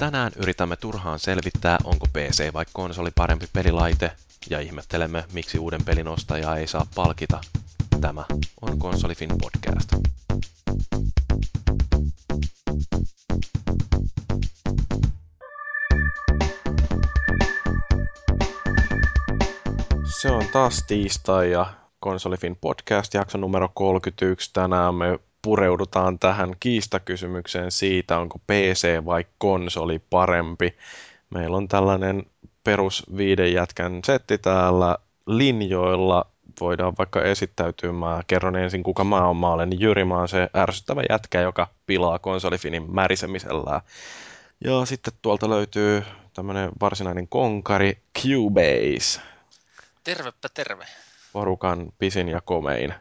Tänään yritämme turhaan selvittää, onko PC vai konsoli parempi pelilaite, ja ihmettelemme, miksi uuden pelin ostajaa ei saa palkita. Tämä on Konsolifin podcast. Se on taas tiistai ja Konsolifin podcast jakso numero 31. Tänään me pureudutaan tähän kiistakysymykseen siitä, onko PC vai konsoli parempi. Meillä on tällainen perus viiden jätkän setti täällä linjoilla. Voidaan vaikka esittäytyä. Mä kerron ensin, kuka mä oon. Mä olen Jyri, mä oon se ärsyttävä jätkä, joka pilaa konsolifinin märisemisellään. Ja sitten tuolta löytyy tämmönen varsinainen konkari, Cubase. Tervepä terve. Porukan pisin ja komein.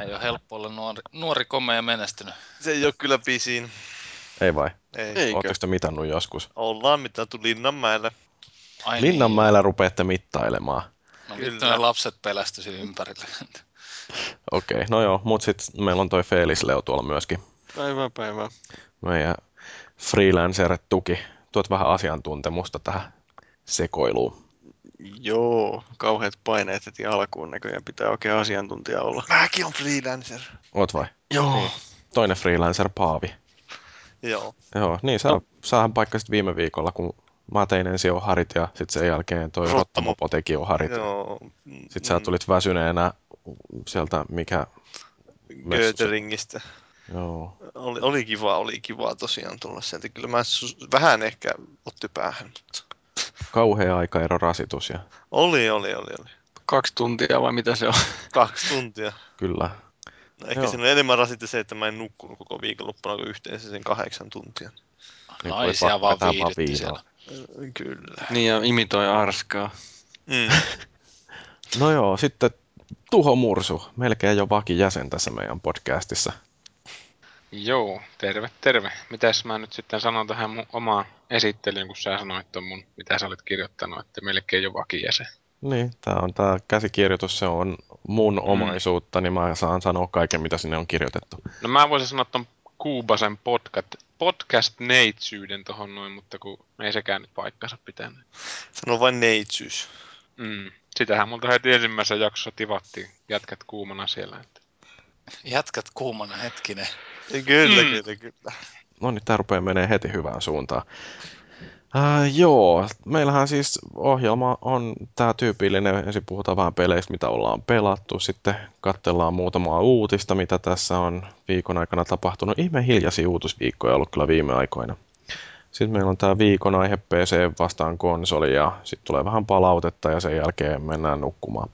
Ei ole helppo olla nuori, nuori komea ja menestynyt. Se ei ole kyllä pisin. Ei vai? Ei. Eikö? Oletteko te mitannut joskus? Ollaan mitattu Linnanmäellä. Ai Linnanmäellä rupeatte mittailemaan. Niin. No Kyllä. ne lapset pelästyisi ympärille. Okei, okay, no joo, mutta sitten meillä on toi Felis Leo tuolla myöskin. Päivää päivää. Meidän freelancer-tuki. Tuot vähän asiantuntemusta tähän sekoiluun. Joo, kauheat paineet heti alkuun näköjään pitää oikein asiantuntija olla. Mäkin on freelancer. Oot vai? Joo. Toinen freelancer Paavi. Joo. Joo, niin sä, no. sähän paikkasit viime viikolla, kun mä tein ensin oharit ja sitten sen jälkeen toi Rottamo. Rottamopo teki oharit. Joo. Sitten sä tulit väsyneenä sieltä, mikä... Göteringistä. Joo. Oli, oli kiva, oli kiva tosiaan tulla sieltä. Kyllä mä vähän ehkä otti päähän, mutta... Kauhea aikaero rasitus ja Oli, oli, oli, oli. Kaksi tuntia vai mitä se on? Kaksi tuntia. kyllä. No, ehkä Joo. siinä on enemmän rasitti se, että mä en nukkunut koko viikonloppuna kuin yhteensä sen kahdeksan tuntia. Nyt Naisia vaan viihdytti siellä. Kyllä. niin ja imitoi arskaa. Mm. No joo, sitten Tuho Mursu, melkein jo vakijäsen tässä meidän podcastissa. Joo, terve, terve. Mitäs mä nyt sitten sanon tähän mun omaan esittelyyn, kun sä sanoit ton mun, mitä sä olet kirjoittanut, että melkein jo vakijäsen. Niin, tää on tää käsikirjoitus, se on mun Mm. omaisuutta, niin mä saan sanoa kaiken, mitä sinne on kirjoitettu. No mä voisin sanoa ton Kuubasen podcast, podcast-neitsyyden tohon noin, mutta kun ei sekään nyt paikkansa pitänyt. Sano vain neitsyys. Mm. Sitähän multa heti ensimmäisessä jaksossa tivattiin jätkät kuumana siellä. Että. Jätkät kuumana hetkinen. Kyllä, Mm. kyllä, kyllä. No niin, tää rupeaa menee heti hyvään suuntaan. Äh, joo, meillähän siis ohjelma on tää tyypillinen, ensin puhutaan vähän peleistä, mitä ollaan pelattu, sitten katsellaan muutamaa uutista, mitä tässä on viikon aikana tapahtunut. Ihme hiljaisia uutisviikkoja ollut kyllä viime aikoina. Sitten meillä on tämä viikon aihe PC vastaan konsoli ja sitten tulee vähän palautetta ja sen jälkeen mennään nukkumaan.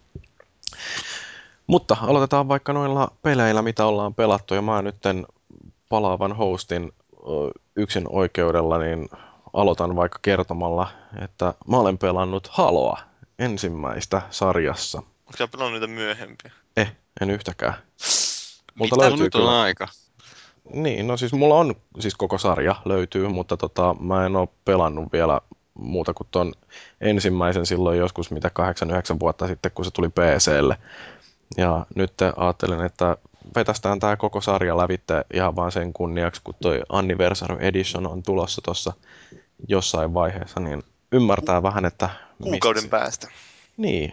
Mutta aloitetaan vaikka noilla peleillä, mitä ollaan pelattu ja mä nytten palaavan hostin yksin oikeudella, niin aloitan vaikka kertomalla, että mä olen pelannut Haloa ensimmäistä sarjassa. Onko sä pelannut niitä myöhempiä? Eh, en yhtäkään. Multa Mitä nyt on kyllä. aika? Niin, no siis mulla on siis koko sarja löytyy, mutta tota, mä en oo pelannut vielä muuta kuin ton ensimmäisen silloin joskus mitä 8-9 vuotta sitten, kun se tuli PClle. Ja nyt ajattelin, että vetästään tää koko sarja lävitte ihan vaan sen kunniaksi, kun toi Anniversary Edition on tulossa tuossa jossain vaiheessa, niin ymmärtää vähän, että... mistä Kuukauden se- päästä. niin,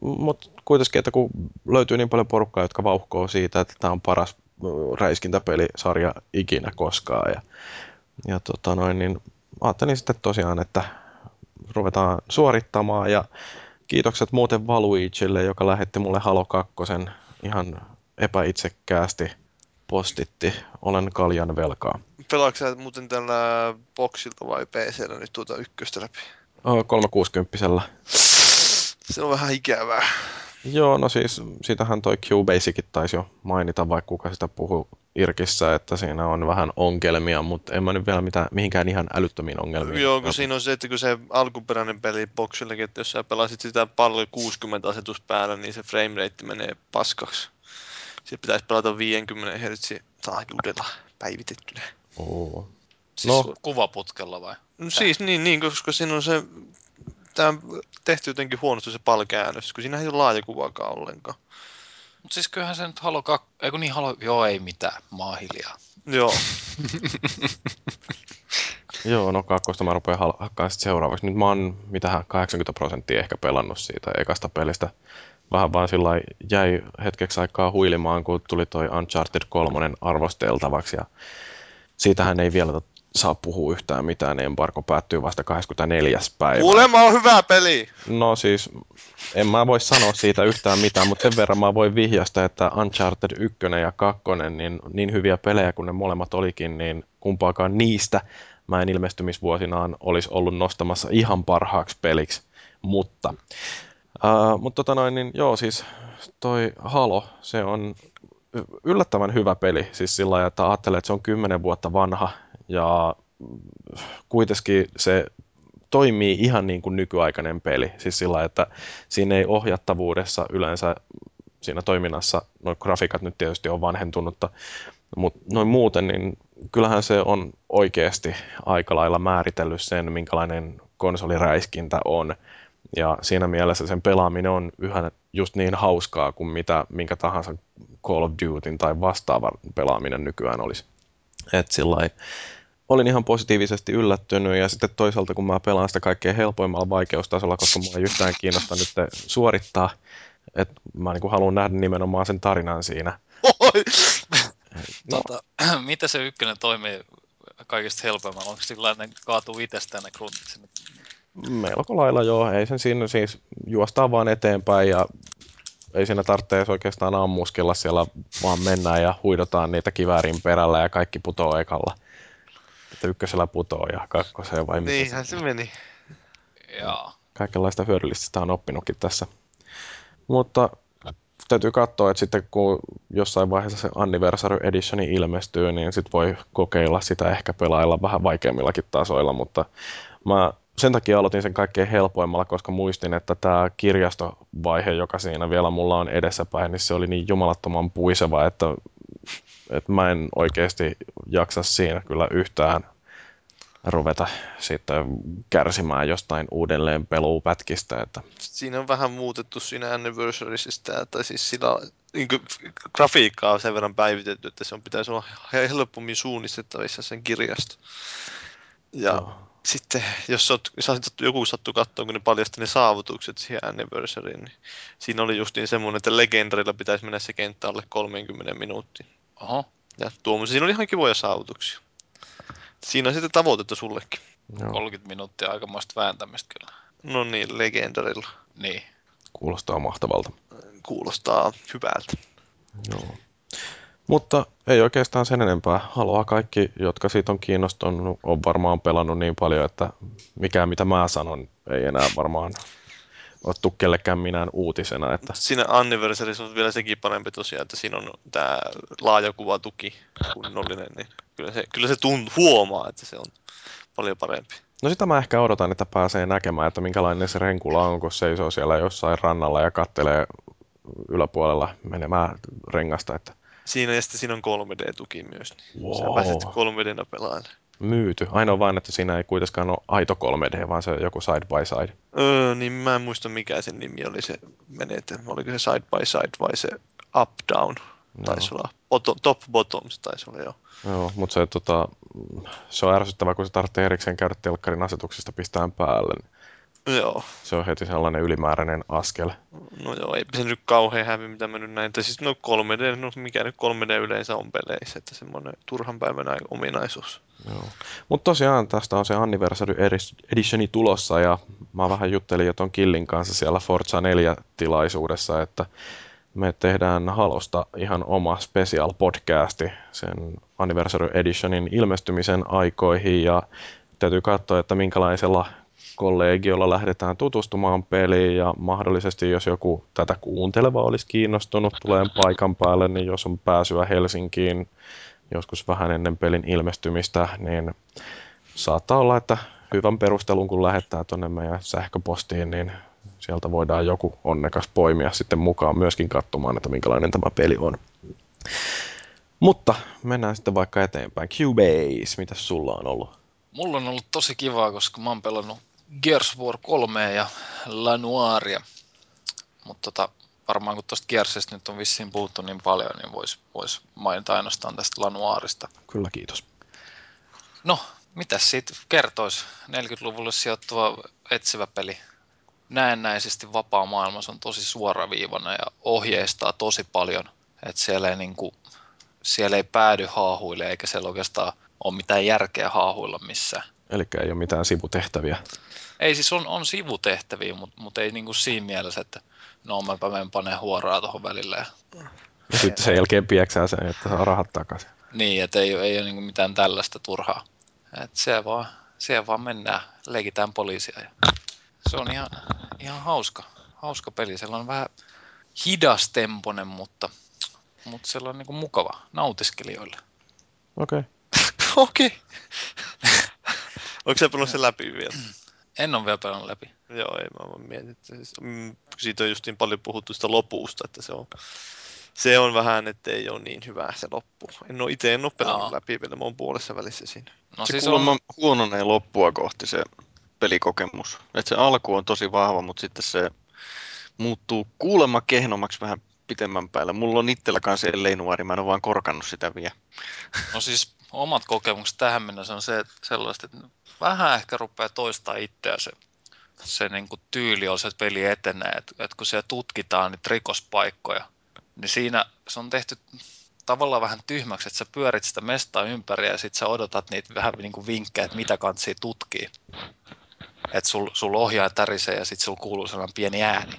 mutta kuitenkin, että kun löytyy niin paljon porukkaa, jotka vauhkoo siitä, että tämä on paras ö, räiskintäpelisarja ikinä koskaan. Ja, ja tota noin, niin ajattelin sitten tosiaan, että ruvetaan suorittamaan ja kiitokset muuten Valuigille, joka lähetti mulle Halo 2 ihan epäitsekkäästi postitti. Olen kaljan velkaa. Pelaatko muuten tällä boxilta vai PCllä nyt tuota ykköstä läpi? Ö, 360 Se on vähän ikävää. Joo, no siis sitähän toi Cubasicin taisi jo mainita, vaikka kuka sitä puhuu Irkissä, että siinä on vähän ongelmia, mutta en mä nyt vielä mitään, mihinkään ihan älyttömiin ongelmiin. Joo, kun siinä on se, että kun se alkuperäinen peli boxillakin, että jos sä pelasit sitä paljon 60 asetus päällä, niin se frame rate menee paskaksi. Sitten pitäisi pelata 50 Hz taajuudella päivitettynä. Oo. Siis No. no. kuvaputkella vai? No siis niin, niin, koska siinä on se, tämä on tehty jotenkin huonosti se palkäännös, kun siinä ei ole laajakuvaakaan ollenkaan. Mut siis kyllähän se nyt Halo 2, ei kun niin Halo, joo ei mitään, maa hiljaa. Joo. Joo, no kakkosta mä rupean hal- hakkaan sit seuraavaksi. Nyt mä oon mitähän 80 prosenttia ehkä pelannut siitä ekasta pelistä. Vähän vaan sillä jäi hetkeksi aikaa huilimaan, kun tuli toi Uncharted 3 arvosteltavaksi. Ja siitähän ei vielä tot- saa puhua yhtään mitään. Embargo päättyy vasta 24. päivä. Kuulemma on hyvä peli! No siis, en mä voi sanoa siitä yhtään mitään, mutta sen verran mä voin vihjasta, että Uncharted 1 ja 2, niin, niin hyviä pelejä kuin ne molemmat olikin, niin kumpaakaan niistä mä en ilmestymisvuosinaan olisi ollut nostamassa ihan parhaaksi peliksi. Mutta, uh, mutta tota noin, niin joo, siis toi Halo, se on yllättävän hyvä peli. Siis sillä lailla, että ajattelee, että se on 10 vuotta vanha ja kuitenkin se toimii ihan niin kuin nykyaikainen peli. Siis sillä että siinä ei ohjattavuudessa yleensä siinä toiminnassa, noin grafiikat nyt tietysti on vanhentunutta, mutta noin muuten, niin kyllähän se on oikeasti aika lailla määritellyt sen, minkälainen konsoliräiskintä on. Ja siinä mielessä sen pelaaminen on yhä just niin hauskaa kuin mitä, minkä tahansa Call of Duty tai vastaava pelaaminen nykyään olisi. Et sillai, olin ihan positiivisesti yllättynyt ja sitten toisaalta kun mä pelaan sitä kaikkein helpoimmalla vaikeustasolla, koska mua ei yhtään kiinnosta nyt suorittaa, että mä niin haluan nähdä nimenomaan sen tarinan siinä. Oi! No, Tota, miten se ykkönen toimii kaikista helpoimmalla? Onko sillä ne kaatuu itsestään ne gruntit sinne? melko lailla joo, ei sen siinä siis juostaan vaan eteenpäin ja ei siinä tarvitse edes oikeastaan ammuskella siellä, vaan mennään ja huidotaan niitä kiväärin perällä ja kaikki putoo ekalla. Että ykkösellä putoo ja kakkoseen vai mitä Niinhän se meni. Jaa. kaikenlaista hyödyllistä sitä on oppinutkin tässä. Mutta täytyy katsoa, että sitten kun jossain vaiheessa se Anniversary Editioni ilmestyy, niin sitten voi kokeilla sitä ehkä pelailla vähän vaikeammillakin tasoilla, mutta mä sen takia aloitin sen kaikkein helpoimmalla, koska muistin, että tämä kirjastovaihe, joka siinä vielä mulla on edessäpäin, niin se oli niin jumalattoman puiseva, että, että mä en oikeasti jaksa siinä kyllä yhtään ruveta sitten kärsimään jostain uudelleen peluupätkistä. Että Siinä on vähän muutettu siinä Anniversariesista, tai siis sillä niin kuin, grafiikkaa on sen verran päivitetty, että se on pitäisi olla helpommin suunnistettavissa sen kirjasto. Ja Joo. sitten, jos, sattu, joku sattuu katsoa, kun ne paljasti ne saavutukset siihen Anniversaryin, niin siinä oli justiin semmoinen, että Legendarilla pitäisi mennä se kenttä alle 30 minuuttia. Oho. Ja tuommoisia, siinä oli ihan kivoja saavutuksia. Siinä on sitten tavoitetta sullekin. joo, 30 minuuttia aikamoista vääntämistä kyllä. No niin, Legendarilla. Niin. kuulostaa mahtavalta. Kuulostaa hyvältä. Joo. Mutta ei oikeastaan sen enempää. Haluaa kaikki, jotka siitä on kiinnostunut, on varmaan pelannut niin paljon, että mikään mitä mä sanon ei enää varmaan ole kellekään minään uutisena. Että Siinä Anniversarissa on vielä sekin parempi tosiaan, että siinä on tämä laajakuvatuki kunnollinen, niin kyllä se, kyllä se tunt, huomaa, että se on paljon parempi. No sitä mä ehkä odotan, että pääsee näkemään, että minkälainen se renkula on, kun seisoo siellä jossain rannalla ja kattelee yläpuolella menemään rengasta, että Siinä ja sitten siinä on 3D-tuki myös, niin wow. sä pääset 3D pelaamaan. Myyty. Ainoa vain, että siinä ei kuitenkaan ole aito 3D, vaan se joku side by side. Öö, niin mä en muista mikä sen nimi oli se menetelmä. Oliko se side by side vai se up down? Taisi olla. Bottom, top bottoms taisi olla joo. Joo, mutta se, tota, se on ärsyttävää, kun se tarvitsee erikseen käydä telkkarin asetuksista pistään päälle. Joo. Se on heti sellainen ylimääräinen askel. No joo, ei se nyt kauhean hävi, mitä mä nyt näin. Tai siis no 3D, no mikä nyt 3D yleensä on peleissä, että semmoinen turhan päivän ai- ominaisuus. Joo. Mutta tosiaan tästä on se Anniversary Editioni tulossa ja mä vähän juttelin jo ton Killin kanssa siellä Forza 4 tilaisuudessa, että me tehdään Halosta ihan oma special podcasti sen Anniversary Editionin ilmestymisen aikoihin ja täytyy katsoa, että minkälaisella kollegiolla lähdetään tutustumaan peliin ja mahdollisesti jos joku tätä kuunteleva olisi kiinnostunut tulee paikan päälle, niin jos on pääsyä Helsinkiin joskus vähän ennen pelin ilmestymistä, niin saattaa olla, että hyvän perustelun kun lähettää tuonne meidän sähköpostiin, niin sieltä voidaan joku onnekas poimia sitten mukaan myöskin katsomaan, että minkälainen tämä peli on. Mutta mennään sitten vaikka eteenpäin. Cubase, mitä sulla on ollut? Mulla on ollut tosi kivaa, koska mä oon pelannut Gears War 3 ja La Noiria. Mutta tota, varmaan kun tuosta Gearsista nyt on vissiin puhuttu niin paljon, niin vois, vois mainita ainoastaan tästä La Noirista. Kyllä, kiitos. No, Mitäs siitä kertoisi? 40-luvulle sijoittuva etsivä peli. Näennäisesti vapaa maailma se on tosi suoraviivainen ja ohjeistaa tosi paljon. Että siellä ei, niinku, siellä ei päädy haahuille eikä siellä oikeastaan ole mitään järkeä haahuilla missään. Eli ei ole mitään sivutehtäviä. Ei siis on, on sivutehtäviä, mutta mut ei niinku siinä mielessä, että no mäpä menen panee huoraa tuohon välille. Ja, Ja sitten sen jälkeen pieksää sen, että saa rahat takaisin. niin, että ei, ei ole niinku mitään tällaista turhaa. Et siellä, vaan, siellä vaan mennään, leikitään poliisia. Ja se on ihan, ihan hauska, hauska peli. Se on vähän hidastemponen, mutta, mutta se on niinku mukava nautiskelijoille. Okei. Okay. Okei. Onko se pelannut sen läpi vielä? En ole vielä pelannut läpi. Joo, ei mä vaan mietin. Että siis, mm, siitä on just niin paljon puhuttu sitä lopusta, että se on, se on vähän, että ei ole niin hyvä se loppu. En ole itse en ole pelannut Joo. läpi vielä, mä oon puolessa välissä siinä. No se siis kuulemma on, huononee loppua kohti se pelikokemus. Et se alku on tosi vahva, mutta sitten se muuttuu kuulemma kehnommaksi vähän pitemmän päällä. Mulla on itsellä kanssa ellei nuori, mä en ole vaan korkannut sitä vielä. no siis omat kokemukset tähän mennessä on se, sellaista, että vähän ehkä rupeaa toistaa itseä se, se niin kuin tyyli, on se että peli etenee, että, että kun siellä tutkitaan niitä rikospaikkoja, niin siinä se on tehty tavallaan vähän tyhmäksi, että sä pyörit sitä mestaa ympäri ja sit sä odotat niitä vähän niin kuin vinkkejä, että mitä kantsii tutkii. Että sul, sul ohjaa tärisee ja sit sul kuuluu sellainen pieni ääni.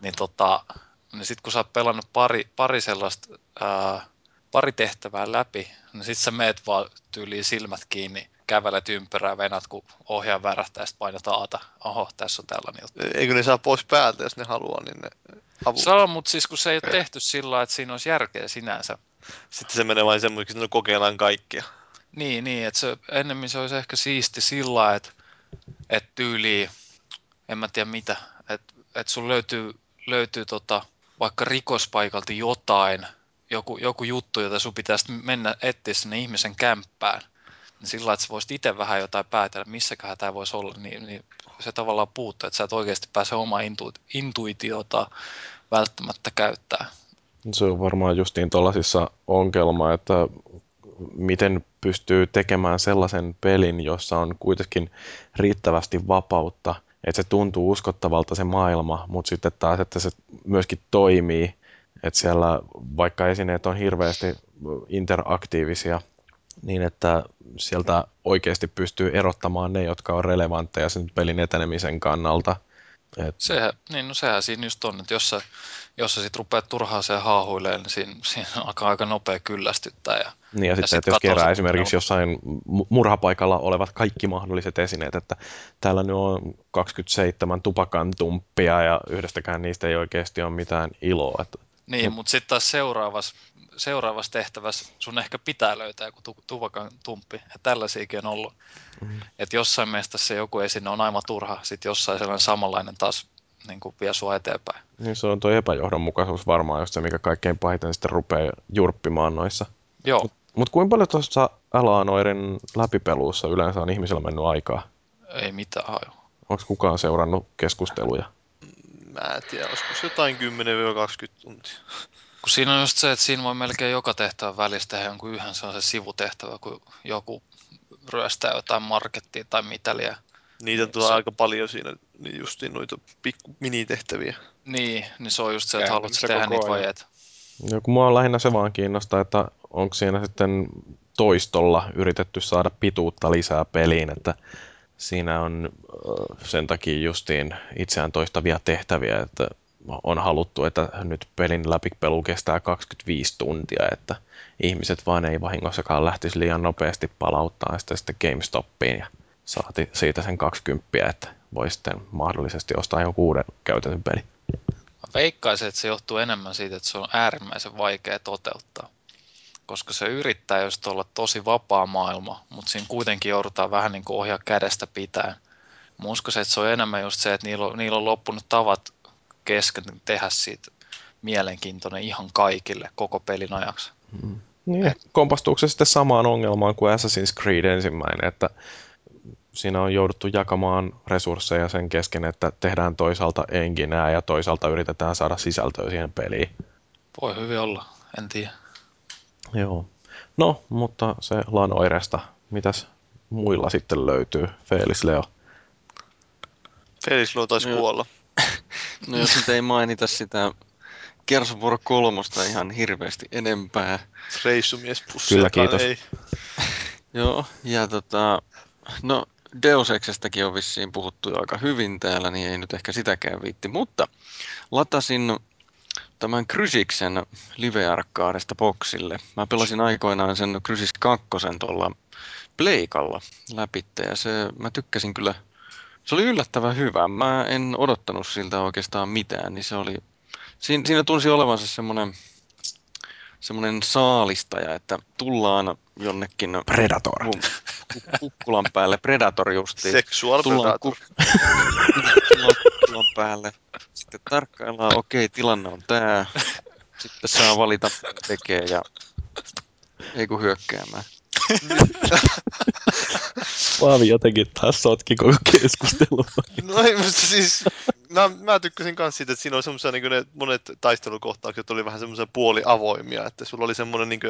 Niin tota, niin sit kun sä oot pelannut pari, pari sellaista, ää, pari tehtävää läpi, niin sit sä meet vaan tyyliin silmät kiinni, kävelet ympärää, venat, kun ohjaa värähtää ja sit painat aata. Oho, tässä on tällainen juttu. Eikö ne saa pois päältä, jos ne haluaa, niin ne avut. Se on, mutta siis kun se ei ole tehty sillä lailla, että siinä olisi järkeä sinänsä. Sitten se menee vain semmoiksi, että no kokeillaan kaikkia. Niin, niin että se, ennemmin se olisi ehkä siisti sillä lailla, että, että tyyliin, en mä tiedä mitä, että, että sun löytyy, löytyy tota, vaikka rikospaikalta jotain, joku, joku juttu, jota sun pitäisi mennä etsiä sinne ihmisen kämppään, niin sillä lailla, että sä voisit itse vähän jotain päätellä, missäköhän tämä voisi olla, niin, niin se tavallaan puuttuu, että sä et oikeasti pääse omaa intu, intuitiota välttämättä käyttää. Se on varmaan justiin tuollaisissa ongelma, että miten pystyy tekemään sellaisen pelin, jossa on kuitenkin riittävästi vapautta, että se tuntuu uskottavalta se maailma, mutta sitten taas, että se myöskin toimii, että siellä vaikka esineet on hirveästi interaktiivisia, niin että sieltä oikeasti pystyy erottamaan ne, jotka on relevantteja sen pelin etenemisen kannalta. Et, Sehän, niin no sehän siinä just on, että jos sä, jos sä sit rupeat turhaan se haahuilemaan, niin siinä, siinä alkaa aika nopea kyllästyttää. Ja, niin ja, sitten, sit että jos kerää esimerkiksi pelaa. jossain mu- murhapaikalla olevat kaikki mahdolliset esineet, että täällä nyt on 27 tupakan tumppia ja yhdestäkään niistä ei oikeasti ole mitään iloa. Että, niin, mutta sitten taas seuraavassa, seuraavassa tehtävässä sun ehkä pitää löytää joku tu- tupakan tumppi. Ja tällaisiakin on ollut. Mhm. Että jossain mestassa joku esine on aivan turha, sitten jossain sellainen samanlainen taas niin kuin vie sua eteenpäin. niin se on tuo epäjohdonmukaisuus varmaan just se, mikä kaikkein pahiten sitten rupeaa jurppimaan noissa. Joo, Mutta kuinka paljon tuossa Alaanoirin läpipeluussa yleensä on ihmisillä mennyt aikaa? ei mitään haju. Onko kukaan seurannut keskusteluja? Mä en tiedä, olisiko se jotain 10-20 tuntia. Kun siinä on just se, että siinä voi melkein joka tehtävän välistä tehdä jonkun yhden sellaisen sivutehtävä, kun joku ryöstää jotain markettia tai mitä liian. Niitä tulee Se- aika paljon siinä, niin justiin noita pikku minitehtäviä. Niin, niin se on just se, että haluat Käynnissä tehdä niitä vajeita. Ja kun mua lähinnä se vaan kiinnostaa, että onko siinä sitten toistolla yritetty saada pituutta lisää peliin, että siinä on sen takia justiin itseään toistavia tehtäviä, että on haluttu, että nyt pelin läpipelu kestää 25 tuntia, että ihmiset vaan ei vahingossakaan lähtisi liian nopeasti palauttaa sitä sitten GameStopiin ja saati siitä sen 20, että voi sitten mahdollisesti ostaa jonkun uuden käytetyn pelin. Veikkaisin, että se johtuu enemmän siitä, että se on äärimmäisen vaikea toteuttaa. Koska se yrittää just olla tosi vapaa maailma, mutta siinä kuitenkin joudutaan vähän niin kuin ohjaa kädestä pitäen. Mä uskoisin, että se on enemmän just se, että niillä on, niillä on loppunut tavat kesken tehdä siitä mielenkiintoinen ihan kaikille koko pelin ajaksi. Niin, kompastuuko se sitten samaan ongelmaan kuin Assassin's Creed ensimmäinen, että siinä on jouduttu jakamaan resursseja sen kesken, että tehdään toisaalta engineä ja toisaalta yritetään saada sisältöä siihen peliin. Voi hyvin olla, en tiedä. Joo. No, mutta se Lanoiresta. Mitäs muilla sitten löytyy? Felis Leo. Felix Lou taisi Joo. kuolla. No jos nyt ei mainita sitä Kersovuoro kolmosta ihan hirveästi enempää. Reissumies. Kyllä, kiitos. Ei. Joo, ja tota, no Deus Exestäkin on vissiin puhuttu jo aika hyvin täällä, niin ei nyt ehkä sitäkään viitti, mutta latasin tämän Crysiksen live Arcadeista boksille. Mä pelasin aikoinaan sen Crysis 2 tuolla Pleikalla läpitte ja se, mä tykkäsin kyllä, se oli yllättävän hyvä. Mä en odottanut siltä oikeastaan mitään, niin se oli, siinä, siinä tunsi olevansa semmoinen semmoinen saalistaja, että tullaan jonnekin Predator. Kukkulan päälle, Predator justiin. Sexual tullaan, predator. ku- kukkulan päälle, sitten tarkkaillaan, okei, tilanne on tää. Sitten saa valita, mitä tekee ja ei kun hyökkäämään. Paavi jotenkin taas sotki koko keskustelun. No ei, mutta siis, mä, mä tykkäsin myös siitä, että siinä oli semmoisia niin ne monet taistelukohtaukset oli vähän semmoisia puoliavoimia, että sulla oli semmoinen niin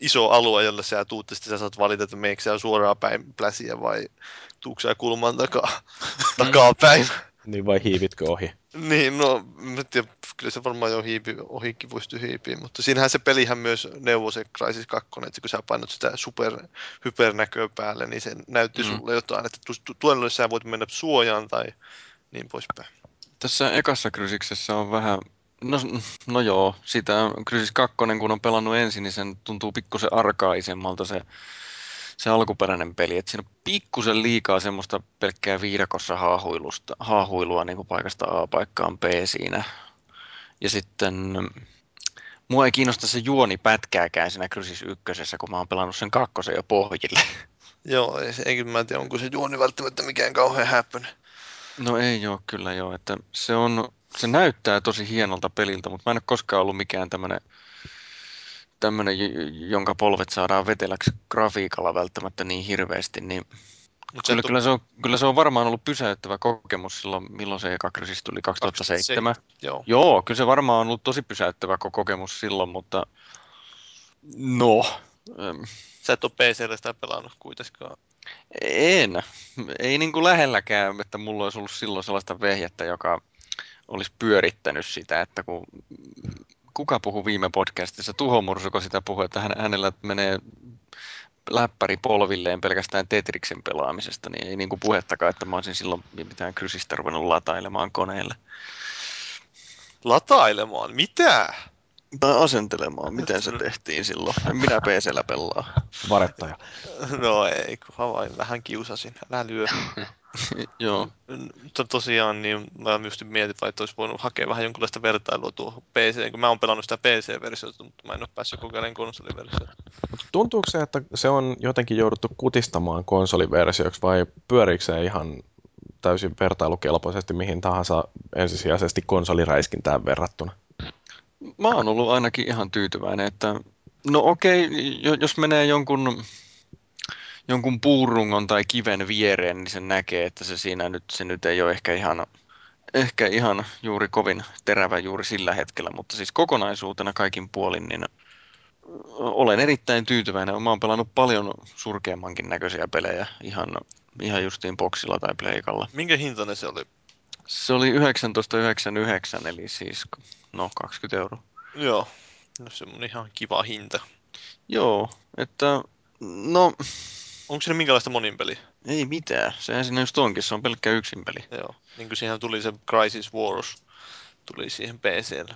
iso alue, jolla sä tuut, ja sitten sä saat valita, että meneekö sä suoraan päin pläsiä vai tuuko sä kulman takaa, takaa päin. Niin vai hiivitkö ohi? Niin, no, mä en tiedä, kyllä se varmaan jo hiipi, ohikin pystyi hiipiin, mutta siinähän se pelihän myös neuvoi se Crysis 2, että kun sä painat sitä super, hypernäköä päälle, niin se näytti Mm. sulle jotain, että tu- tu- tuolle sä voit mennä suojaan tai niin poispäin. Tässä ekassa Krysiksessä on vähän, no, no joo, sitä Krysis 2, kun on pelannut ensin, niin sen tuntuu pikkusen arkaisemmalta se, se alkuperäinen peli. Et siinä on pikkusen liikaa semmoista pelkkää viidakossa haahuilusta, haahuilua niin kuin paikasta A paikkaan B siinä. Ja sitten mua ei kiinnosta se juoni pätkääkään siinä Krysis 1, kun mä oon pelannut sen kakkosen jo pohjille. Joo, enkin mä en tiedä, onko se juoni välttämättä mikään kauhean häppöinen. No ei joo, kyllä joo. Että se, on, se näyttää tosi hienolta peliltä, mutta mä en ole koskaan ollut mikään tämmöinen, tämmönen, jonka polvet saadaan veteläksi grafiikalla välttämättä niin hirveästi, niin Mut kyllä, se kyllä, se on, kyllä se on varmaan ollut pysäyttävä kokemus silloin, milloin se eka Crysis tuli, 2007. Joo. Joo, kyllä se varmaan on ollut tosi pysäyttävä ko- kokemus silloin, mutta no, Sä et ole PCllä sitä pelannut kuitenkaan. En. Ei niin kuin lähelläkään, että mulla olisi ollut silloin sellaista vehjettä, joka olisi pyörittänyt sitä, että kun kuka puhui viime podcastissa, Tuho Mursuko sitä puhui, että hän, hänellä menee läppäri polvilleen pelkästään Tetriksen pelaamisesta, niin ei niin kuin puhettakaan, että mä olisin silloin mitään krysistä ruvennut latailemaan koneelle. Latailemaan? Mitä? Tai asentelemaan, miten se tehtiin silloin. En minä PCllä pelaa. Varettaja. No ei, kun vain vähän kiusasin. Älä lyö. Joo. Mutta tosiaan, niin mä just mietin, että olisi voinut hakea vähän jonkinlaista vertailua tuohon PC, kun mä oon pelannut sitä PC-versiota, mutta mä en ole päässyt kokeilemaan konsoliversiota. Tuntuuko se, että se on jotenkin jouduttu kutistamaan konsoliversioksi vai pyöriikö se ihan täysin vertailukelpoisesti mihin tahansa ensisijaisesti konsoliräiskintään verrattuna? Mä oon ollut ainakin ihan tyytyväinen, että no okei, jo- jos menee jonkun, jonkun puurungon tai kiven viereen, niin se näkee, että se siinä nyt, se nyt ei ole ehkä ihan, ehkä ihan juuri kovin terävä juuri sillä hetkellä, mutta siis kokonaisuutena kaikin puolin, niin olen erittäin tyytyväinen. Mä oon pelannut paljon surkeammankin näköisiä pelejä ihan, ihan justiin boksilla tai pleikalla. Minkä hintainen se oli? Se oli 19,99 eli siis no 20 euroa. Joo. No se on ihan kiva hinta. Joo, että no Onko siinä minkälaista monin peli? ei mitään. Sehän siinä just onkin, se on pelkkä yksin peli. Joo. Niin kuin siihen tuli se Crisis Wars. Tuli siihen PClle.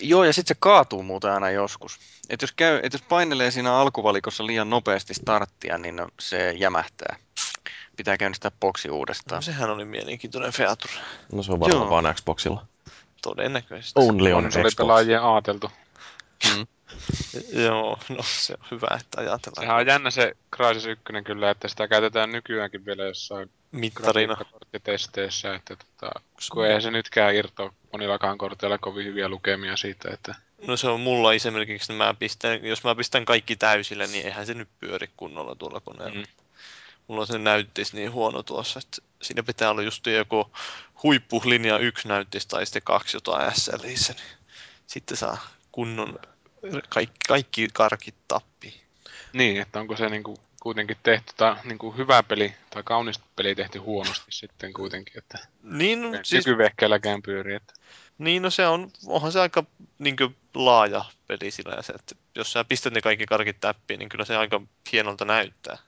Joo, ja sitten se kaatuu muuten aina joskus. Et jos, käy, et jos painelee siinä alkuvalikossa liian nopeasti starttia, niin se jämähtää. Pitää käynnistää boksi uudestaan. No, sehän oli mielenkiintoinen feature. No se on varmaan Joo. vaan Xboxilla. Todennäköisesti. Only on On, se oli Xbox. pelaajien aateltu. Mm. Joo, no se on hyvä, että ajatellaan. Sehän on jännä se Crysis 1 kyllä, että sitä käytetään nykyäänkin vielä jossain mittarina. grafiikkakorttitesteissä, että tota, kun eihän se nytkään irtoa monillakaan korteilla kovin hyviä lukemia siitä, että No se on mulla esimerkiksi, että mä pistän, jos mä pistän kaikki täysille, niin eihän se nyt pyöri kunnolla tuolla koneella. Mm. Mulla on se näyttis niin huono tuossa, että siinä pitää olla just joku huippulinja 1 näyttis tai sitten kaksi jotain SLissä, niin sitten saa kunnon kaikki, kaikki karkit tappiin. niin, että onko se niinku kuitenkin tehty, tai niin kuin hyvä peli tai kaunis peli tehty huonosti sitten kuitenkin, että Niin, no, siis... nykyvehkeelläkään pyörii. Että... niin, no se on, onhan se aika niin kuin, laaja peli sillä se, että jos sä pistät ne kaikki karkit täppiin, niin kyllä se aika hienolta näyttää.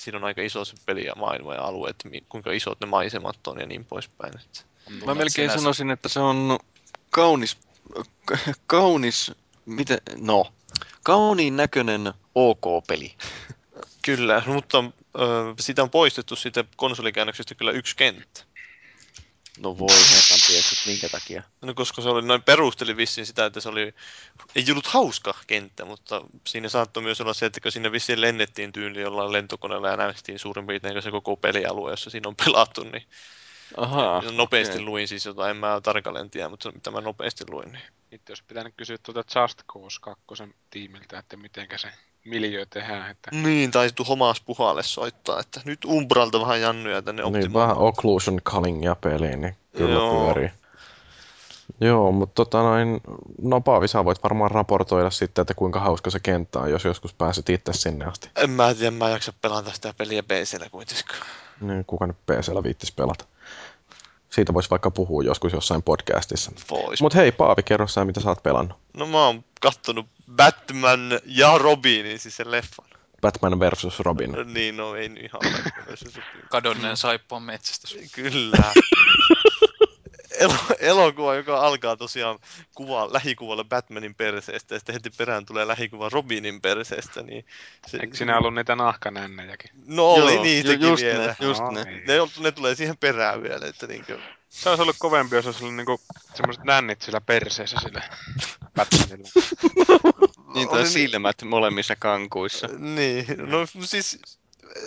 Siinä on aika iso se peli ja maailma ja alue, että kuinka isot ne maisemat on ja niin poispäin. Että. Mä melkein sanoisin, että se on kaunis, kaunis, miten, no, kauniin näköinen OK-peli. Kyllä, mutta ö, sitä on poistettu siitä konsolikäännöksestä kyllä yksi kenttä. No voi herran tiedät, minkä takia. No koska se oli noin perusteli vissiin sitä, että se oli, ei ollut hauska kenttä, mutta siinä saattoi myös olla se, että kun sinne vissiin lennettiin tyyli jollain lentokoneella ja nähtiin suurin piirtein se koko pelialue, jossa siinä on pelattu, niin Ahaa, ja nopeasti okei. luin siis jotain, en mä tarkalleen tiedä, mutta mitä mä nopeasti luin. Niin. Nyt jos pitänyt kysyä tuota Just Cause 2 tiimiltä, että mitenkä se miljö tehdään, että Niin, tai tu Homas Puhalle soittaa, että nyt Umbralta vähän jannuja tänne Niin, vähän occlusion cullingia peliin, niin kyllä Joo. pyörii. Joo, mutta tota noin, no Paavi, sä voit varmaan raportoida sitten, että kuinka hauska se kenttä on, jos joskus pääset itse sinne asti. En mä tiedä, mä en jaksa pelata sitä peliä PCllä kuitenkaan. Niin, kuka nyt PCllä viittis pelata. Siitä voisi vaikka puhua joskus jossain podcastissa. Vois. Mutta hei, Paavi, kerro sä, mitä sä oot pelannut. No mä oon kattonut Batman ja Robinin, siis sen leffan. Batman versus Robin. Niin, no ei nyt ihan. Kadonneen saippua metsästys. Kyllä. Elo, elokuva, joka alkaa tosiaan kuva, lähikuvalla Batmanin perseestä ja sitten heti perään tulee lähikuva Robinin perseestä. Niin se, eikö siinä ollut niitä nahkanännejäkin? No oli Joo, niitäkin ju- just vielä. ne, just Aa, ne. niin. Ne, ne tulee siihen perään vielä, että niinkö... Se olisi ollut kovempi, jos olisi ollut niinku semmoiset nännit sillä perseessä sillä Batmanilla. Niin, tai ni- silmät molemmissa kankuissa. Niin, no siis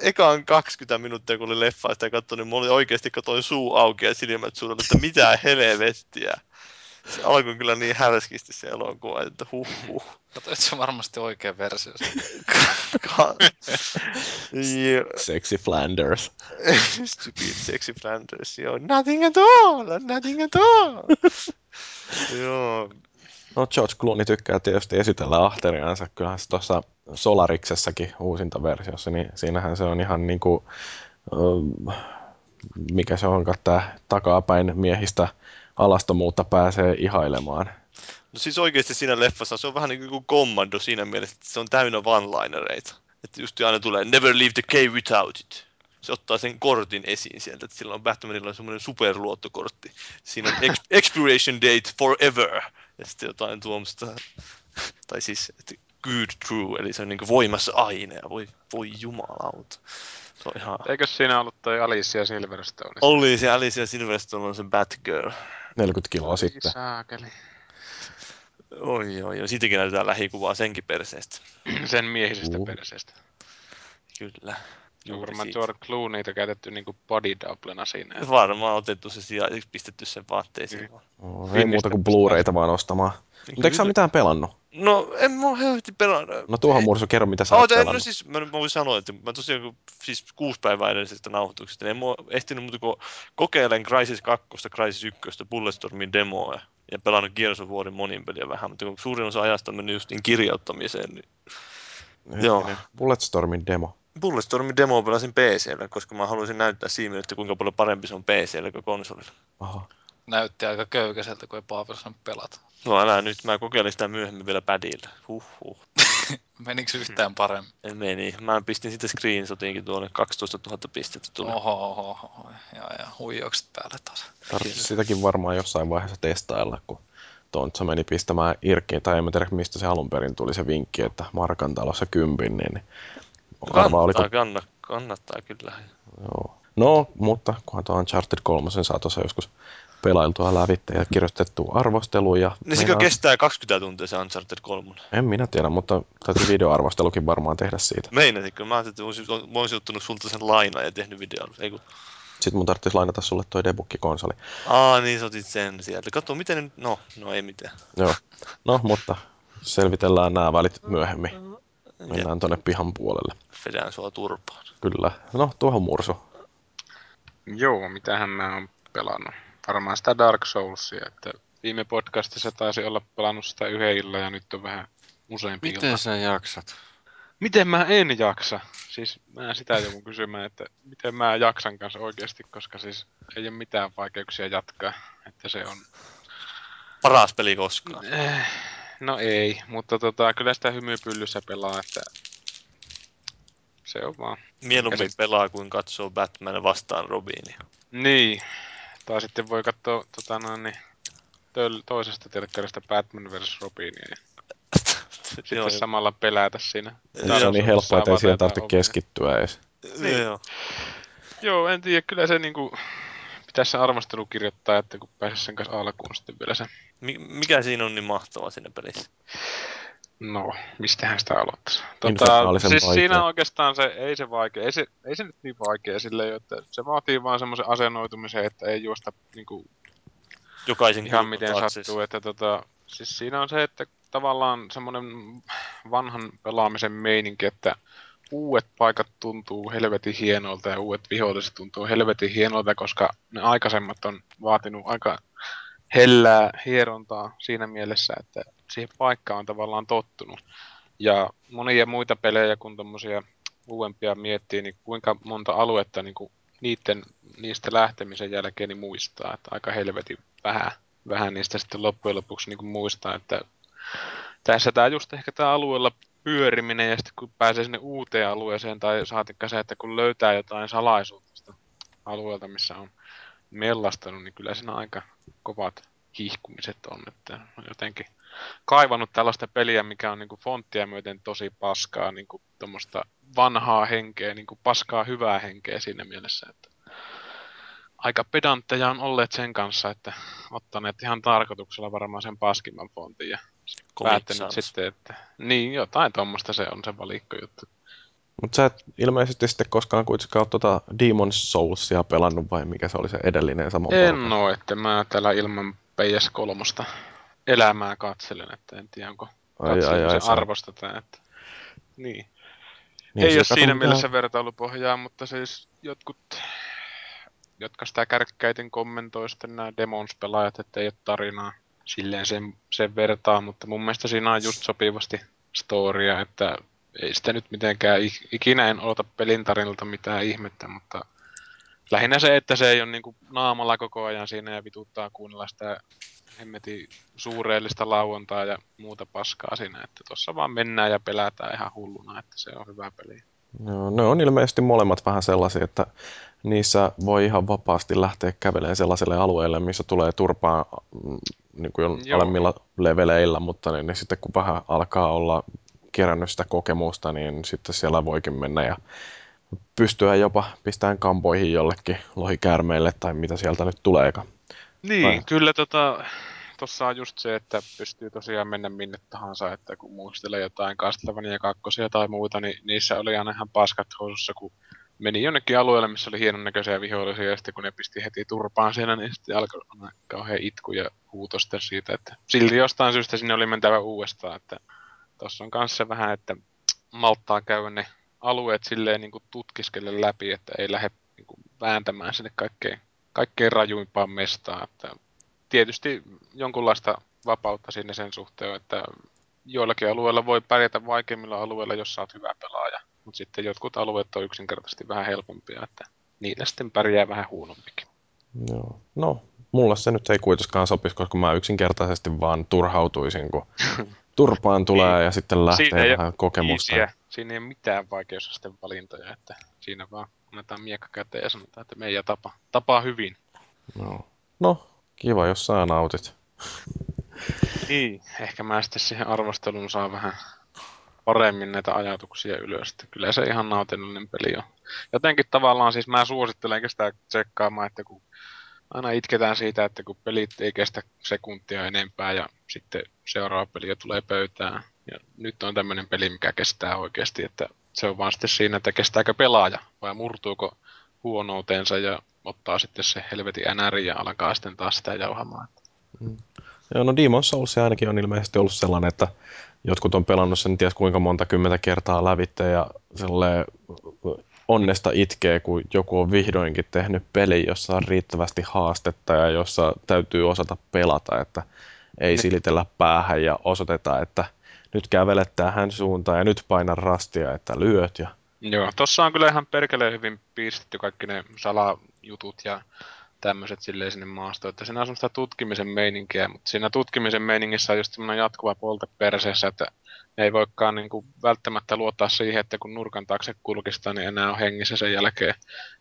ekaan 20 minuuttia, kun oli leffa sitä katsoin, niin mulla oli oikeasti katoin suu auki ja silmät suurella, että mitä helvettiä. Se alkoi kyllä niin härskisti se elokuva, että huh huh. Katsoit se varmasti oikea versio. Sexy Flanders. Stupid sexy Flanders, joo. Nothing at all, nothing at all. joo. No George Clooney tykkää tietysti esitellä ahteriansa. Kyllähän se tuossa Solariksessakin uusinta versiossa, niin siinähän se on ihan niinku, ö, mikä se onkaan tää takapäin miehistä alastomuutta pääsee ihailemaan. No siis oikeasti siinä leffassa se on vähän niin kuin kommando siinä mielessä, että se on täynnä one-linereita. Että just aina tulee never leave the cave without it. Se ottaa sen kortin esiin sieltä, että sillä on Batmanilla on semmoinen superluottokortti. Siinä on ex- expiration date forever. Ja sitten jotain tuommoista, tai siis että good true, eli se on niin voimassa aina ja voi, voi jumalauta. Se on ihan... Eikö siinä ollut toi Alicia Silverstone? Oli se Alicia Silverstone on se Batgirl. 40 kiloa sitten. Saakeli. Oi, oi, oi. Siitäkin näytetään lähikuvaa senkin perseestä. Sen miehisestä Uh. perseestä. Kyllä. On Juuri varmaan siitä. George Clooneyta käytetty niinku body doublena siinä. Varmaan otettu se sija, pistetty sen vaatteisiin. Vaan. Oh, ei muuta kuin Blu-rayta vaan ostamaan. Mutta eikö sä mitään pelannut? No, en mä oo pelannut. No tuohon Mursu, kerro mitä sä oot no pelannut. siis, mä, mä voin sanoa, että mä tosiaan kun- siis kuusi päivää edellisestä nauhoituksesta, niin en mä oo ehtinyt muuta kuin kokeilen Crysis 2, Crysis 1, Bulletstormin demoa ja pelannut Gears of Warin monin peliä vähän, mutta kun suurin osa ajasta meni justiin kirjoittamiseen, niin joo. Hetkinen. Bulletstormin demo. Bulletstormin demo pelasin PCllä, koska mä haluaisin näyttää Siimille, että kuinka paljon parempi se on PCllä kuin konsolilla. Aha. Näytti aika köykäiseltä, kun ei Paavilla saanut pelata. No älä nyt, mä kokeilin sitä myöhemmin vielä padilla. Huhhuh. Menikö se yhtään paremmin? En meni. Mä pistin sitten screenshotinkin tuonne 12 000 pistettä tuli. Oho, oho, oho. Ja, ja huijaukset päälle taas. Tarvitsisi sitäkin varmaan jossain vaiheessa testailla, kun Tontsa meni pistämään Irkkiin, tai en mä tiedä mistä se alun perin tuli se vinkki, että Markan talossa kympin, niin arvaa Kannattaa, oliko... kanna, kannattaa kyllä. Joo. No, mutta kunhan tuo Uncharted 3 saa tuossa joskus pelailtua lävitte ja kirjoitettua arvosteluja. Niin sekö kestää 20 tuntia se Uncharted 3? En minä tiedä, mutta täytyy videoarvostelukin varmaan tehdä siitä. Meinasitko? Mä ajattelin, että olisin, mä olisin ottanut sulta sen lainaa ja tehnyt videon. Ei kun... Sitten mun tarvitsisi lainata sulle toi debuggi-konsoli. Aa, niin sä otit sen sieltä. Katso, miten ne... No, no ei mitään. Joo. No, mutta selvitellään nämä välit myöhemmin. Mennään tonne pihan puolelle. Vedään sua turpaan. Kyllä. No, tuohon mursu. Joo, mitähän mä oon pelannut. Varmaan sitä Dark Soulsia, että viime podcastissa taisi olla pelannut sitä yhden illan ja nyt on vähän useampi ilta. Miten sä jaksat? Miten mä en jaksa? Siis mä sitä joudun kysymään, että miten mä jaksan kanssa oikeasti, koska siis ei ole mitään vaikeuksia jatkaa. Että se on... Paras peli koskaan. Eh, no ei, mutta tota, kyllä sitä hymypyllyssä pelaa, että se on vaan. Mieluummin Käsit- pelaa kuin katsoo Batman vastaan Robinia. Niin. Tai sitten voi katsoa tota, noin, niin, töl- toisesta telkkarista Batman vs. Robinia ja sitten Joo, samalla pelätä siinä. Se on niin helppoa, että ei siihen tarvitse Avata keskittyä edes. Niin. Joo. Joo, en tiedä, kyllä se niinku... Pitäisi se arvostelu kirjoittaa, että kun pääsisi sen kanssa alkuun sitten vielä se... Mi- mikä siinä on niin mahtavaa siinä pelissä? No, mistähän sitä aloittaisi? Tota, siis vaikea. siinä oikeastaan se, ei se vaikea, ei se, ei se nyt niin vaikea silleen, että se vaatii vaan semmoisen asennoitumisen, että ei juosta niinku Jokaisen ihan miten sattuu, että tota, siis siinä on se, että tavallaan semmoinen vanhan pelaamisen meininki, että uudet paikat tuntuu helvetin hienolta ja uudet viholliset tuntuu helvetin hienolta, koska ne aikaisemmat on vaatinut aika hellää hierontaa siinä mielessä, että siihen paikkaan on tavallaan tottunut. Ja monia muita pelejä, kun tommosia uudempia miettii, niin kuinka monta aluetta niin kuin niiden, niistä lähtemisen jälkeen niin muistaa, että aika helvetin vähän, vähän niistä sitten loppujen lopuksi niin kuin muistaa, että tässä tämä just ehkä tämä alueella pyöriminen ja sitten kun pääsee sinne uuteen alueeseen tai saatikka se, että kun löytää jotain salaisuutta alueelta, missä on mellastanut, niin kyllä siinä aika kovat hihkumiset on, että jotenkin kaivannut tällaista peliä, mikä on niinku fonttia myöten tosi paskaa, niinku tuommoista vanhaa henkeä, niinku paskaa hyvää henkeä siinä mielessä, että aika pedantteja on olleet sen kanssa, että ottaneet ihan tarkoituksella varmaan sen paskimman fontin ja päättänyt sitten, että niin jotain tuommoista se on se valikkojuttu. Mutta sä et ilmeisesti sitten koskaan kuitenkaan ole tuota Demon's Soulsia pelannut vai mikä se oli se edellinen sama En oo, että mä täällä ilman PS3 elämää katselen, että en tiedä onko katselemisen sä- arvostetaan, että niin. Niin, ei se ole siinä mitään- mielessä vertailupohjaa, mutta siis jotkut, jotka sitä kärkkäiten kommentoi sitten nämä Demons-pelaajat, että ei ole tarinaa silleen sen, sen vertaa, mutta mun mielestä siinä on just sopivasti storia, että ei sitä nyt mitenkään, ik- ikinä en odota pelin tarinalta mitään ihmettä, mutta lähinnä se, että se ei ole niinku naamalla koko ajan siinä ja vituttaa kuunnella sitä hemmetin suureellista lauantaa ja muuta paskaa siinä, että tuossa vaan mennään ja pelätään ihan hulluna, että se on hyvä peli. Joo, ne on ilmeisesti molemmat vähän sellaisia, että niissä voi ihan vapaasti lähteä kävelemään sellaiselle alueelle, missä tulee turpaa mm, niin kuin jo Joo. alemmilla leveleillä, mutta niin, niin sitten kun vähän alkaa olla kerännyt sitä kokemusta, niin sitten siellä voikin mennä ja pystyä jopa pistämään kampoihin jollekin lohikäärmeille tai mitä sieltä nyt tuleekaan. Niin, Vai? kyllä tota, tossa on just se, että pystyy tosiaan mennä minne tahansa, että kun muistelee jotain Castlevania kakkosia tai muuta, niin niissä oli aina ihan paskat housussa, kun meni jonnekin alueelle, missä oli hienon näköisiä vihollisia, ja sitten kun ne pisti heti turpaan siinä, niin sitten alkoi kauhean itku ja huuto sitten siitä, että silti jostain syystä sinne oli mentävä uudestaan, että tossa on kanssa vähän, että malttaa käydä ne alueet silleen niin kuin tutkiskelle läpi, että ei lähde niin kuin vääntämään sinne kaikkein, kaikkein rajuimpaan mestaan, että tietysti jonkunlaista vapautta sinne sen suhteen, että joillakin alueilla voi pärjätä vaikeimmilla alueilla, jos sä oot hyvä pelaaja. Mutta sitten jotkut alueet on yksinkertaisesti vähän helpompia, että niillä sitten pärjää vähän huonompikin. Joo. No, mulla se nyt ei kuitenkaan sopisi, koska mä yksinkertaisesti vaan turhautuisin, kun turpaan tulee Niin. ja sitten lähtee Siinä vähän kokemusta. Easyä. Siinä ei ole mitään vaikeusasten valintoja, että siinä vaan annetaan miekka käteen ja sanotaan, että meidän tapa, tapaa hyvin. No. no, kiva, jos sä nautit. Niin. Ehkä mä sitten siihen arvosteluun saa vähän paremmin näitä ajatuksia ylös. Että kyllä se ihan nautinnollinen peli on. Jotenkin tavallaan siis mä suosittelen sitä tsekkaamaan, että kun aina itketään siitä, että kun pelit ei kestä sekuntia enempää ja sitten seuraava peli jo tulee pöytään. Ja nyt on tämmöinen peli, mikä kestää oikeasti, että se on vaan sitten siinä, että kestääkö pelaaja vai murtuuko huonouteensa ja ottaa sitten se helvetin NR ja alkaa sitten taas sitä jauhamaan. Joo, no Demon's Souls ainakin on ilmeisesti ollut sellainen, että jotkut on pelannut sen ties kuinka monta kymmentä kertaa lävitte ja onnesta itkee, kun joku on vihdoinkin tehnyt peli, jossa on riittävästi haastetta ja jossa täytyy osata pelata, että ei silitellä päähän ja osoiteta, että nyt kävelet tähän suuntaan ja nyt paina rastia, että lyöt. Ja... Joo, tossa on kyllä ihan perkeleen hyvin piistetty kaikki ne salajutut ja tämmöiset silleen sinne maastoon, että siinä on semmoista tutkimisen meininkiä, mutta siinä tutkimisen meiningissä on just semmoinen jatkuva polte perseessä, että ei voikaan niin kuin välttämättä luottaa siihen, että kun nurkan taakse kulkistaa, niin enää on hengissä sen jälkeen.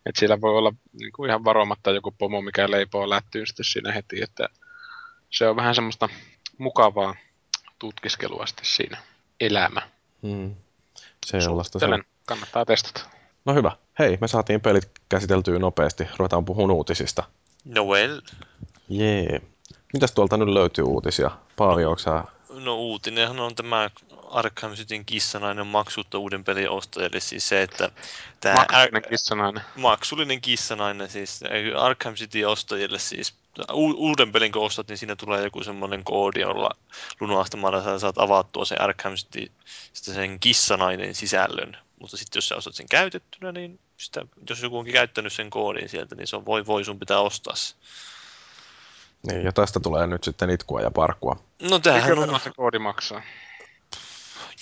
Että siellä voi olla niin kuin ihan varomatta joku pomo, mikä leipoo lättyyn sitten siinä heti, että se on vähän semmoista mukavaa tutkiskelua sitten siinä elämä. Hmm. Sellaista se on. Kannattaa testata. No hyvä. Hei, me saatiin pelit käsiteltyä nopeasti. Ruvetaan puhumaan uutisista. No well. Jee. Mitäs tuolta nyt löytyy uutisia? Paavi, onko sä... No uutinenhan on tämä Arkham Cityn kissanainen maksutta uuden pelin ostajille. Siis se, että tämä Maksullinen kissanainen. maksullinen kissanainen siis Arkham City ostajille siis uuden pelin kun ostat, niin siinä tulee joku semmoinen koodi, jolla lunastamalla sä saat avattua sen Arkham City, sen kissanainen sisällön. Mutta sitten jos sä ostat sen käytettynä, niin sitä, jos joku onkin käyttänyt sen koodin sieltä, niin se on voi, voi sun pitää ostaa se. Niin, ja tästä tulee nyt sitten itkua ja parkua. No tämähän Mikä on, se koodi maksaa?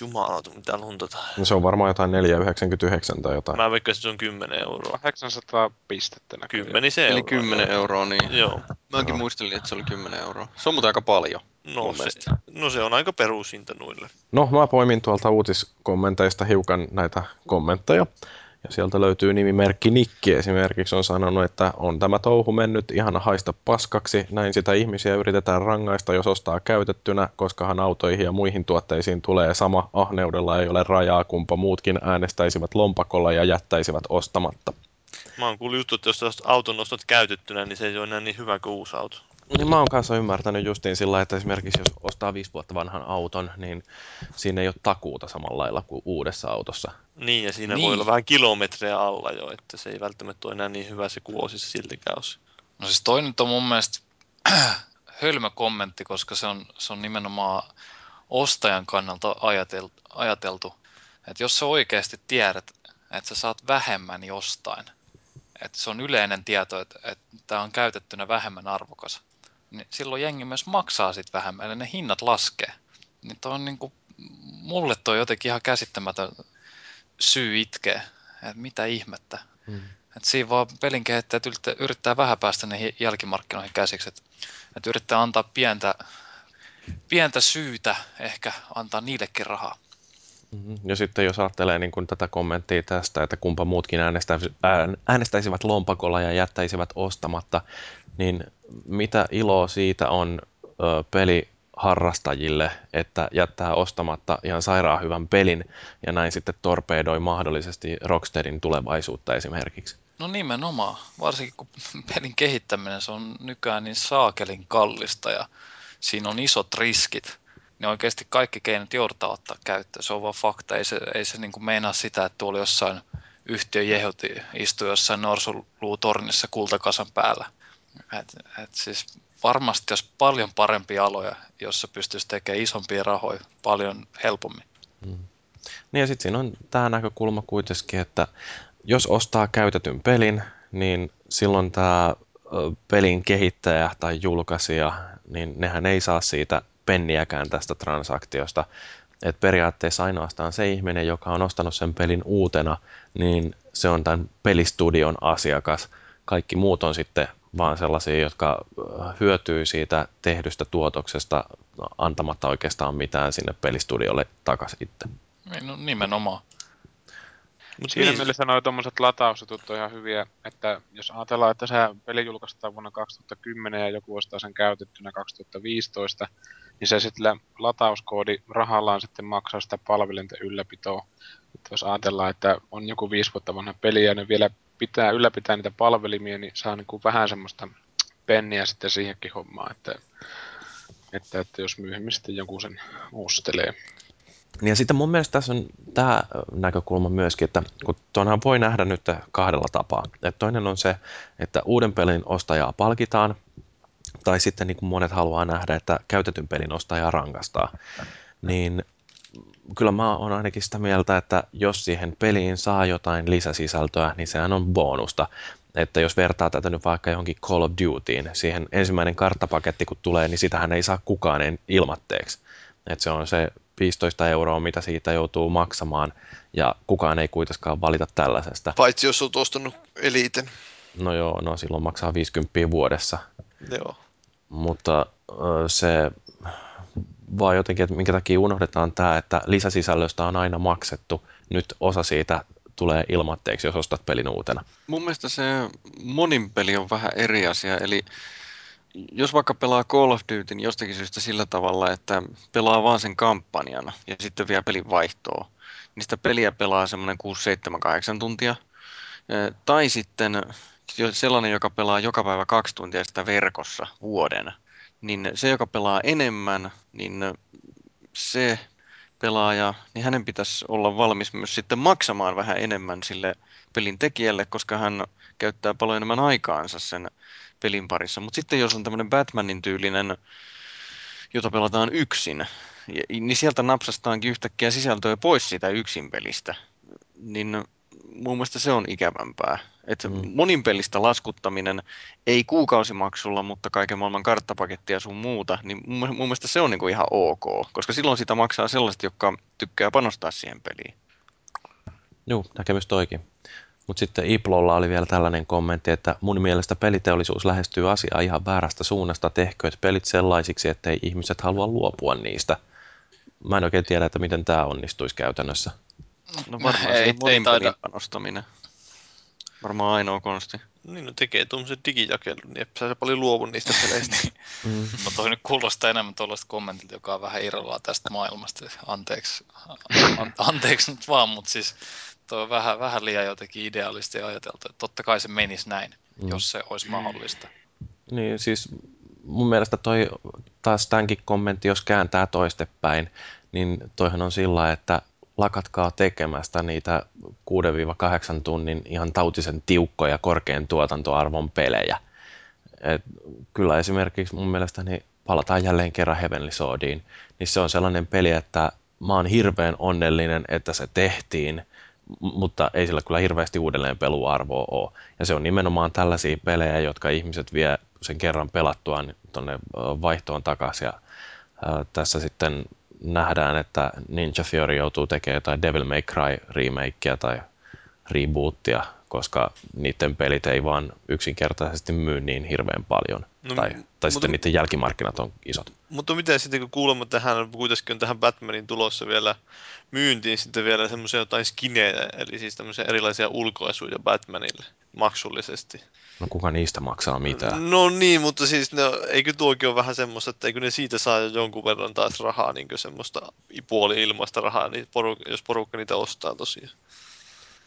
Jumalauta, mitä luntata. No, se on varmaan jotain 4,99 tai jotain. Mä veikkaan, että se on 10 euroa. 800 pistettä näkyy. Kymmenisen Eli euroa. 10 euroa, niin Joo. mäkin Joo. muistelin, että se oli 10 euroa. Se on muuten aika paljon. No se, mielestä. no se on aika perushinta noille. No, mä poimin tuolta uutiskommenteista hiukan näitä kommentteja. Ja sieltä löytyy nimimerkki Nikki esimerkiksi on sanonut, että on tämä touhu mennyt ihan haista paskaksi. Näin sitä ihmisiä yritetään rangaista, jos ostaa käytettynä, koskahan autoihin ja muihin tuotteisiin tulee sama ahneudella ei ole rajaa, kumpa muutkin äänestäisivät lompakolla ja jättäisivät ostamatta. Mä oon kuullut juttu, että jos auton ostat käytettynä, niin se ei ole enää niin hyvä kuin uusi auto. Niin mä oon kanssa ymmärtänyt justiin sillä että esimerkiksi jos ostaa viisi vuotta vanhan auton, niin siinä ei ole takuuta samalla lailla kuin uudessa autossa. Niin, ja siinä Niin. voi olla vähän kilometrejä alla jo, että se ei välttämättä ole enää niin hyvä se kuosi se siltikään. No siis toi nyt on mun mielestä hölmö kommentti, koska se on, se on nimenomaan ostajan kannalta ajateltu, ajateltu. Että jos sä oikeasti tiedät, että sä saat vähemmän jostain, että se on yleinen tieto, että, että tämä on käytettynä vähemmän arvokas, niin silloin jengi myös maksaa sit vähemmän, eli ne hinnat laskee. Niin toi on niinku, mulle toi jotenkin ihan käsittämätön syy itkeä, että mitä ihmettä. Mm. Et siinä vaan pelin kehittäjät yrittää, yrittää vähän päästä niihin jälkimarkkinoihin käsiksi. Että et yrittää antaa pientä, pientä syytä ehkä antaa niillekin rahaa. Mhm. Ja sitten jos ajattelee niin kuin tätä kommenttia tästä, että kumpa muutkin äänestäis- ään- äänestäisivät lompakolla ja jättäisivät ostamatta, niin mitä iloa siitä on ö, peliharrastajille, että jättää ostamatta ihan sairaan hyvän pelin ja näin sitten torpeedoi mahdollisesti Rocksteadin tulevaisuutta esimerkiksi. No nimenomaan, varsinkin kun pelin kehittäminen se on nykyään niin saakelin kallista ja siinä on isot riskit. Niin oikeasti kaikki keinot joudutaan ottaa käyttöön. Se on vaan fakta. Ei se, ei se niin kuin meinaa sitä, että tuolla jossain yhtiö jehuti istuu jossain norsuluutornissa kultakasan päällä. Et, et siis varmasti jos paljon parempia aloja, jossa pystyisi tekemään isompia rahoja paljon helpommin. Niin ja sitten siinä on tämä näkökulma kuitenkin, että jos ostaa käytetyn pelin, niin silloin tämä pelin kehittäjä tai julkaisija, niin nehän ei saa siitä penniäkään tästä transaktiosta. Et periaatteessa ainoastaan se ihminen, joka on ostanut sen pelin uutena, niin se on tämän pelistudion asiakas. Kaikki muut on sitten vaan sellaisia, jotka äh, hyötyy siitä tehdystä tuotoksesta antamatta oikeastaan mitään sinne pelistudiolle takaisin itse. Niin, No, nimenomaan. Mut Siinä niin, mielessä nuo tuommoiset latausjutut on ihan hyviä, että jos ajatellaan, että se peli julkaistaan vuonna 2010 ja joku ostaa sen käytettynä 2015, niin se sitten latauskoodi rahallaan sitten maksaa sitä palvelinten ylläpitoa. Että jos ajatellaan, että on joku viisi vuotta vanha peli ja ne vielä pitää ylläpitää niitä palvelimia, niin saa niin kuin vähän semmoista penniä sitten siihenkin hommaan, että, että, että jos myöhemmin sitten joku sen ostelee. Ja sitten mun mielestä tässä on tämä näkökulma myöskin, että kun tuonhan voi nähdä nyt kahdella tapaa. Et toinen on se, että uuden pelin ostajaa palkitaan, tai sitten niin kuin monet haluaa nähdä, että käytetyn pelin ostajaa rankastaa. Niin kyllä mä oon ainakin sitä mieltä, että jos siihen peliin saa jotain lisäsisältöä, niin sehän on bonusta. Että jos vertaa tätä nyt vaikka johonkin Call of Dutyin, siihen ensimmäinen karttapaketti kun tulee, niin sitähän ei saa kukaan ilmatteeksi. Että se on se 15 euroa, mitä siitä joutuu maksamaan, ja kukaan ei kuitenkaan valita tällaisesta. Paitsi jos olet ostanut Eliten. No joo, no silloin maksaa 50 vuodessa. Joo. Mutta se vaan jotenkin, että minkä takia unohdetaan tämä, että lisäsisällöstä on aina maksettu. Nyt osa siitä tulee ilmatteeksi, jos ostat pelin uutena. Mun mielestä se monin peli on vähän eri asia, eli jos vaikka pelaa Call of Duty niin jostakin syystä sillä tavalla, että pelaa vaan sen kampanjan ja sitten vielä pelin vaihtoa, niin sitä peliä pelaa semmoinen 6, 7, 8 tuntia. Tai sitten sellainen, joka pelaa joka päivä kaksi tuntia sitä verkossa vuoden, niin se, joka pelaa enemmän, niin se pelaaja, niin hänen pitäisi olla valmis myös sitten maksamaan vähän enemmän sille pelin tekijälle, koska hän käyttää paljon enemmän aikaansa sen pelin parissa. Mutta sitten jos on tämmöinen Batmanin tyylinen, jota pelataan yksin, niin sieltä napsastaankin yhtäkkiä sisältöä pois siitä yksin pelistä. Niin mun mielestä se on ikävämpää. Että mm. monin pelistä laskuttaminen, ei kuukausimaksulla, mutta kaiken maailman karttapakettia sun muuta, niin mun, mun mielestä se on niinku ihan ok, koska silloin sitä maksaa sellaiset, jotka tykkää panostaa siihen peliin. Joo, näkemys toikin. Mutta sitten Iplolla oli vielä tällainen kommentti, että mun mielestä peliteollisuus lähestyy asiaa ihan väärästä suunnasta. Tehkööt pelit sellaisiksi, ettei ihmiset halua luopua niistä. Mä en oikein tiedä, että miten tämä onnistuisi käytännössä. No varmaan ei, ei taida... panostaminen. Varmaan ainoa konsti. Niin, no tekee tuommoisen digijakelun, niin sä paljon luovu niistä peleistä. mm. No toi nyt kuulostaa enemmän tuollaista kommentilta, joka on vähän irrallaan tästä maailmasta. Anteeksi, an, anteeksi nyt vaan, mutta siis tuo on vähän, vähän liian jotenkin idealisti ajateltu. Että totta kai se menisi näin, mm. jos se olisi mahdollista. Niin, siis mun mielestä toi taas tämänkin kommentti, jos kääntää toistepäin, niin toihan on sillä, että lakatkaa tekemästä niitä 6-8 tunnin ihan tautisen tiukkoja korkean tuotantoarvon pelejä. Et kyllä esimerkiksi mun mielestäni palataan jälleen kerran Heavenly Swordiin, niin se on sellainen peli, että mä oon hirveän onnellinen, että se tehtiin, mutta ei sillä kyllä hirveästi uudelleen peluarvoa ole. Ja se on nimenomaan tällaisia pelejä, jotka ihmiset vie sen kerran pelattuaan tuonne vaihtoon takaisin. Ja, tässä sitten nähdään, että Ninja Theory joutuu tekemään jotain Devil May Cry remakea tai rebootia, koska niiden pelit ei vaan yksinkertaisesti myy niin hirveän paljon. No, tai, tai mutta, sitten niiden jälkimarkkinat on isot. Mutta miten sitten kun kuulemma tähän, kuitenkin on tähän Batmanin tulossa vielä myyntiin sitten vielä semmoisia jotain skinejä, eli siis tämmöisiä erilaisia ulkoasuja Batmanille maksullisesti. No kuka niistä maksaa mitään? No niin, mutta siis no, eikö tuokin ole vähän semmoista, että eikö ne siitä saa jonkun verran taas rahaa, niin semmoista puoli ilmaista rahaa, niin poruk- jos porukka niitä ostaa tosiaan.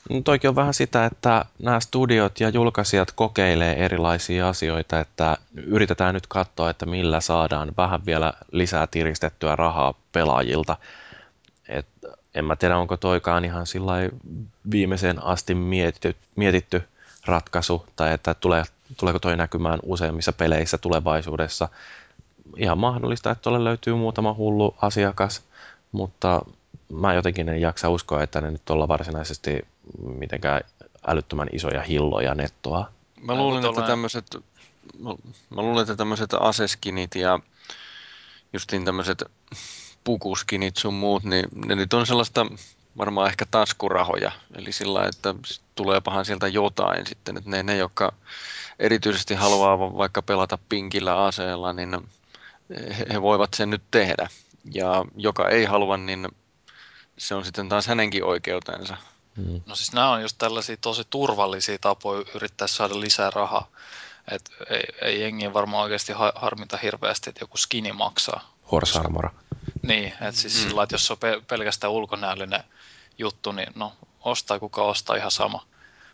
No toikin on vähän sitä, että nämä studiot ja julkaisijat kokeilee erilaisia asioita, että yritetään nyt katsoa, että millä saadaan vähän vielä lisää tiristettyä rahaa pelaajilta. Et en mä tiedä, onko toikaan ihan sillä viimeiseen asti mietitty, mietitty ratkaisu, tai että tulee, tuleeko toi näkymään useimmissa peleissä tulevaisuudessa. Ihan mahdollista, että tuolle löytyy muutama hullu asiakas, mutta mä jotenkin en jaksa uskoa, että ne nyt olla varsinaisesti mitenkään älyttömän isoja hilloja nettoa. Mä luulen, että tämmöiset mä luulen, että tämmöiset aseskinit ja justiin tämmöiset pukuskinit sun muut, niin ne nyt on sellaista varmaan ehkä taskurahoja. Eli sillä, että tuleepahan sieltä jotain sitten. Että ne, ne, jotka erityisesti haluaa vaikka pelata pinkillä aseella, niin he, he voivat sen nyt tehdä. Ja joka ei halua, niin se on sitten taas hänenkin oikeutensa. Hmm. No siis nämä on just tällaisia tosi turvallisia tapoja yrittää saada lisää rahaa. Et ei, ei jengi varmaan oikeasti harmita hirveästi, että joku skini maksaa. Horse Armor. Niin, että siis mm. sillä että jos se on pelkästään ulkonäöllinen juttu, niin no, ostaa kuka ostaa ihan sama.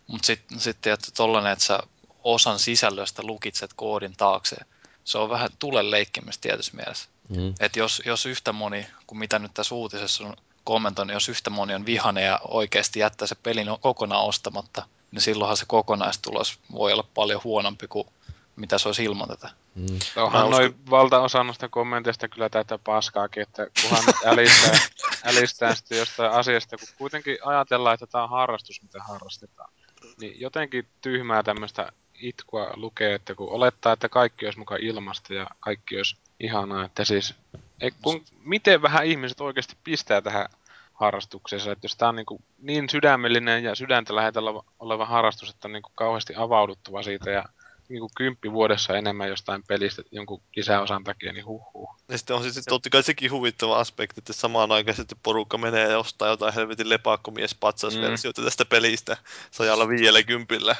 Mutta sitten sit, että tollainen, että sä osan sisällöstä lukitset koodin taakse, se on vähän tulen leikkimistä tietyssä mielessä. Mm. Että jos, jos yhtä moni, kuin mitä nyt tässä uutisessa on kommentoinut, jos yhtä moni on vihane ja oikeasti jättää se pelin kokonaan ostamatta, niin silloinhan se kokonaistulos voi olla paljon huonompi kuin mitä se olisi ilman tätä. Mm. Onhan uskon... noin valtaosa noista kommenteista kyllä tätä paskaakin, että kunhan älistää, älistää sitten jostain asiasta, kun kuitenkin ajatellaan, että tämä on harrastus, mitä harrastetaan. Niin jotenkin tyhmää tämmöistä itkua lukee, että kun olettaa, että kaikki olisi mukaan ilmasta ja kaikki olisi ihanaa, että siis Ei, kun, miten vähän ihmiset oikeasti pistää tähän harrastukseensa, että jos tämä on niin, kuin niin sydämellinen ja sydäntä lähetällä oleva harrastus, että on niin kuin kauheasti avauduttava siitä ja niin kuin kymppi vuodessa enemmän jostain pelistä jonkun lisäosan takia, niin huh. Ja sitten on siis totta kai sekin huvittava aspekti, että samaan aikaan sitten porukka menee ja ostaa jotain helvetin lepakkomies patsasversioita mm. tästä pelistä sajalla viiellä kympillä.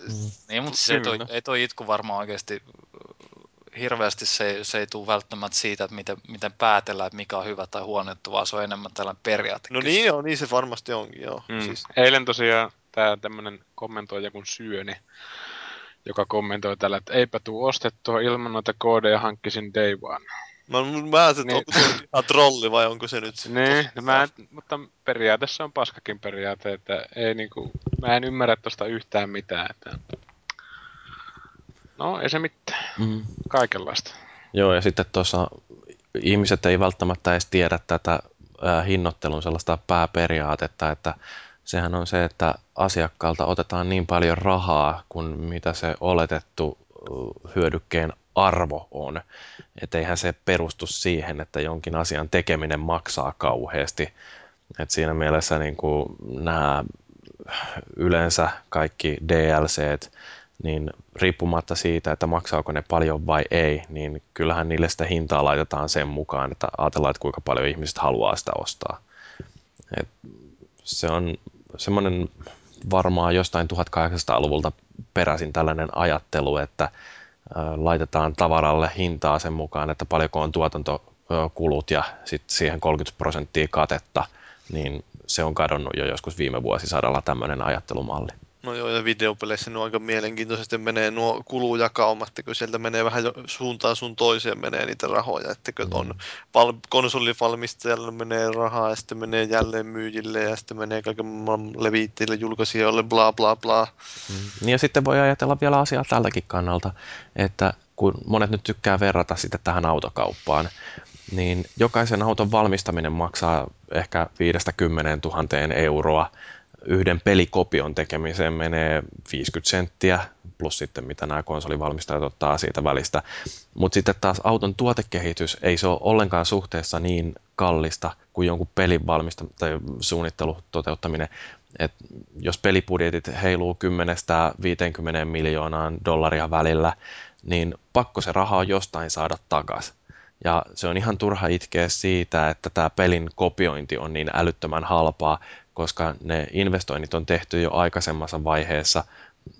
Mm. Niin, mutta se ei toi, ei toi itku varmaan oikeasti hirveästi se, se ei tule välttämättä siitä, että miten, miten päätellään, että mikä on hyvä tai huono vaan se on enemmän tällainen periaate. No niin joo, niin se varmasti onkin, joo. Mm. Siis... Eilen tosiaan tämä tämmöinen kommentoija kuin Syöni, joka kommentoi tällä, että eipä tuu ostettua ilman noita koodeja hankkisin day one. Mä, mä että niin. onko se ihan trolli vai onko se nyt... Niin, no mä en, mutta periaatteessa on paskakin periaate, että ei niinku, mä en ymmärrä tosta yhtään mitään. Että... No, ei se mitään. Mm. Kaikenlaista. Joo, ja sitten tuossa ihmiset ei välttämättä edes tiedä tätä äh, hinnoittelun sellaista pääperiaatetta, että sehän on se, että asiakkaalta otetaan niin paljon rahaa kuin mitä se oletettu hyödykkeen arvo on. Että eihän se perustu siihen, että jonkin asian tekeminen maksaa kauheasti. Et siinä mielessä niin kuin nämä yleensä kaikki DLCt, niin riippumatta siitä, että maksaako ne paljon vai ei, niin kyllähän niille sitä hintaa laitetaan sen mukaan, että ajatellaan, että kuinka paljon ihmiset haluaa sitä ostaa. Et se on semmoinen varmaan jostain 1800-luvulta peräisin tällainen ajattelu, että laitetaan tavaralle hintaa sen mukaan, että paljonko on tuotantokulut ja sitten siihen 30 prosenttia katetta, niin se on kadonnut jo joskus viime vuosisadalla tämmöinen ajattelumalli. No joo, ja videopeleissä ne on aika mielenkiintoisesti menee nuo kulujakaumat, että kun sieltä menee vähän suuntaan sun toiseen menee niitä rahoja, että kun on val- konsolivalmistajalle menee rahaa, ja sitten menee jälleen myyjille, ja sitten menee kaiken maailman leviitteille, julkaisijoille, bla bla bla. Mm. Ja sitten voi ajatella vielä asiaa tältäkin kannalta, että kun monet nyt tykkää verrata sitä tähän autokauppaan, niin jokaisen auton valmistaminen maksaa ehkä 50 000 euroa, yhden pelikopion tekemiseen menee 50 senttiä, plus sitten mitä nämä konsolivalmistajat ottaa siitä välistä. Mutta sitten taas auton tuotekehitys ei se ole ollenkaan suhteessa niin kallista kuin jonkun pelin valmista tai suunnittelu, toteuttaminen. Et jos pelibudjetit heiluu 10-50 miljoonaan dollaria välillä, niin pakko se raha on jostain saada takaisin. Ja se on ihan turha itkeä siitä, että tämä pelin kopiointi on niin älyttömän halpaa, koska ne investoinnit on tehty jo aikaisemmassa vaiheessa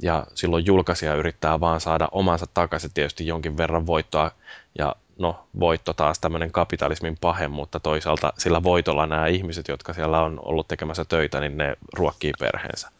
ja silloin julkaisija yrittää vaan saada omansa takaisin tietysti jonkin verran voittoa ja no voitto taas tämmöinen kapitalismin pahe, mutta toisaalta sillä voitolla nämä ihmiset, jotka siellä on ollut tekemässä töitä, niin ne ruokkii perheensä.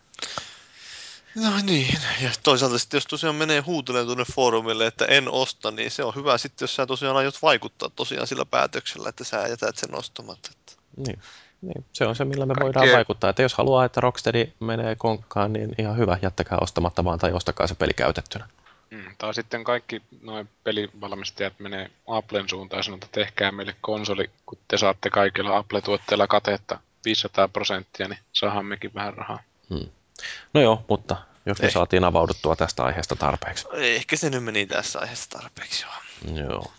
No niin, ja toisaalta sitten jos tosiaan menee huutelemaan tuonne foorumille, että en osta, niin se on hyvä sitten, jos sä tosiaan aiot vaikuttaa tosiaan sillä päätöksellä, että sä jätät sen ostamatta. Niin. Niin, se on se, millä me voidaan vaikuttaa. Että jos haluaa, että Rocksteady menee konkkaan, niin ihan hyvä, jättäkää ostamatta vaan tai ostakaa se peli käytettynä. Mm, tai sitten kaikki noin pelivalmistajat menee Applen suuntaan ja sanoo, että tehkää meille konsoli, kun te saatte kaikilla Apple-tuotteilla katetta 500 prosenttia, niin saahan mekin vähän rahaa. Hmm. No joo, mutta jos me eh. saatiin avauduttua tästä aiheesta tarpeeksi. Ehkä se nyt meni tässä aiheesta tarpeeksi, joo. Joo.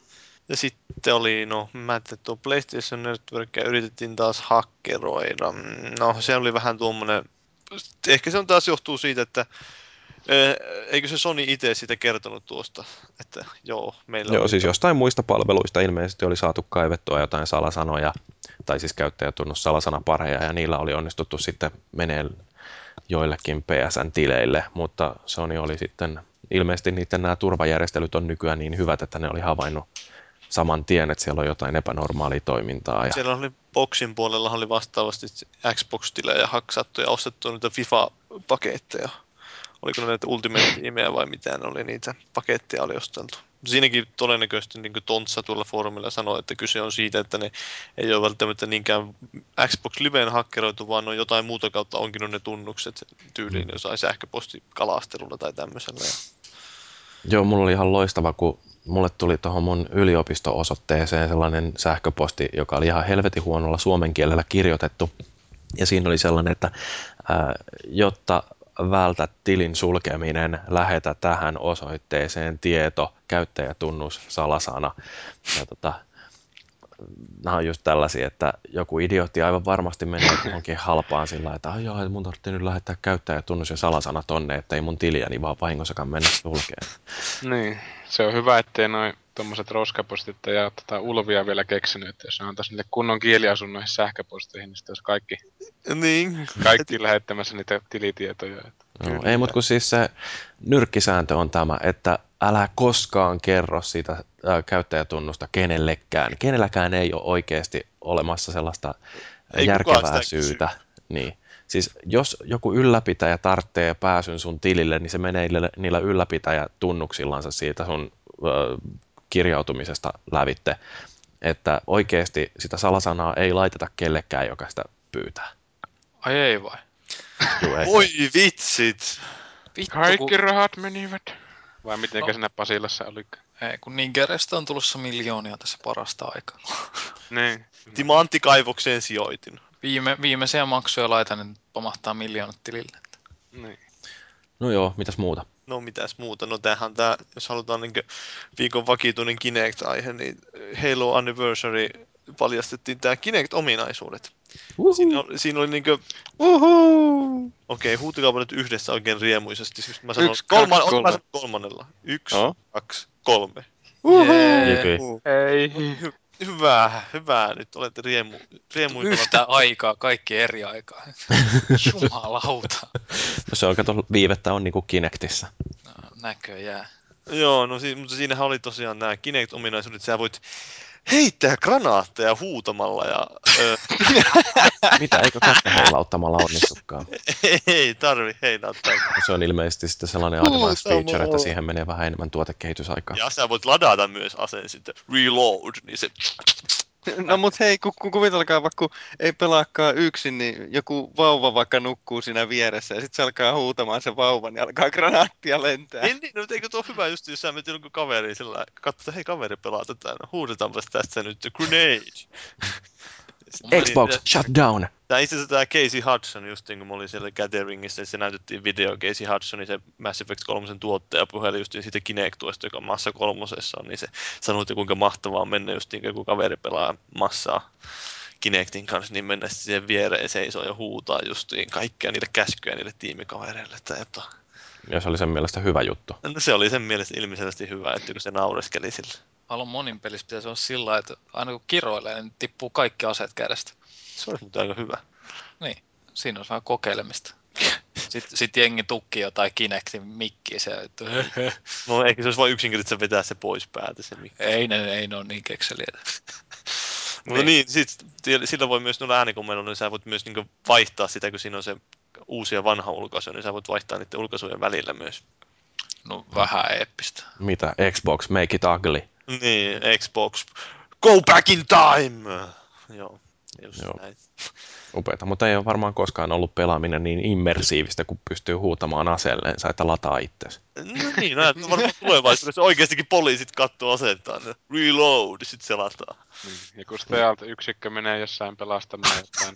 Ja sitten oli, no mä että tuo PlayStation Networkia yritettiin taas hakkeroida. No se oli vähän tuommoinen, ehkä se on taas johtuu siitä, että eh, Eikö se Sony itse siitä kertonut tuosta, että joo, meillä Joo, siis jostain muista palveluista ilmeisesti oli saatu kaivettua jotain salasanoja, tai siis käyttäjätunnus salasanapareja, ja niillä oli onnistuttu sitten menee joillekin PSN-tileille, mutta Sony oli sitten, ilmeisesti niiden nämä turvajärjestelyt on nykyään niin hyvät, että ne oli havainnut saman tien, että siellä on jotain epänormaalia toimintaa. Ja... Siellä oli Boxin puolella oli vastaavasti Xbox-tilejä haksattu ja ostettu niitä FIFA-paketteja. Oliko ne näitä Ultimate-tiimejä vai mitä ne oli, niitä paketteja oli osteltu. Siinäkin todennäköisesti niin kuin Tontsa tuolla foorumilla sanoi, että kyse on siitä, että ne ei ole välttämättä niinkään Xbox Liveen hakkeroitu, vaan on jotain muuta kautta onkin on ne tunnukset tyyliin mm. jossain sähköpostikalastelulla tai tämmöisellä. Joo, mulla oli ihan loistava, kun mulle tuli tuohon mun yliopisto-osoitteeseen sellainen sähköposti, joka oli ihan helvetin huonolla suomen kielellä kirjoitettu. Ja siinä oli sellainen, että ää, jotta vältä tilin sulkeminen, lähetä tähän osoitteeseen tieto, käyttäjätunnus, salasana. Ja tota, nämä on just tällaisia, että joku idiootti aivan varmasti menee johonkin halpaan sillä että ai joo, mun tarvitsee nyt lähettää käyttäjätunnus ja salasana tonne, että ei mun tiliäni vaan vahingossakaan mennä sulkeen. Niin, se on hyvä, ettei noin tuommoiset roskapostit ja tota ulvia vielä keksinyt, että jos ne antaisi niille kunnon kieliasun noihin sähköposteihin, niin sitten olisi kaikki, Niin. kaikki lähettämässä niitä tilitietoja. Että No, ei, mutta kun siis se nyrkkisääntö on tämä, että älä koskaan kerro siitä ää, käyttäjätunnusta kenellekään. Kenelläkään ei ole oikeasti olemassa sellaista Ei järkevää sitä kysy. syytä. Niin. Siis jos joku ylläpitäjä tarvitsee pääsyn sun tilille, niin se menee niillä, ylläpitäjätunnuksillansa siitä sun ö, kirjautumisesta lävitte. Että oikeasti sitä salasanaa ei laiteta kellekään, joka sitä pyytää. Ai ei vai? Juu, ei. Oi vitsit. Vittu, kaikki kun, rahat menivät. Vai miten No. siinä Pasilassa oli? ei, kun Nigeristä on tulossa miljoonia tässä parasta aikaa. Niin. Timanttikaivokseen sijoitin. Viime, viimeisiä maksuja laitan, niin pamahtaa miljoonat tilille. niin. No joo, mitäs muuta? No mitäs muuta, no tämähän tää, jos halutaan niin viikon vakituinen Kinect-aihe, niin Halo Anniversary paljastettiin tämä Kinect-ominaisuudet. Siinä, oli- siinä oli niinkö, Uhu! Okei, huutakaapa nyt yhdessä oikein riemuisesti. Siis mä sanon, Yksi, kolman, kaksi, ota mä kolme. sanon kolmannella. Yksi, Joo. kaksi, kolme. Jipi. Ei. Hy- hyvää, hyvää. Nyt olette riemu, riemuisella. Yhtä aikaa, kaikki eri aikaa. Jumalauta. No se on, kato, viivettä on niinku Kinectissä. No, näköjään. Joo, no si- mutta siinähän oli tosiaan nämä Kinect-ominaisuudet. Sä voit heittää granaatteja huutamalla ja ö, Mitä, eikö kättä heilauttamalla onnistukaan? ei tarvi heilauttaa. Se on ilmeisesti sitten sellainen advanced feature, että siihen menee vähän enemmän tuotekehitysaikaa. Ja sä voit ladata myös aseen sitten. Reload, niin se... No mut hei, kun, kun kuvitelkaa vaikka kun ei pelaakaan yksin, niin joku vauva vaikka nukkuu siinä vieressä ja sitten se alkaa huutamaan se vauva, niin alkaa granaattia lentää. Niin, niin, no, eikö tuo hyvä just, jos sä menet jonkun kaveriin sillä katso, hei kaveri pelaa tätä, no huudetaanpas tästä nyt grenade. Xbox, shut down! Tämä itse asiassa tämä Casey Hudson, just niin kun mä olin siellä Gatheringissa, se näytettiin video Casey Hudsonin, se Mass Effect 3 tuottaja, puheli just siitä Kinect-tuesta, joka Massa kolmosessa on, niin se sanoi, että kuinka mahtavaa mennä just niin kun kaveri pelaa massaa Kinectin kanssa, niin mennä siihen viereen seisoo ja huutaa justiin kaikkea niille käskyjä niille tiimikavereille tai jotain. Ja se oli sen mielestä hyvä juttu. No se oli sen mielestä ilmiselvästi hyvä, että kun se naureskeli sille. Halo monin pelissä pitäisi olla sillä lailla, että aina kun kiroilee, niin tippuu kaikki aseet kädestä. Se olisi muuten aika hyvä. Siinä on vähän kokeilemista. Sitten sit jengi tukki jotain Kinectin mikkiä se, että No ehkä se olisi vain yksinkertaisesti vetää se pois päältä se mikki. ei ne, ei ne ole niin kekseliäitä. Mutta niin, sit, sillä voi myös noilla äänikommentoilla, niin sä voit myös niinku vaihtaa sitä, kun siinä on se uusi ja vanha ulkaisu, niin sä voit vaihtaa niiden ulkaisujen välillä myös. No vähän eeppistä. Mitä? Xbox, make it ugly. Niin, Xbox, go back in time! Joo, just Joo. näin. Upeeta, mutta ei ole varmaan koskaan ollut pelaaminen niin immersiivistä, kun pystyy huutamaan aseelleensa, että lataa itsesi. No niin, näet, varmaan tulevaisuudessa oikeastikin poliisit kattoo asentaa ne. Reload, sit selataan. Niin. Ja kun täältä yksikkö menee jossain pelastamaan jotain.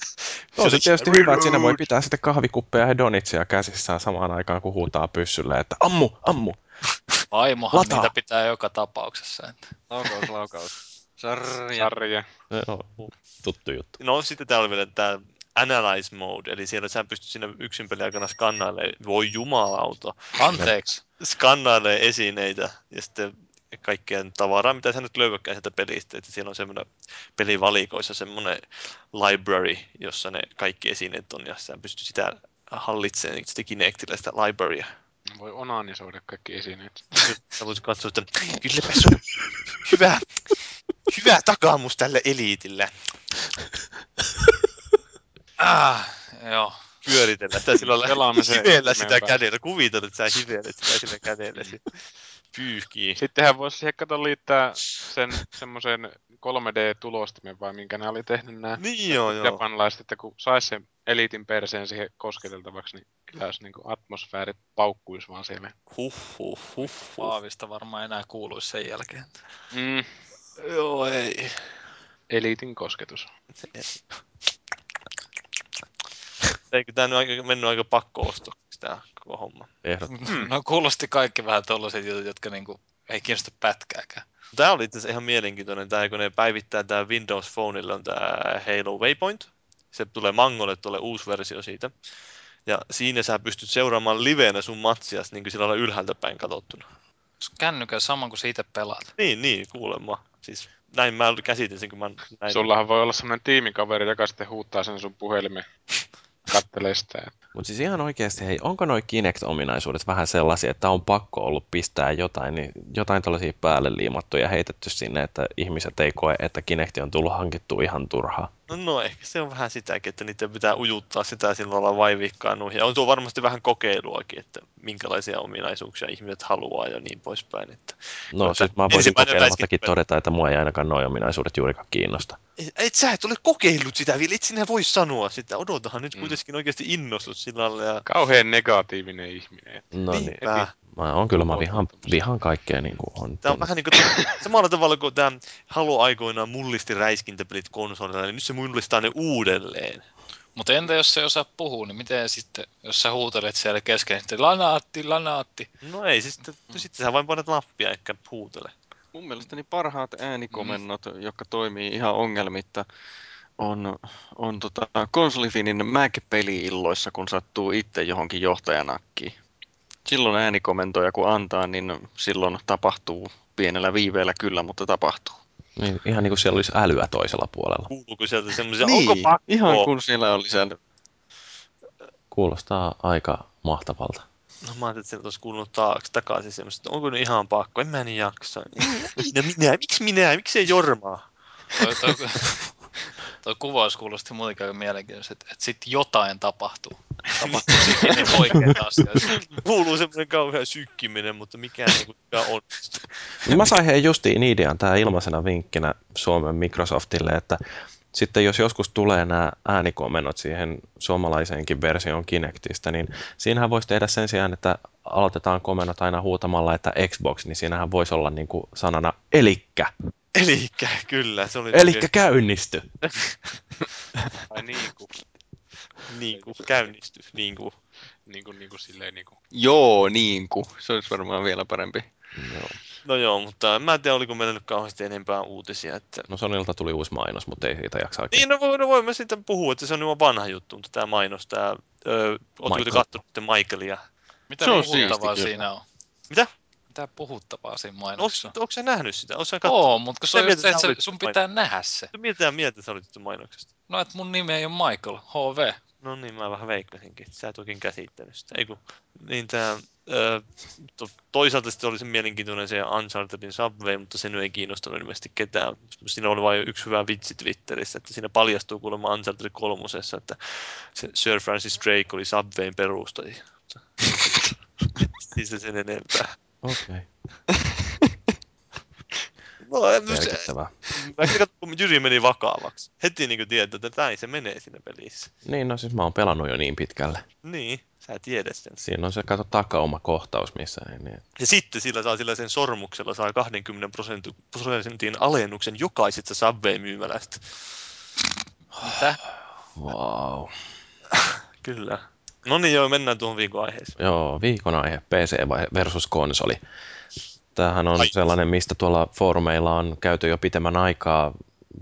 On se tietysti hyvä, että siinä voi pitää sitten kahvikuppeja ja donitsia käsissään samaan aikaan, kun huutaa pyssylle, että ammu, ammu. Vaimohan Lataa. niitä pitää joka tapauksessa. Että. Laukaus, laukaus. Sarja. Sarja. Joo, tuttu juttu. No sitten täällä oli vielä tämä Analyze Mode, eli siellä sä pystyt siinä yksin pelin aikana skannailemaan, voi jumalauta, Anteeksi. skannailee esineitä ja sitten kaikkea tavaraa, mitä sä nyt löydätkään sieltä pelistä. Että siellä on semmoinen pelivalikoissa semmoinen library, jossa ne kaikki esineet on, ja sä pystyt sitä hallitsemaan sitten Kinectillä sitä librarya. Voi onanisoida kaikki esineet. Voit katsoa, että kylläpä se on hyvä, hyvä takaamus tälle eliitille. Ah, joo. Pyöritellä sitä sillä lailla ihmeen sitä kädellä. Kuvitella, että sä hivelet sitä sillä kädellä. Pyyhkii. Sittenhän voisi siihen kato liittää sen semmoisen 3D-tulostimen vai minkä ne oli tehnyt nämä Niin joo, joo. japanilaiset, että kun saisi sen eliitin perseen siihen kosketeltavaksi, niin kyllä olisi niin atmosfäärit paukkuisi vaan siellä. Huh, huh, huh, huh. Paavista varmaan enää kuuluisi sen jälkeen. Mm. Joo, ei. Eliitin kosketus. Eikö tää nyt aika, mennyt aika pakko-ostoksi tää koko homma? Ehdot. No kuulosti kaikki vähän tollaset jutut, jotka niinku ei kiinnosta pätkääkään. Tämä oli itse ihan mielenkiintoinen, tämä, kun ne päivittää tämä Windows Phoneilla on tämä Halo Waypoint. Se tulee Mangolle, tulee uusi versio siitä. Ja siinä sä pystyt seuraamaan liveenä sun matsias, niin kuin sillä on ylhäältä päin katsottuna. Kännykän sama kuin siitä pelaat. Niin, niin, kuulemma. Siis näin mä käsitin sen, kun mä näin. Sullahan voi olla sellainen tiimikaveri, joka sitten huuttaa sen sun puhelimeen. Kattelee sitä. Mutta siis ihan oikeasti, hei, onko noi Kinect-ominaisuudet vähän sellaisia, että on pakko ollut pistää jotain, niin jotain tällaisia päälle liimattuja heitetty sinne, että ihmiset ei koe, että Kinect on tullut hankittu ihan turhaa. No, no ehkä se on vähän sitäkin, että niiden pitää ujuttaa sitä sillä lailla vaivikkaan. Ja on tuo varmasti vähän kokeiluakin, että minkälaisia ominaisuuksia ihmiset haluaa ja niin poispäin. Että... No, Mutta siis mä voisin kokeilemattakin todeta, että mua ei ainakaan noi ominaisuudet juurikaan kiinnosta. Et, et sä et ole kokeillut sitä vielä, et sinä voi sanoa sitä. Odotahan nyt Mm. kuitenkin oikeasti innostut sillä lailla. Ja... Kauhean negatiivinen ihminen. No niin. Niinpä. Mä on kyllä, mä vihaan, vihaan kaikkea niin kuin on. Tämä on vähän niin kuin samalla tavalla kuin tämä Halo aikoinaan mullisti räiskintäpelit konsolilla, niin nyt se mullistaa ne uudelleen. Mutta entä jos se ei osaa puhua, niin miten sitten, jos sä huutelet siellä kesken, sitten lanaatti, lanaatti. No ei, siis sitten, mm. sitten sä vain painat nappia eikä huutele. Mun mielestäni parhaat äänikomennot, mm. jotka toimii ihan ongelmitta, on, on tota, konsolifinin Mac-peli-illoissa, kun sattuu itse johonkin johtajanakkiin. Silloin äänikomentoja kun antaa, niin silloin tapahtuu pienellä viiveellä kyllä, mutta tapahtuu. Niin, ihan niin kuin siellä olisi älyä toisella puolella. Kuuluuko sieltä semmoisia, niin, onko pakko? ihan kun siellä oli sen... Kuulostaa aika mahtavalta. No mä ajattelin, että sieltä olisi kuulunut taakse takaisin semmoista, että onko nyt ihan pakko, en mä niin jaksa. Minä, minä, miksi minä, miksi ei Jormaa? Toi, toi, toi kuvaus kuulosti muutenkin aika mielenkiintoista, että, että sitten jotain tapahtuu. Tapahtuu sitten ne oikeita asioita. Kuuluu semmoinen kauhean sykkiminen, mutta mikään ei kuitenkaan onnistu. Mä sain hei justiin idean tää ilmaisena vinkkinä Suomen Microsoftille, että sitten jos joskus tulee nämä äänikomennot siihen suomalaiseenkin versioon Kinectistä, niin siinähän voisi tehdä sen sijaan, että aloitetaan komennot aina huutamalla, että Xbox, niin siinähän voisi olla niin kuin sanana elikkä, Elikkä, kyllä, se oli elikkä käynnisty. Tai niin kuin, niin kuin käynnisty, niin kuin. niin kuin, niin kuin silleen niin kuin. Joo, niin kuin. Se olisi varmaan vielä parempi. Joo. No joo, mutta en mä tiedä, oliko meillä nyt kauheasti enempää uutisia. Että... No Sonilta tuli uusi mainos, mutta ei siitä jaksa oikein. Niin, no, voi, no voimme sitten puhua, että se on jo vanha juttu, mutta tämä mainos, tämä... Öö, Oletteko te kattonut sitten Michaelia? Mitä Se on siinä on? Mitä? Mitä puhuttavaa siinä Onko, mainoksessa? onko sä nähnyt sitä? Sä kattonut? Oo, mutta kun se on just se, että se, sun pitää nähdä se. Mitä mieltä sä olit mainoksesta? No, että mun nimi ei ole Michael, HV. No niin, mä vähän veikkasinkin, että sä et oikein käsittänyt sitä. Ei kun, niin tää, ö, to, toisaalta sitten oli se mielenkiintoinen se Unchartedin Subway, mutta se nyt ei kiinnostanut ilmeisesti ketään. Siinä oli vain yksi hyvä vitsi Twitterissä, että siinä paljastuu kuulemma Uncharted kolmosessa, että se Sir Francis Drake oli Subwayn perustaja. siis se sen enempää. Okei, okay. No, merkittävää. mä katsoin, kun Jyri meni vakavaksi. Heti niin tietää, että näin se menee siinä pelissä. Niin, no siis mä oon pelannut jo niin pitkälle. Niin, sä tiedät sen. Siinä on se, kato, takauma kohtaus, missä ei niin. Ja sitten sillä saa sillä sen sormuksella saa 20 prosentin, prosentin alennuksen jokaisesta Subway-myymälästä. Mitä? Wow. Kyllä. No niin joo, mennään tuohon viikon aiheeseen. Joo, viikon aihe, PC versus konsoli. Tämähän on Ai. sellainen, mistä tuolla foorumeilla on käyty jo pitemmän aikaa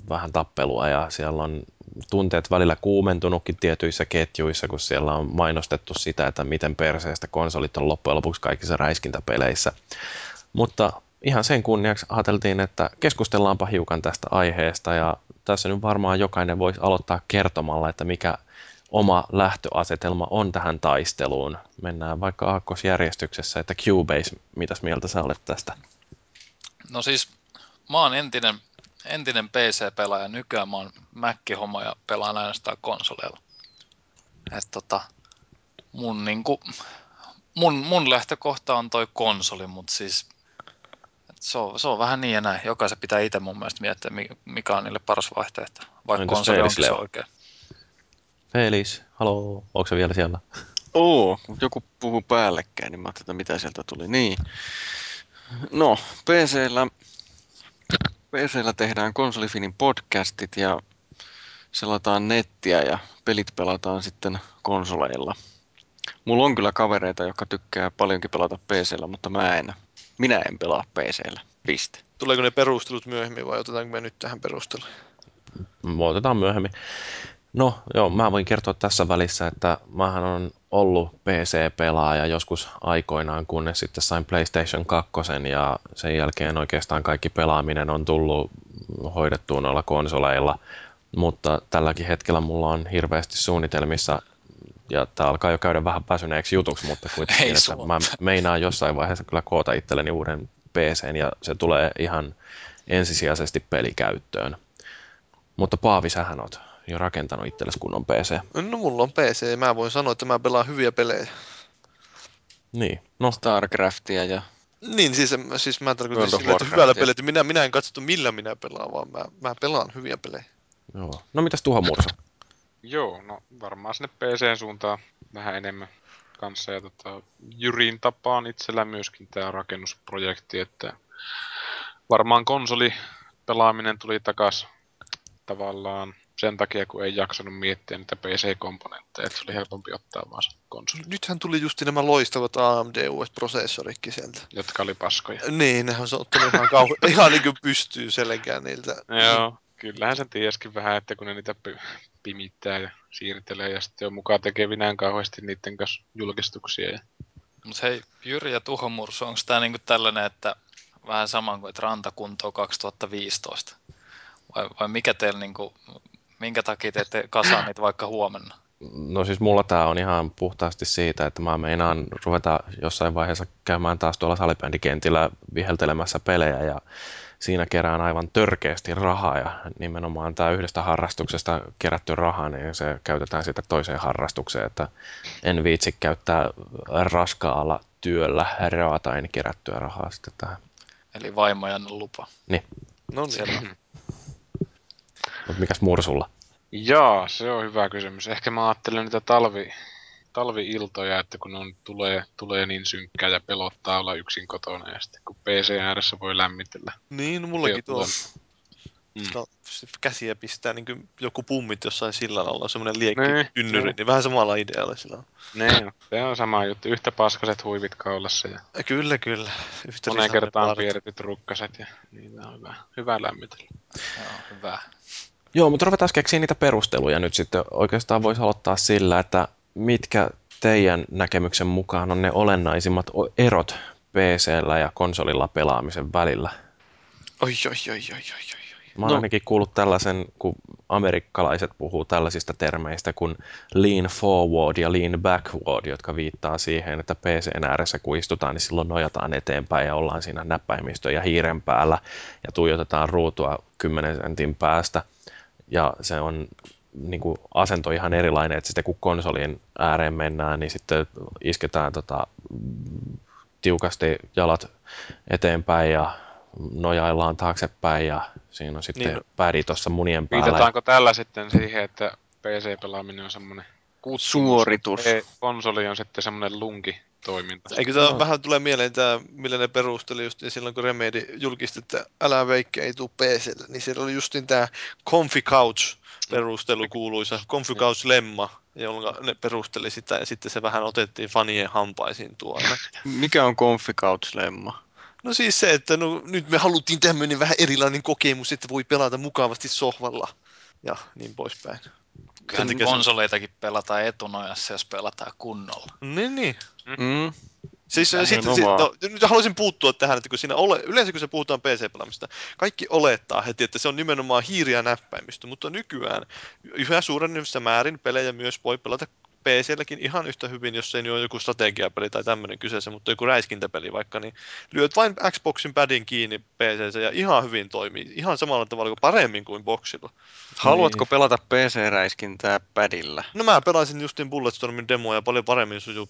vähän tappelua ja siellä on tunteet välillä kuumentunutkin tietyissä ketjuissa, kun siellä on mainostettu sitä, että miten perseestä konsolit on loppujen lopuksi kaikissa räiskintäpeleissä. Mutta ihan sen kunniaksi ajateltiin, että keskustellaanpa hiukan tästä aiheesta ja tässä nyt varmaan jokainen voisi aloittaa kertomalla, että mikä oma lähtöasetelma on tähän taisteluun. Mennään vaikka aakkosjärjestyksessä, että Cubase, mitäs mieltä sä olet tästä? No siis, mä oon entinen, entinen PC-pelaaja, nykyään mä oon Mac-homma ja pelaan ainoastaan konsoleilla. Et tota, mun, niinku, mun, mun lähtökohta on toi konsoli, mutta siis se, on, se on vähän niin ja näin. Jokaisen pitää itse mun mielestä miettiä, mi- mikä on niille paras vaihtoehto. Vaikka Entäs konsoli se oikein. Felis, haloo, onko se vielä siellä? Oo, mutta joku puhuu päällekkäin, niin mä ajattelin, että mitä sieltä tuli. Niin. No, PCllä, PCllä tehdään konsolifinin podcastit ja selataan nettiä ja pelit pelataan sitten konsoleilla. Mulla on kyllä kavereita, jotka tykkää paljonkin pelata PCllä, mutta mä en. Minä en pelaa PCllä. Piste. Tuleeko ne perustelut myöhemmin vai otetaanko me nyt tähän perusteluun? Me otetaan myöhemmin. No joo, mä voin kertoa tässä välissä, että mähän on ollut PC-pelaaja joskus aikoinaan, kunnes sitten sain PlayStation 2 ja sen jälkeen oikeastaan kaikki pelaaminen on tullut hoidettua noilla konsoleilla. Mutta tälläkin hetkellä mulla on hirveästi suunnitelmissa ja tämä alkaa jo käydä vähän väsyneeksi jutuksi, mutta kuitenkin, Ei että sulla. mä meinaan jossain vaiheessa kyllä koota itselleni uuden PCn ja se tulee ihan ensisijaisesti pelikäyttöön. Mutta Paavi, sähän oot jo rakentanut itsellesi kunnon PC. No mulla on PC ja mä voin sanoa, että mä pelaan hyviä pelejä. Niin, no Starcraftia ja Niin, siis, siis mä tarkoitan sillä, että hyvällä että minä, minä en katso, millä minä pelaan, vaan mä, mä pelaan hyviä pelejä. joo. No mitäs Tuho Mursa? Joo, no varmaan sinne PC suuntaan vähän enemmän kanssa. Ja tota, Jyrin tapaan itsellä myöskin tämä rakennusprojekti, että varmaan konsoli pelaaminen tuli takas tavallaan sen takia, kun ei jaksanut miettiä niitä PC-komponentteja, että se oli helpompi ottaa vaan se konsoli, Nythän tuli just nämä loistavat AMD uudet prosessoritkin sieltä. jotka oli paskoja. Niin, nehän on ottanut ihan, kauhe- ihan niin kuin pystyy selkään niiltä. Joo, kyllähän sen tieskin vähän, että kun ne niitä pi- pimittää ja siirtelee ja sitten on mukaan tekevinään kauheasti niiden kanssa julkistuksia. Ja... Mutta hei, Jyri ja Tuho Mursu, onko tämä niinku tällainen, että vähän sama kuin että rantakuntoa 2015? Vai, vai mikä teillä, niinku, minkä takia te ette kasaa niitä vaikka huomenna? No siis mulla tää on ihan puhtaasti siitä, että mä meinaan ruveta jossain vaiheessa käymään taas tuolla salibändikentillä viheltelemässä pelejä ja siinä kerään aivan törkeästi rahaa ja nimenomaan tämä yhdestä harrastuksesta kerätty raha, niin se käytetään sitten toiseen harrastukseen, että en viitsi käyttää raskaalla työllä raataen kerättyä rahaa sitten tähän. Eli vaimojan lupa. No niin. Mutta mikäs Mursulla? Jaa, se on hyvä kysymys. Ehkä mä ajattelen niitä talvi, talvi-iltoja, että kun on, tulee, tulee niin synkkää ja pelottaa olla yksin kotona ja sitten kun PC ääressä voi lämmitellä. Niin, no mullakin tuo Mm. no, se käsiä pistää niin kuin joku pummit jossain sillalla olla semmoinen liekki Niin, tynnyri, niin. niin vähän samalla idealla sillä on. Ne, se on sama juttu. Yhtä paskaset huivit kaulassa ja Kyllä, kyllä. Yhtä moneen kertaan parta. piirretyt rukkaset ja niitä on hyvä, hyvä lämmitellä. Joo, hyvä. Joo, mutta ruvetaan keksiä niitä perusteluja nyt sitten. Oikeastaan voisi aloittaa sillä, että mitkä teidän näkemyksen mukaan on ne olennaisimmat erot PCllä ja konsolilla pelaamisen välillä? Oi, oi, oi, oi, oi, oi. Mä oon No. ainakin kuullut tällaisen, kun amerikkalaiset puhuu tällaisista termeistä kuin lean forward ja lean backward, jotka viittaa siihen, että PCn ääressä kun istutaan, niin silloin nojataan eteenpäin ja ollaan siinä näppäimistön ja hiiren päällä ja tuijotetaan ruutua 10 sentin päästä. Ja se on niin kuin asento ihan erilainen, että sitten kun konsolin ääreen mennään, niin sitten isketään tota, tiukasti jalat eteenpäin ja nojaillaan taaksepäin ja siinä on sitten Niin. pädi tuossa munien päällä. Viitataanko tällä sitten siihen, että PC-pelaaminen on semmoinen kutsumus, Suoritus. E- konsoli on sitten semmoinen lunki-toiminta. Eikö tämä No. vähän tulee mieleen tämä, millä ne perusteli just niin silloin, kun Remedy julkisti, että älä veikkä ei tuu PClle, niin siellä oli justin tämä Comfy Couch perustelu kuuluisa, Comfy Couch Lemma, jolla ne perusteli sitä ja sitten se vähän otettiin fanien hampaisiin tuonne. Mikä on Comfy Couch Lemma? No siis se, että no, nyt me haluttiin tämmöinen vähän erilainen kokemus, että voi pelata mukavasti sohvalla ja niin poispäin. Takia se- konsoleitakin pelataan etunojassa, jos pelataan kunnolla. Niin, niin. Mm. Siis, Nimenomaan. sitten, sit, no, nyt haluaisin puuttua tähän, että kun siinä ole, yleensä kun se puhutaan PC-pelaamista, kaikki olettaa heti, että se on nimenomaan hiiri- ja näppäimistö, mutta nykyään yhä suurennissa määrin pelejä myös voi pelata PClläkin ihan yhtä hyvin, jos ei nyt ole joku strategiapeli tai tämmöinen kyseessä, mutta joku räiskintäpeli vaikka, niin lyöt vain Xboxin padin kiinni PCssä ja ihan hyvin toimii, ihan samalla tavalla kuin paremmin kuin boxilla. Haluatko pelata PC-räiskintää padilla? No mä pelasin justin Bulletstormin demoja paljon paremmin sujuu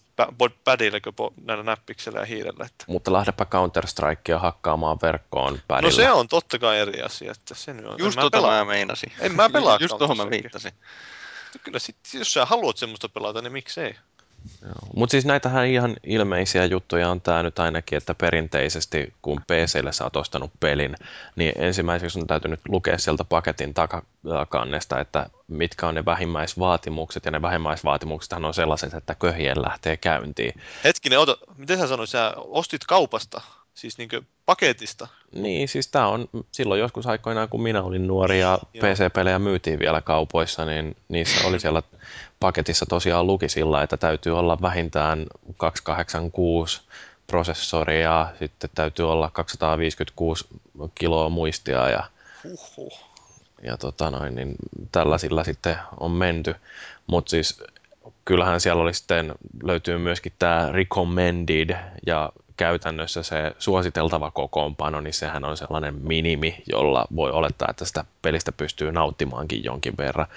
padilla kuin näillä näppiksellä ja hiirellä. Että. Mutta lähdepä Counter-Strikea hakkaamaan verkkoon pädillä. No se on totta kai eri asia, että se nyt on. Just en tota pelaa. mä meinasin. En mä pelaa Just tohon mä Counter-Strikea. Viittasin. Kyllä sit, jos sä haluat semmoista pelata, niin miksei? Mutta siis näitähän ihan ilmeisiä juttuja on tämä nyt ainakin, että perinteisesti kun PClle sä oot ostanut pelin, niin ensimmäiseksi on täytynyt lukea sieltä paketin takakannesta, että mitkä on ne vähimmäisvaatimukset, ja ne vähimmäisvaatimuksethan on sellaiset, että köhien lähtee käyntiin. Hetkinen, ota, miten sä sanoit, sä ostit kaupasta Siis niinkö paketista? Niin, siis tämä on silloin joskus aikoinaan, kun minä olin nuori ja. PC-pelejä myytiin vielä kaupoissa, niin niissä oli siellä paketissa tosiaan luki sillä, että täytyy olla vähintään 286 prosessori ja sitten täytyy olla 256 kiloa muistia ja, Huhhuh. ja tota noin, niin tällaisilla sitten on menty. Mutta siis kyllähän siellä oli sitten, löytyy myöskin tämä recommended ja käytännössä se suositeltava kokoonpano, niin sehän on sellainen minimi, jolla voi olettaa, että sitä pelistä pystyy nauttimaankin jonkin verran.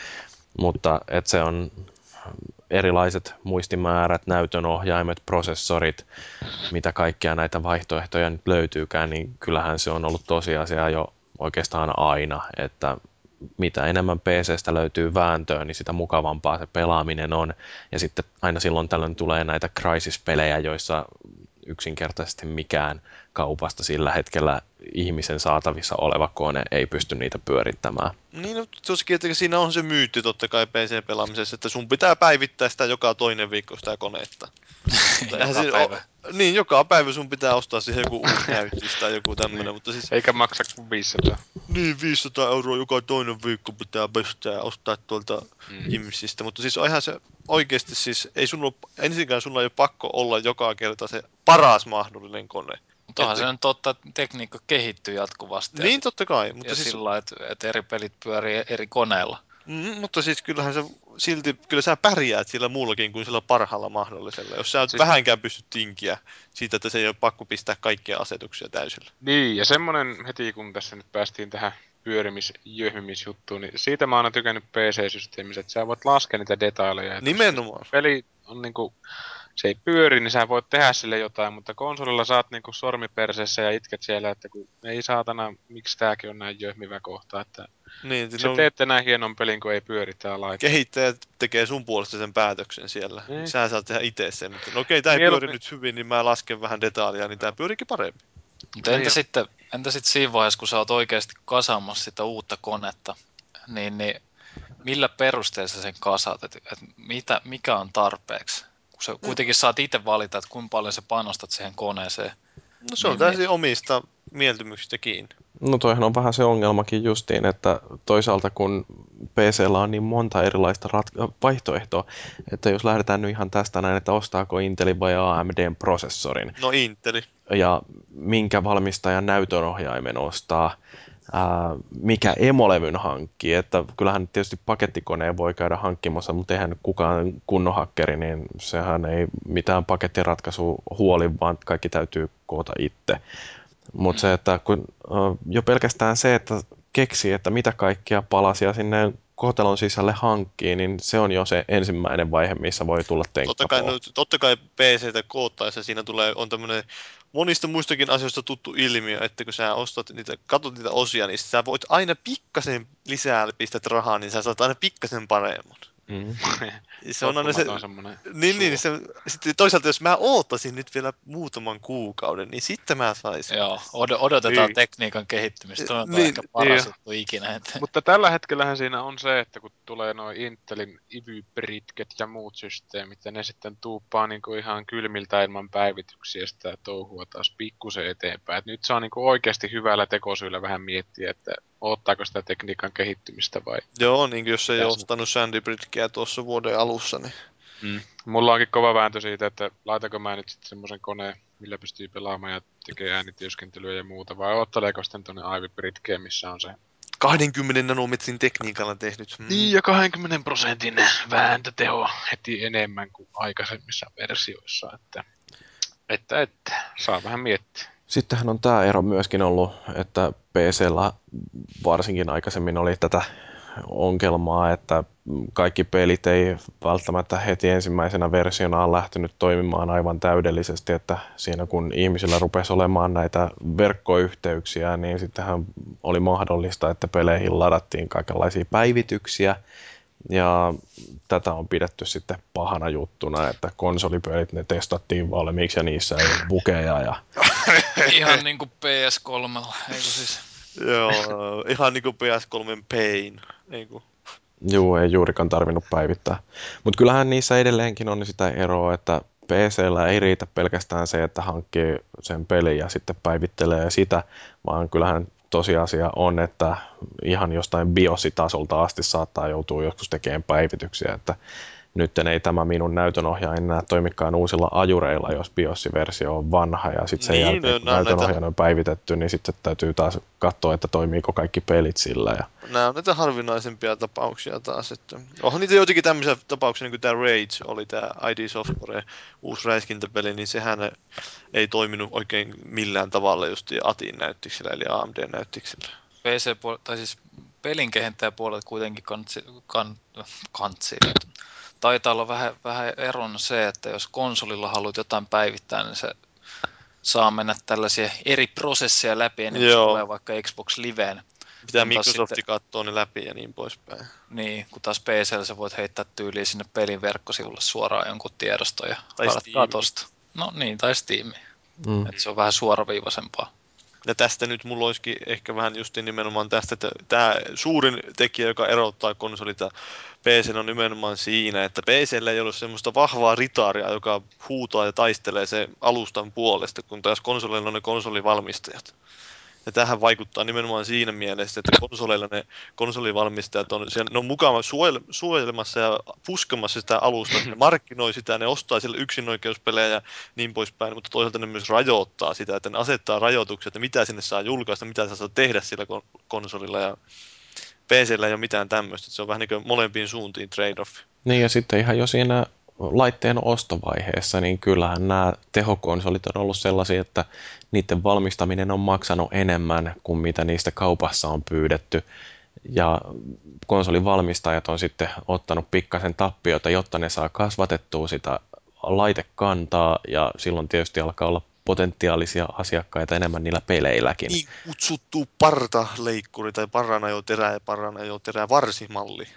Mutta et se on erilaiset muistimäärät, näytönohjaimet, prosessorit, mitä kaikkia näitä vaihtoehtoja nyt löytyykään, niin kyllähän se on ollut tosiasia jo oikeastaan aina, että mitä enemmän PCstä löytyy vääntöä, niin sitä mukavampaa se pelaaminen on. Ja sitten aina silloin tällöin tulee näitä crisis-pelejä, joissa yksinkertaisesti mikään kaupasta sillä hetkellä ihmisen saatavissa oleva kone ei pysty niitä pyörittämään. Niin, no, tosikin, että siinä on se myytti totta kai PC-pelaamisessa, että sun pitää päivittää sitä joka toinen viikko sitä konetta. Eihän Joka päivä. O, niin, joka päivä sun pitää ostaa siihen joku uusi tai joku tämmönen, mutta siis Eikä maksa kuin 500. niin 500 euroa joka toinen viikko pitää pestää ja ostaa tuolta Mm. Imsistä, mutta siis onhan se oikeasti siis, ei sun ole, ensinnäkään sulla ei ole pakko olla joka kerta se paras mahdollinen kone. Mutta onhan Että- se nyt totta, että tekniikka kehittyy jatkuvasti. Niin ja, totta kai, ja mutta siis, sillä lailla, että, että eri pelit pyörii eri koneilla. mm, mutta siis kyllähän se silti, kyllä sä pärjäät sillä muullakin kuin sillä parhaalla mahdollisella. Jos sä Siis- siis... vähänkään pystyt tinkiä siitä, että se ei ole pakko pistää kaikkia asetuksia täysillä. Niin, ja semmonen heti kun tässä nyt päästiin tähän pyörimis jöhmimisjuttuun, niin siitä mä oon aina tykännyt PC-systeemissä, että sä voit laskea niitä detaileja. Nimenomaan. Peli on niinku, se ei pyöri, niin sä voit tehdä sille jotain, mutta konsolilla saat niinku sormiperseessä ja itket siellä, että kun ei saatana, miksi tääkin on näin jöhmivä kohta, että Niin, se se on, teette näin hienon pelin, kun ei pyöri tää laite. kehittäjät tekee sun puolesta sen päätöksen siellä. Niin. Sä saat tehdä itse sen. Että, no okei, tää ei Mieluummin- pyöri nyt hyvin, niin mä lasken vähän detailia, niin tää pyörikin paremmin. Mutta Niin entä sitten, entä sitten siinä vaiheessa, kun sä oot oikeasti kasaamassa sitä uutta konetta, niin, niin millä perusteella sä sen kasat? Et, et mitä, mikä on tarpeeksi? Kun sä kuitenkin saat itse valita, että kuinka paljon sä panostat siihen koneeseen. No se on Niin, täysin omista mieltymyksistä kiinni. No toihan on vähän se ongelmakin justiin, että toisaalta kun PCllä on niin monta erilaista rat- vaihtoehtoa, että jos lähdetään nyt ihan tästä näin, että ostaako Intelin vai AMDn prosessorin No Inteli. ja minkä valmistajan näytönohjaimen ostaa, mikä emolevyn hankkii, että kyllähän tietysti pakettikoneen voi käydä hankkimassa, mutta eihän kukaan kunnon hakkeri, niin sehän ei mitään pakettiratkaisua huoli, vaan kaikki täytyy koota itse. Mutta se, että kun, jo pelkästään se, että keksii, että mitä kaikkia palasia sinne kotelon sisälle hankkii, niin se on jo se ensimmäinen vaihe, missä voi tulla Totta kai, no, totta kai PCtä koottaessa siinä tulee, on tämmöinen monista muistakin asioista tuttu ilmiö, että kun sä ostat niitä, katsot niitä osia, niin sä voit aina pikkasen lisää pistät rahaa, niin sä saat aina pikkasen paremman. Mm. Se on aina se, semmonen niin, niin, se, sitten toisaalta jos mä oottasin nyt vielä muutaman kuukauden, niin sitten mä saisin. Joo, od- odotetaan Niin. tekniikan kehittymistä. Se on Niin, ehkä paras niin. juttu ikinä. Että, Mutta tällä hetkellähän siinä on se, että kun tulee noin Intelin Ivy-britket ja muut systeemit, ja ne sitten tuuppaa niinku ihan kylmiltä ilman päivityksiä sitä touhua taas pikkusen eteenpäin. Et nyt saa niinku oikeasti hyvällä tekosyllä vähän miettiä, että ottaako sitä tekniikan kehittymistä vai... Joo, niin kuin jos ei Pitäisi- ostanut Sandy Bridgeä tuossa vuoden alussa, niin Mm. Mulla onkin kova vääntö siitä, että laitanko mä nyt sitten semmoisen koneen, millä pystyy pelaamaan ja tekee äänityöskentelyä ja muuta, vai otteleeko sitten tuonne Ivy Britkeen, missä on se 20 nanometrin tekniikalla tehnyt. Mm. Niin, ja 20 prosentin vääntöteho heti enemmän kuin aikaisemmissa versioissa, että, että, että saa vähän miettiä. Sittenhän on tämä ero myöskin ollut, että PCllä varsinkin aikaisemmin oli tätä ongelmaa, että kaikki pelit ei välttämättä heti ensimmäisenä versiona on lähtenyt toimimaan aivan täydellisesti, että siinä kun ihmisillä rupesi olemaan näitä verkkoyhteyksiä, niin sittenhän oli mahdollista, että peleihin ladattiin kaikenlaisia päivityksiä, ja tätä on pidetty sitten pahana juttuna, että konsolipelit ne testattiin valmiiksi ja niissä ei ole bukeja ja ihan niin kuin PS3. Eikö siis? Joo, ihan niinku PS3 Pain. Niinku. Juu, ei juurikaan tarvinnut päivittää. Mutta kyllähän niissä edelleenkin on sitä eroa, että PCllä ei riitä pelkästään se, että hankkii sen pelin ja sitten päivittelee sitä, vaan kyllähän tosiasia on, että ihan jostain biositasolta asti saattaa joutua joskus tekemään päivityksiä, että nyt ei tämä minun näytönohjaaja enää toimikaan uusilla ajureilla, jos BIOS-versio on vanha ja sitten sen niin, jälkeen kun näytönohjaaja näitä... on päivitetty, niin sitten täytyy taas katsoa, että toimiiko kaikki pelit sillä. Ja... Nämä on näitä harvinaisempia tapauksia taas. Että... Onhan niitä joitakin tämmöisiä tapauksia, niin kuin tämä Rage oli tämä ID Software, uusi räiskintäpeli, niin sehän ei toiminut oikein millään tavalla just Atin näyttiksellä, eli AMD näyttiksellä. PC, tai siis pelin kehittäjäpuolet kuitenkin kantsi, kan, kantsi, taitaa olla vähän, vähän eron se, että jos konsolilla haluat jotain päivittää, niin se saa mennä tällaisia eri prosesseja läpi ennen kuin tulee vaikka Xbox Liveen. Pitää Microsoft sitten, katsoa ne läpi ja niin poispäin. Niin, kun taas PCllä sä voit heittää tyyliin sinne pelin verkkosivulle suoraan jonkun tiedoston ja katosta. No niin, tai Steam. Mm. Et se on vähän suoraviivaisempaa. Ja tästä nyt mulla olisikin ehkä vähän just nimenomaan tästä, että tämä suurin tekijä, joka erottaa konsolita PC on nimenomaan siinä, että PCllä ei ole semmoista vahvaa ritaaria, joka huutaa ja taistelee se alustan puolesta, kun taas konsolilla on ne konsolivalmistajat. Ja tähän vaikuttaa nimenomaan siinä mielessä, että konsoleilla ne konsolivalmistajat on, siellä, ne on mukava suojel, suojelemassa ja puskemassa sitä alusta, ne markkinoi sitä, ne ostaa sille yksinoikeuspelejä ja niin poispäin, mutta toisaalta ne myös rajoittaa sitä, että ne asettaa rajoituksia, että mitä sinne saa julkaista, mitä saa tehdä sillä konsolilla ja PCllä ei ole mitään tämmöistä, se on vähän niin kuin molempiin suuntiin trade-off. Niin ja sitten ihan jo siinä laitteen ostovaiheessa, niin kyllähän nämä tehokonsolit on ollut sellaisia, että niiden valmistaminen on maksanut enemmän kuin mitä niistä kaupassa on pyydetty. Ja konsolin valmistajat on sitten ottanut pikkasen tappiota, jotta ne saa kasvatettua sitä laitekantaa ja silloin tietysti alkaa olla potentiaalisia asiakkaita enemmän niillä peleilläkin. Niin kutsuttu partaleikkuri tai paranajoterä ja paranajoterä varsimalli.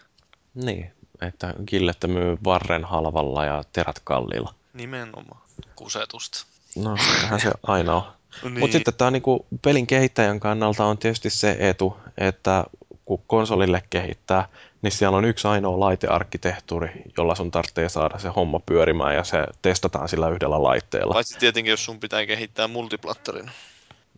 Niin, että killettä myy varren halvalla ja terät kalliilla. Nimenomaan. Kusetusta. No, tähän se aina on. niin. Mutta sitten tämä niinku pelin kehittäjän kannalta on tietysti se etu, että kun konsolille kehittää, niin siellä on yksi ainoa laitearkkitehtuuri, jolla sun tarvitsee saada se homma pyörimään ja se testataan sillä yhdellä laitteella. Paitsi tietenkin, jos sun pitää kehittää multiplatterin.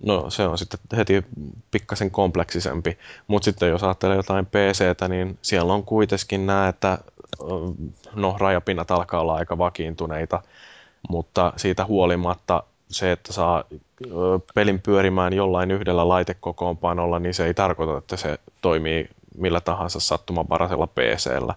No se on sitten heti pikkasen kompleksisempi, mutta sitten jos ajattelee jotain PCtä, niin siellä on kuitenkin nämä, että no rajapinnat alkaa olla aika vakiintuneita, mutta siitä huolimatta se, että saa pelin pyörimään jollain yhdellä laitekokoonpanolla, niin se ei tarkoita, että se toimii millä tahansa sattumanvaraisella PCllä.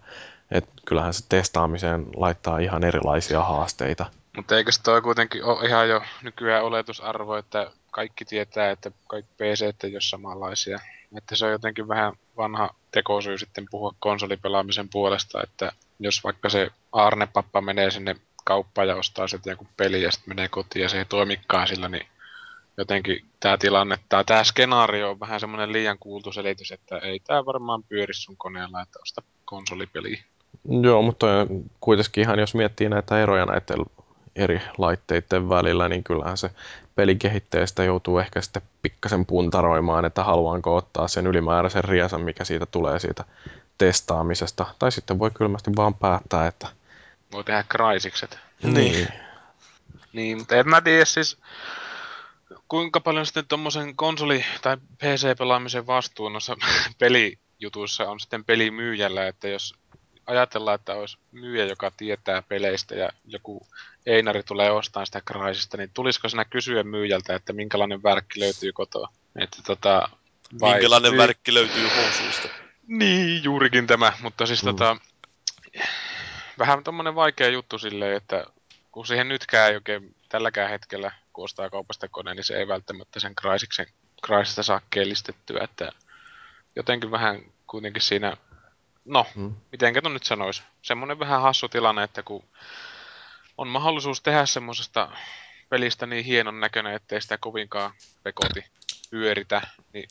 Et kyllähän se testaamiseen laittaa ihan erilaisia haasteita. Mutta eikö toi kuitenkin ole ihan jo nykyään oletusarvo, että kaikki tietää, että kaikki PC ei ole samanlaisia. Että se on jotenkin vähän vanha tekosyy sitten puhua konsolipelaamisen puolesta, että jos vaikka se Arne-pappa menee sinne kauppaan ja ostaa sieltä joku peli ja sitten menee kotiin ja se ei toimikaan sillä, niin jotenkin tämä tilanne, tämä, tämä skenaario on vähän semmoinen liian kuultu selitys, että ei tämä varmaan pyöri sun koneella, että osta konsolipeliä. Joo, mutta kuitenkin ihan jos miettii näitä eroja näiden eri laitteiden välillä, niin kyllähän se pelikehittäjästä joutuu ehkä sitten pikkasen puntaroimaan, että haluanko ottaa sen ylimääräisen riesan, mikä siitä tulee siitä testaamisesta. Tai sitten voi kylmästi vaan päättää, että... Voi tehdä kraisikset. Niin. Niin, mutta en mä tiedä siis, kuinka paljon sitten tuommoisen konsoli- tai PC-pelaamisen vastuun noissa pelijutuissa on sitten pelimyyjällä, että jos ajatellaan, että olisi myyjä, joka tietää peleistä ja joku Einari tulee ostamaan sitä Crisista, niin tulisiko sinä kysyä myyjältä, että minkälainen värkki löytyy kotoa? Että tota, vai minkälainen myy... värkki löytyy housuista? Niin, juurikin tämä, mutta siis mm. tota, vähän tommonen vaikea juttu silleen, että kun siihen nytkään ei oikein tälläkään hetkellä, kun ostaa kaupasta koneen, niin se ei välttämättä sen Crysiksen Crysista saa kelistettyä, että jotenkin vähän kuitenkin siinä no, mm. mitenkä nyt sanois, semmonen vähän hassu tilanne, että kun on mahdollisuus tehdä semmoisesta pelistä niin hienon näköinen, ettei sitä kovinkaan pekoti pyöritä, niin...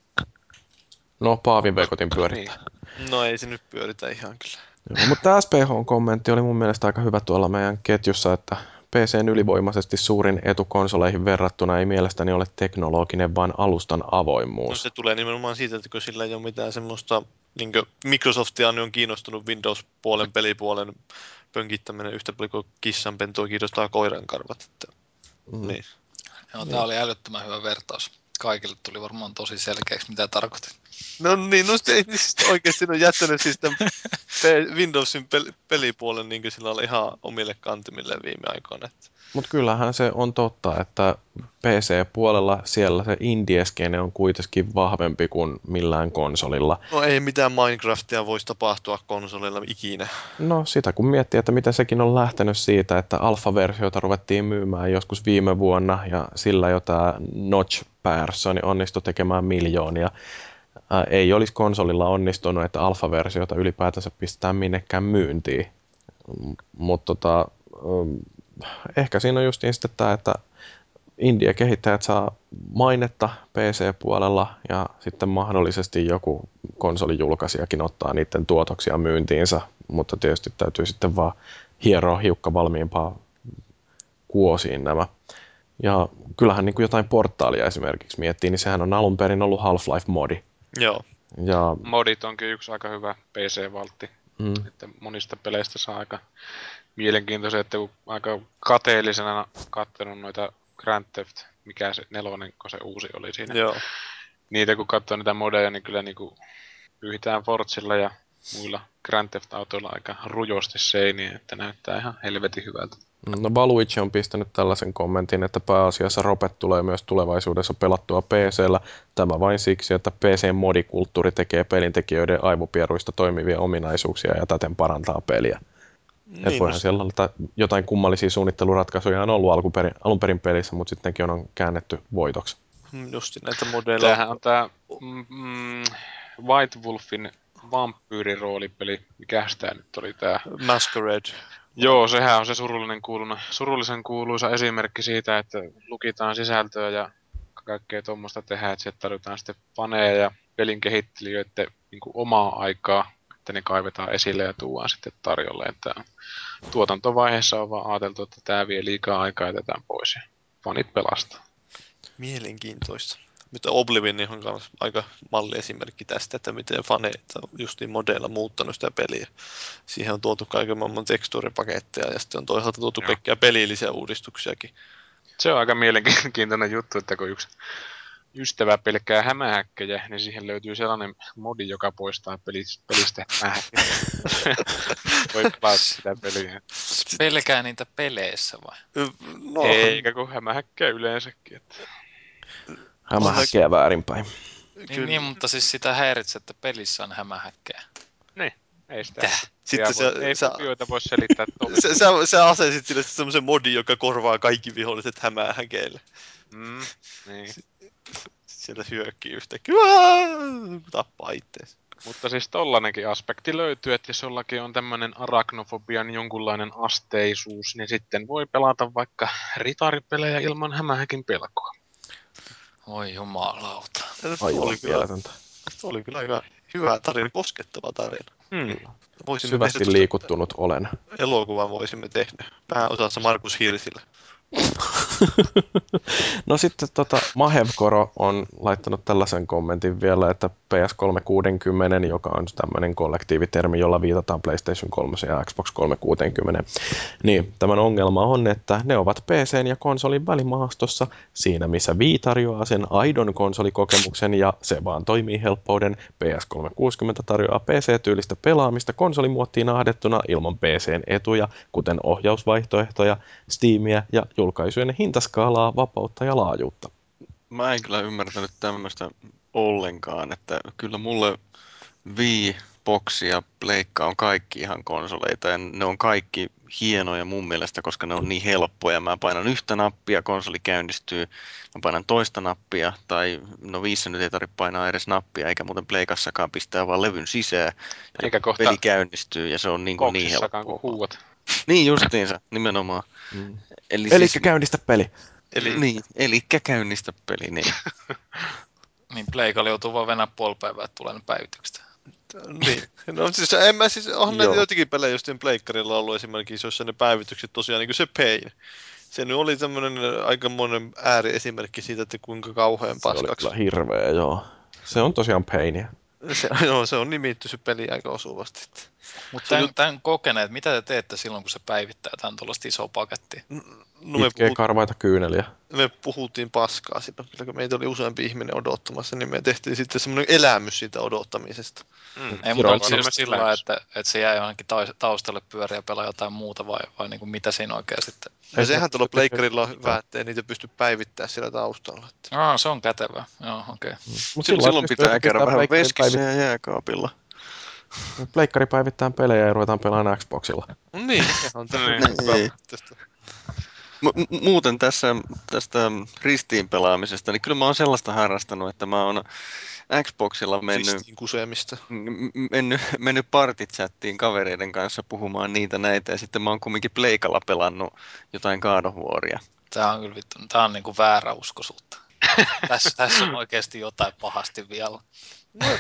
No, Paavin pekotin pyörittää. Niin. No ei se nyt pyöritä ihan kyllä. Joo, mutta tämä SPH-kommentti oli mun mielestä aika hyvä tuolla meidän ketjussa, että PCn ylivoimaisesti suurin etu konsoleihin verrattuna ei mielestäni ole teknologinen, vaan alustan avoimuus. No se tulee nimenomaan siitä, että kun sillä ei ole mitään semmoista, niin Microsoftia on kiinnostunut Windows-puolen pelipuolen pönkittäminen yhtä paljon kuin kissanpentua kiinnostaa koiran karvat. Että, Mm. niin. Joo, tämä oli älyttömän hyvä vertaus. Kaikille tuli varmaan tosi selkeäksi, mitä tarkoitit. No niin, no siis oikeasti on jättänyt siis tämän Windowsin pel- pelipuolen niin sillä ihan omille kantimille viime aikoina. Että. Mutta kyllähän se on totta, että PC-puolella siellä se indieskene on kuitenkin vahvempi kuin millään konsolilla. No ei mitään Minecraftia voisi tapahtua konsolilla ikinä. No sitä kun miettii, että miten sekin on lähtenyt siitä, että alfa-versioita ruvettiin myymään joskus viime vuonna ja sillä jo tämä Notch Personi onnistui tekemään miljoonia. Ää, ei olisi konsolilla onnistunut, että alfa-versioita ylipäätänsä pistetään minnekään myyntiin. Mutta tota, mm, ehkä siinä on justiin sitten tämä, että indie-kehittäjät saa mainetta PC-puolella ja sitten mahdollisesti joku konsolijulkaisijakin ottaa niiden tuotoksia myyntiinsä, mutta tietysti täytyy sitten vaan hieroa hiukka valmiimpaa kuosiin nämä. Ja kyllähän niin kuin jotain portaalia esimerkiksi miettii, niin sehän on alun perin ollut Half-Life-modi. Joo. Ja Modit onkin yksi aika hyvä PC-valtti. mm, Että monista peleistä saa aika mielenkiintoisia, että kun aika kateellisena katsonut noita Grand Theft, mikä se nelonen, kun se uusi oli siinä. Joo. Niitä kun katsoo niitä modeja, niin kyllä niinku pyyhitään Forzilla ja muilla Grand Theft autoilla aika rujosti seiniä, että näyttää ihan helvetin hyvältä. No Valuichi on pistänyt tällaisen kommentin, että pääasiassa Ropet tulee myös tulevaisuudessa pelattua PCllä. Tämä vain siksi, että PC-modikulttuuri tekee pelintekijöiden aivopieruista toimivia ominaisuuksia ja täten parantaa peliä. Niin, Et voihan no, siellä olla jotain kummallisia suunnitteluratkaisuja on ollut alkuperin, alun perin pelissä, mutta sittenkin on käännetty voitoksi. mm, just näitä. Tämähän on tää mm, mm, White Wolfin vampyyriroolipeli. Mikäs tää nyt oli tää? Masquerade. Joo, sehän on se surullinen kuuluna, surullisen kuuluisa esimerkki siitä, että lukitaan sisältöä ja kaikkea tuommoista tehdään, että sieltä tarvitaan sitten faneja ja pelin kehittelijöiden niin omaa aikaa, että ne kaivetaan esille ja tuodaan sitten tarjolle. Että tuotantovaiheessa on vaan ajateltu, että tämä vie liikaa aikaa ja jätetään pois ja fanit pelastaa. Mielenkiintoista. Mutta Oblivion on myös aika malliesimerkki tästä, että miten faneet on justiin modeilla muuttanut sitä peliä. Siihen on tuotu kaiken maailman tekstuuripaketteja ja sitten on toisaalta tuotu Joo. kaikkia pelillisiä uudistuksiakin. Se on aika mielenkiintoinen juttu, että kun yksi ystävä pelkää hämähäkkejä, niin siihen löytyy sellainen modi, joka poistaa pelis- pelistä hämähäkkejä. Voi pelata sitä peliä. Pelkää niitä peleissä vai? No, Eikä kun hämähäkkejä yleensäkin. Että... Hämähäkkiä väärinpäin. Niin, niin, mutta siis sitä häiritsee, että pelissä on hämähäkkejä. Ei sitä. Täh? Sitten se, ei sä, kopioita voi selittää tuolla. sä, sä, sä asetit sille semmoisen modin, joka korvaa kaikki viholliset hämähäkeille. Mm, niin. Siellä hyökkii yhtäkkiä. Tappaa itteensä. Mutta siis tollanenkin aspekti löytyy, että jos jollakin on tämmöinen arachnofobian jonkunlainen asteisuus, niin sitten voi pelata vaikka ritaripelejä ilman hämähäkin pelkoa. Oi jumalauta. Ai oli, kyllä, oli kyllä aika hyvä tarina, koskettava tarina. Hmm. Voisimme Syvästi tehdä liikuttunut olen. Elokuvan voisimme tehdä. Pääosassa Markus Hirsillä. no sitten tota, Mahevkoro on laittanut tällaisen kommentin vielä, että PS3 60, joka on tämmöinen kollektiivitermi, jolla viitataan PlayStation 3 ja Xbox 360, niin tämän ongelma on, että ne ovat PC ja konsolin välimaastossa siinä, missä Wii tarjoaa sen aidon konsolikokemuksen ja se vaan toimii helppouden. PS3 60 tarjoaa PC-tyylistä pelaamista konsolimuottiin ahdettuna ilman PCn etuja, kuten ohjausvaihtoehtoja, Steamia ja julkaisujen hintaskaalaa, vapautta ja laajuutta. Mä en kyllä ymmärtänyt tämmöistä ollenkaan, että kyllä mulle Wii, Boxi ja Pleikka on kaikki ihan konsoleita ja ne on kaikki hienoja mun mielestä, koska ne on niin helppoja. Mä painan yhtä nappia, konsoli käynnistyy, mä painan toista nappia, tai no viissä nyt ei tarvitse painaa edes nappia, eikä muuten Pleikassakaan pistää vaan levyn sisään. Ja Eikä kohta peli käynnistyy ja se on niin, kuin niin helppoa. huuat. Niin justiinsa, nimenomaan. Mm. Eli, Eli siis, käynnistä peli. Eli Niin, elikkä käynnistä peli, niin. Niin Pleikalla joutuu vaan venää puoli päivää, että tulee ne päivitykset. Niin. No siis en mä siis, onhan näitä joitakin pelejä justiin pleikkarilla ollut esimerkiksi, jossa ne päivitykset tosiaan, niin kuin se Pain. Se nyt oli tämmöinen aikamoinen ääriesimerkki siitä, että kuinka kauhean Se oli paskaksi. kyllä hirveä, joo. Se on tosiaan painia. Se, joo, se on nimitty se peli aika osuvasti. Mutta tämän, tämän kokeneet, mitä te teette silloin, kun se päivittää tämän tuollaista isoa pakettia? No me, Itkee puhut, karvaita kyyneliä. me puhuttiin paskaa kyllä kun meitä oli useampi ihminen odottamassa, niin me tehtiin sitten semmoinen elämys siitä odottamisesta. Mm. Ei, Joo, mutta onko se just sillä lähes. että, että se jää johonkin taus- taustalle pyöriä ja pelaa jotain muuta vai, vai niin kuin mitä siinä oikein sitten? Ja Ei sehän se- tuolla pleikkarilla on hyvä, että ei niitä pysty päivittämään siellä taustalla. Että. Aa, se on kätevää. Joo, okei. Okay. Mut Silloin, silloin pitää käydä vähän veskissä ja jääkaapilla. Pleikkari päivittää pelejä ja ruvetaan pelaamaan Xboxilla. Niin, se on Niin. M- muuten tässä tästä ristiin pelaamisesta, niin kyllä mä oon sellaista harrastanut, että mä oon Xboxilla mennyt, Ristiin kuseemista. m- mennyt, mennyt partichattiin kavereiden kanssa puhumaan niitä näitä, ja sitten mä oon kumminkin pleikalla pelannut jotain God of Waria. Tämä on kyllä vittu, tämä on niin kuin väärä uskoisuutta. tässä, tässä on oikeasti jotain pahasti vielä.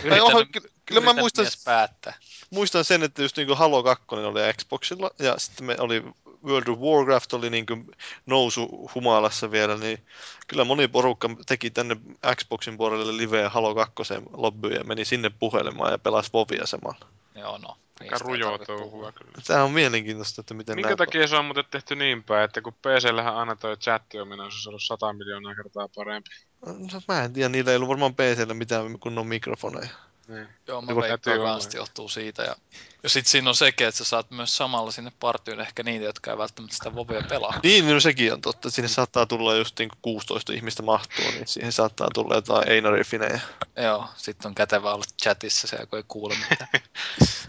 Tai onhan, kyllä, kyllä mä yritän muistan, päättää. muistan sen, että just niin kuin Halo 2 oli Xboxilla ja sitten me oli World of Warcraft oli niin kuin nousu humalassa vielä, niin kyllä moni porukka teki tänne Xboxin puolelle liveä Halo 2 lobbyyn ja meni sinne puhelemaan ja pelasi Vovia samalla. Joo, no. Aika rujoa touhua kyllä. Tämä on mielenkiintoista, että miten Minkä takia se on muuten tehty niin päin, että kun PCllähän aina toi chatti-ominaisuus on ollut 100 miljoonaa kertaa parempi. No, mä en tiedä, niillä ei ollut varmaan PCllä mitään kunnon mikrofoneja. Niin. Joo, mä veikkaan että johtuu siitä. Ja, ja sitten siinä on sekin, että sä saat myös samalla sinne partyyn ehkä niitä, jotka ei välttämättä sitä Vovia pelaa. Niin, no sekin on totta. Sinne saattaa tulla just niin 16 ihmistä mahtuu, niin siihen saattaa tulla jotain Einari-finejä. Joo, sitten on kätevä olla chatissa se, kun ei kuule mitään.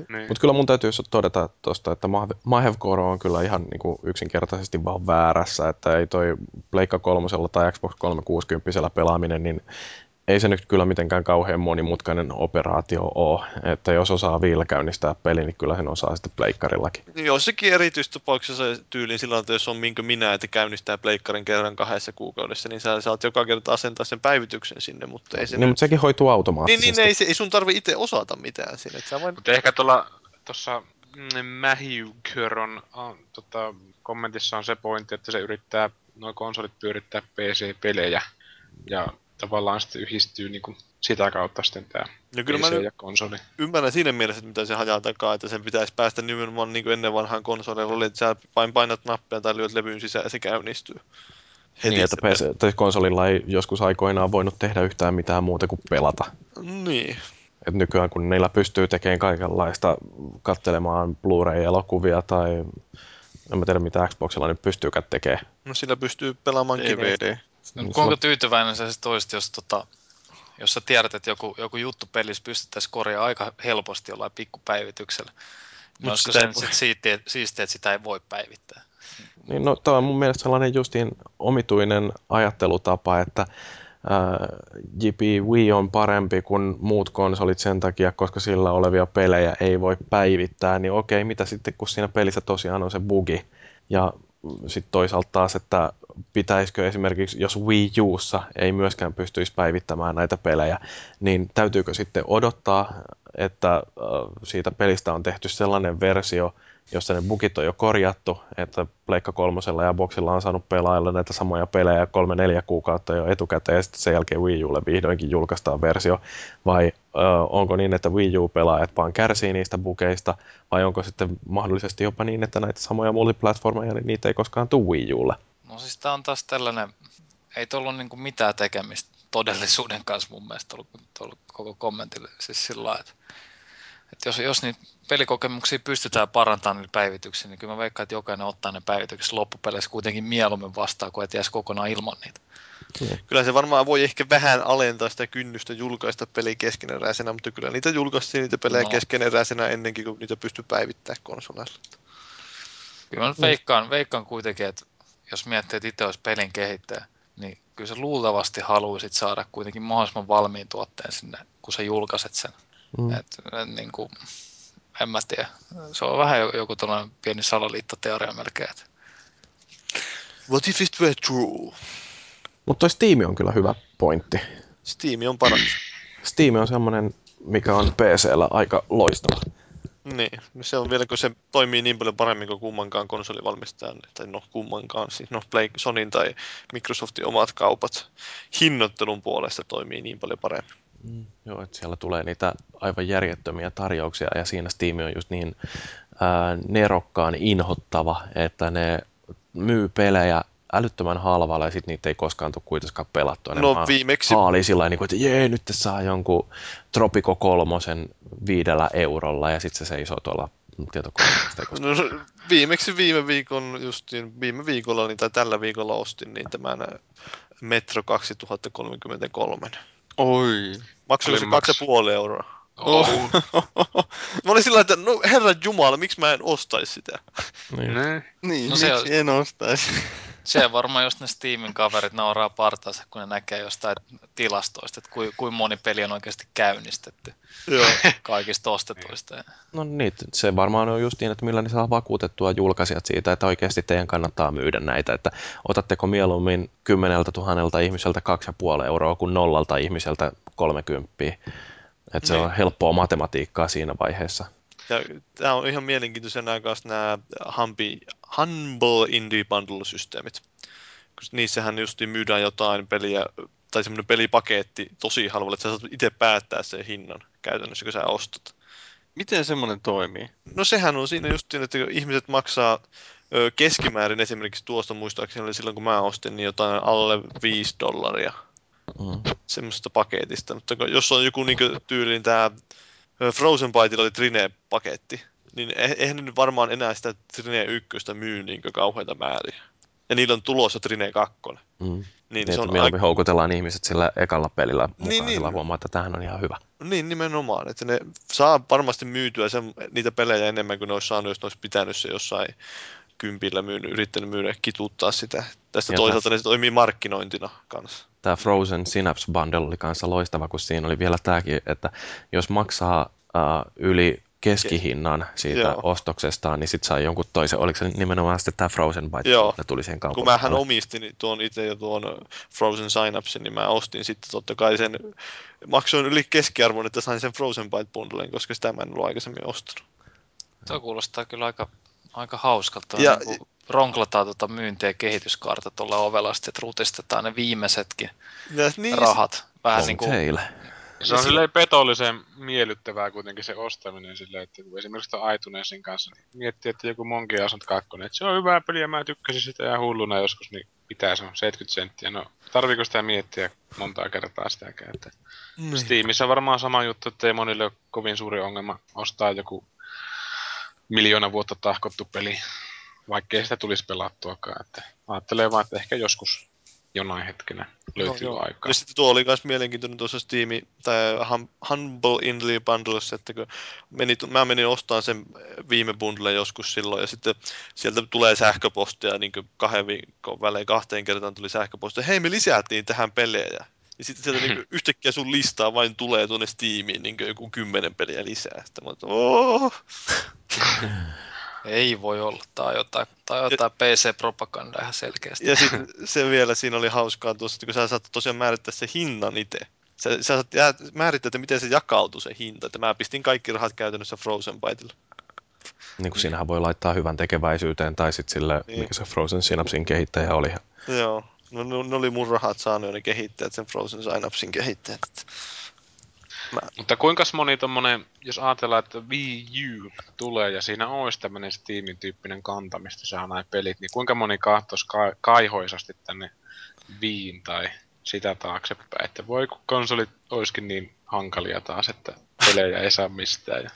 Niin. Mutta kyllä mun täytyy todeta tuosta, että Mahevcore on kyllä ihan niinku yksinkertaisesti vaan väärässä, että ei toi Pleikka kolmosella tai Xbox 360 pelaaminen, niin ei se nyt kyllä mitenkään kauhean monimutkainen operaatio ole. Että jos osaa viillä käynnistää peli, niin kyllä sen osaa sitten pleikkarillakin. Niin Jossakin erityistapauksessa tyyliin sillä että jos on minkä minä, että käynnistää pleikkarin kerran kahdessa kuukaudessa, niin sä saat joka kerta asentaa sen päivityksen sinne, mutta ei se Niin, nyt... mutta sekin hoituu Niin, automaattisesti. niin ei, se, ei sun tarvi itse osata mitään siinä, että sä vain... Mutta ehkä tuolla tuossa Mähiykköron on, tota, kommentissa on se pointti, että se yrittää nuo konsolit pyörittää PC-pelejä ja tavallaan sitten yhdistyy niinku sitä kautta sitten tämä No kyllä mä PC nyt ja konsoli. ymmärrän siinä mielessä, että mitä se hajaa takaa, että sen pitäisi päästä nimenomaan niin kuin ennen vanhaan konsoleilla oli, että sä vain painat nappia tai lyöt levyyn sisään ja se käynnistyy. Heti Niin, että PC, tai konsolilla ei joskus aikoinaan voinut tehdä yhtään mitään muuta kuin pelata. Niin. Et nykyään kun niillä pystyy tekemään kaikenlaista, katselemaan Blu-ray-elokuvia tai en mä tiedä mitä Xboxilla nyt pystyykään tekemään. No sillä pystyy pelaamaan. DVD. No, Niin kuinka tyytyväinen sä sitten olisit, jos, tota, jos sä tiedät, että joku, joku juttu pelissä pystyttäisiin korjaamaan aika helposti jollain pikkupäivityksellä. Mut No, olisiko se voi- sit siistiä, siistiä, että sitä ei voi päivittää? Niin, no, tämä on mun mielestä sellainen justiin omituinen ajattelutapa, että ää, JP Wii on parempi kuin muut konsolit sen takia, koska sillä olevia pelejä ei voi päivittää, niin okei, mitä sitten kun siinä pelissä tosiaan on se bugi. Ja sitten toisaalta taas, että pitäisikö esimerkiksi, jos Wii Ussa ei myöskään pystyisi päivittämään näitä pelejä, niin täytyykö sitten odottaa, että siitä pelistä on tehty sellainen versio, jossa ne bugit on jo korjattu, että Pleikka kolmosella ja Boxilla on saanut pelailla näitä samoja pelejä kolme-neljä kuukautta jo etukäteen, ja sitten sen jälkeen Wii Ulle vihdoinkin julkaistaan versio, vai ö, onko niin, että Wii U-pelaajat vaan kärsii niistä bugeista, vai onko sitten mahdollisesti jopa niin, että näitä samoja multiplatformeja, niin niitä ei koskaan tule Wii Ulle. No siis tää on taas tällainen, ei tuolla ole niinku mitään tekemistä todellisuuden kanssa mun mielestä ollut, ollut koko kommentille. Siis sillä lailla, että, että jos, jos niitä pelikokemuksia pystytään parantamaan niillä päivityksillä, niin kyllä mä veikkaan, että jokainen ottaa ne päivitykset loppupeleissä kuitenkin mieluummin vastaan, kuin että jäisi kokonaan ilman niitä. Kyllä se varmaan voi ehkä vähän alentaa sitä kynnystä julkaista peli keskeneräisenä, mutta kyllä niitä julkaistiin niitä pelejä No. no. keskeneräisenä ennenkin, kuin niitä pystyy päivittämään konsoleilla. Kyllä mä nyt veikkaan, veikkaan kuitenkin, että jos miettii, että itse olisi pelin kehittäjä, niin kyllä sä luultavasti haluaisit saada kuitenkin mahdollisimman valmiin tuotteen sinne, kun sä julkaiset sen. Mm. Et, et, niin kuin, en mä tiedä. Se on vähän jo- joku tällainen pieni salaliittoteoria melkein. Et. What if it were true? Mutta toi Steam on kyllä hyvä pointti. Steam on paras. Steam on semmoinen mikä on PCllä aika loistava. Niin, se on vielä, kun se toimii niin paljon paremmin kuin kummankaan konsolivalmistajan, tai no kummankaan, siis no Play, Sonin tai Microsoftin omat kaupat hinnoittelun puolesta toimii niin paljon paremmin. Mm, joo, että siellä tulee niitä aivan järjettömiä tarjouksia ja siinä Steam on just niin ää, nerokkaan inhottava, että ne myy pelejä älyttömän halvalla ja sitten niitä ei koskaan tule kuitenkaan pelattua. Ne No viimeksi, haalii sillä niin kuin, että jee, nyt te saa jonkun Tropico kolmosen viidellä eurolla ja sitten se seisoo tuolla koskaan- no, viimeksi viime viikon, justiin viime viikolla niin, tai tällä viikolla ostin niin tämän ä, Metro 2033. Oi. Maksoiko se Oli maks- 2,5 euroa? Oh. Mä olin sillä että no herra jumala, miksi mä en ostaisi sitä? Niin. Niin, No no se miksi en ostaisi? Se varmaan just ne Steamin kaverit nauraa partaansa, kun ne näkee jostain tilastoista, että kuinka kuin moni peli on oikeasti käynnistetty Joo. kaikista ostetuista. No niin, se varmaan on just niin, että millä ne saa vakuutettua julkaisijat siitä, että oikeasti teidän kannattaa myydä näitä, että otatteko mieluummin kymmeneltä tuhannelta ihmiseltä 2,5 euroa kuin nollalta ihmiseltä 30. Että se Niin. on helppoa matematiikkaa siinä vaiheessa. Ja tämä on ihan mielenkiintoisia nämä kanssa nämä Humble, Humble Indie Bundle-systeemit. Niissähän justiin myydään jotain peliä, tai semmoinen pelipaketti tosi halvalla, että sä saat itse päättää sen hinnan käytännössä, kun sä ostat. Miten semmoinen toimii? No sehän on siinä justiin, että kun ihmiset maksaa ö, keskimäärin esimerkiksi tuosta muistaakseni oli silloin kun mä ostin, niin jotain alle 5 dollaria Mm. semmoisesta paketista. Mutta jos on joku niin tyyliin tämä Frozen Byteilla oli Trine-paketti, niin eh- eihän ne nyt varmaan enää sitä Trine 1 myy niin kauheita määriä. Ja niillä on tulossa Trine 2. Mm. Niin, Niin, se on mieluummin aika, houkutellaan ihmiset sillä ekalla pelillä mukaan, Niin, niin, sillä niin. huomaa, että tämähän on ihan hyvä. niin nimenomaan, että ne saa varmasti myytyä sen, niitä pelejä enemmän kuin ne olisi saanut, jos ne olisi pitänyt se jossain kympillä myynyt, yrittänyt myydä, kituttaa sitä. Tästä Ja toisaalta ne toimii markkinointina kanssa. Tämä Frozen Synapse Bundle oli kanssa loistava, kun siinä oli vielä tämäkin, että jos maksaa uh, yli keskihinnan siitä Joo. ostoksestaan, niin sitten saa jonkun toisen. Oliko se nimenomaan sitten tämä Frozen Byte, Joo. ne tuli siihen kaupan Kun mähän omistin tuon itse jo tuon Frozen Synapsen, niin mä ostin sitten totta kai sen, maksoin yli keskiarvon, että sain sen Frozen Byte bundlen, koska sitä mä en ollut aikaisemmin ostanut. Tuo kuulostaa kyllä aika, aika hauskalta. Ja- Ja, niin kuin ronklataan tuota myynti- ja kehityskartta tuolla ovelasti, että rutistetaan ne viimeisetkin Ja niin, rahat. Vähän niin kuin, teille. Se on silleen petollisen miellyttävää kuitenkin se ostaminen silleen, että kun esimerkiksi tuon iTunesin kanssa niin miettii, että joku Monkey Island 2, että se on hyvä peli ja mä tykkäsin sitä ja hulluna joskus, niin pitää se on 70 senttiä. No tarviiko sitä miettiä montaa kertaa sitäkään, että niin. Steamissa on varmaan sama juttu, että ei monille ole kovin suuri ongelma ostaa joku miljoona vuotta tahkottu peli, vaikkei sitä tulisi pelattuakaan. Että ajattelee vaan, että ehkä joskus jonain hetkenä löytyy No aikaa. Ja sitten tuo oli myös mielenkiintoinen tuossa Steam, tai Hum- Humble Indie Bundlessa, että kun meni, mä menin ostamaan sen viime bundle joskus silloin, ja sitten sieltä tulee sähköpostia, niin kuin kahden viikon välein kahteen kertaan tuli sähköpostia, hei me lisättiin tähän pelejä. Ja sitten sieltä niin yhtäkkiä sun listaa vain tulee tuonne Steamiin niin kuin joku kymmenen peliä lisää. Sitten mä oon, "Oo." ei voi olla. Tai jotain, tai jotain PC-propagandaa ihan selkeästi. Ja sitten se vielä siinä oli hauskaa tuossa, että kun sä saat tosiaan määrittää se hinnan itse. Sä, sä saat määrittää, että miten se jakautuu se hinta. Että mä pistin kaikki rahat käytännössä Frozen Byteille. Niin kuin siinähän voi laittaa hyvän tekeväisyyteen tai sitten sille, Niin. mikä se Frozen Synapsin kehittäjä oli. Joo. No, ne, ne oli mun rahat saanut jo ne kehittäjät, sen Frozen Synapsin kehittäjät. Mutta kuinka moni tommonen, jos ajatellaan, että Wii U tulee ja siinä olisi tämmönen Steamin tyyppinen kanta, mistä saa näin pelit, niin kuinka moni kahtos ka- kaihoisasti tänne Wiiin tai sitä taaksepäin, että voi kun konsolit olisikin niin hankalia taas, että pelejä ei saa mistään. Ja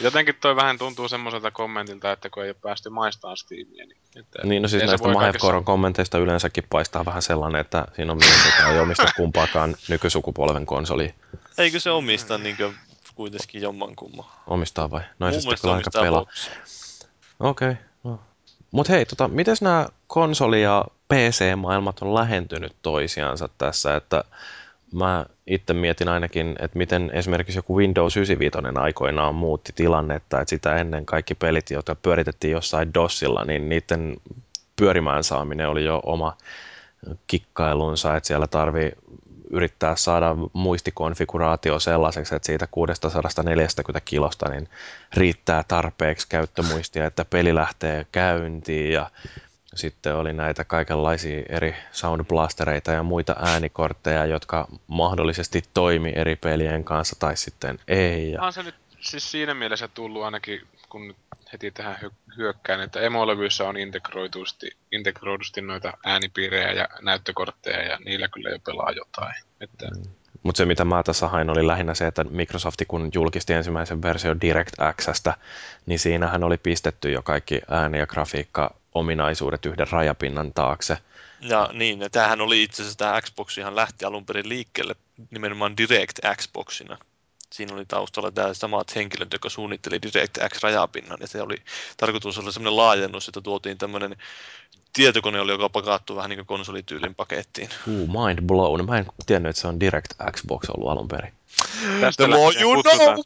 jotenkin toi vähän tuntuu semmoiselta kommentilta, että kun ei ole päästy maistamaan Steamia, niin... Että Niin, no siis näistä Mahevkoron kommenteista yleensäkin paistaa vähän sellainen, että siinä on mies, joka ei omista kumpaakaan nykysukupolven konsoli. Eikö se omista niin kuin, kuitenkin jommankumman? Omistaa vai? No Mun sitten mielestä kyllä aika pelaa. Okei. Okay. No. Mutta hei, tota, miten nämä konsoli- ja PC-maailmat on lähentynyt toisiansa tässä, että mä itse mietin ainakin, että miten esimerkiksi joku Windows 95 aikoinaan muutti tilannetta, että sitä ennen kaikki pelit, jotka pyöritettiin jossain DOSilla, niin niiden pyörimään saaminen oli jo oma kikkailunsa, että siellä tarvii yrittää saada muistikonfiguraatio sellaiseksi, että siitä 640 kilosta niin riittää tarpeeksi käyttömuistia, että peli lähtee käyntiin ja sitten oli näitä kaikenlaisia eri soundblastereita ja muita äänikortteja, jotka mahdollisesti toimi eri pelien kanssa tai sitten ei. Ja... On se nyt siis siinä mielessä tullut ainakin, kun nyt heti tähän hyökkään, että emolevyissä on integroitusti, integroidusti noita äänipiirejä ja näyttökortteja ja niillä kyllä jo pelaa jotain. Että... Mm. Mutta se mitä mä tässä hain oli lähinnä se, että Microsofti kun julkisti ensimmäisen version DirectXstä, niin siinähän oli pistetty jo kaikki ääni- ja grafiikka ominaisuudet yhden rajapinnan taakse. Ja niin, ja tämähän oli itse asiassa tämä Xbox ihan lähti alun perin liikkeelle nimenomaan Direct Xboxina siinä oli taustalla tämä samat henkilöt, jotka suunnitteli DirectX-rajapinnan, ja se oli tarkoitus olla semmoinen laajennus, että tuotiin tämmöinen tietokone, oli, joka pakattu vähän niin kuin konsolityylin pakettiin. Uh, mind blown. Mä en tiennyt, että se on Direct Xbox ollut alun perin. Tästä The more you know!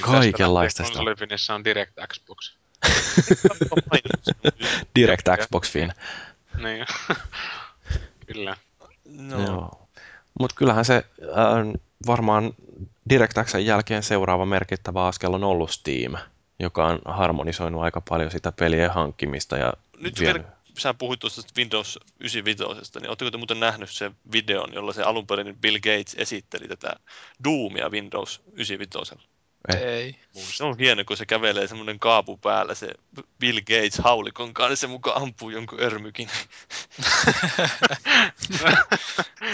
Kaikenlaista sitä. Konsolifinissä on Direct Xbox. Direct Xbox Fin. Niin. Kyllä. No. Joo. Mutta kyllähän se äh, varmaan DirectXn jälkeen seuraava merkittävä askel on ollut Steam, joka on harmonisoinut aika paljon sitä pelien hankkimista. Ja Nyt vielä, sä puhuit tuosta Windows 95, niin oletteko te muuten nähnyt sen videon, jolla se alun perin Bill Gates esitteli tätä Doomia Windows 95? Ei. Ei. Se on hieno, kun se kävelee semmoinen kaapu päällä, se Bill Gates haulikon kanssa, se mukaan ampuu jonkun örmykin.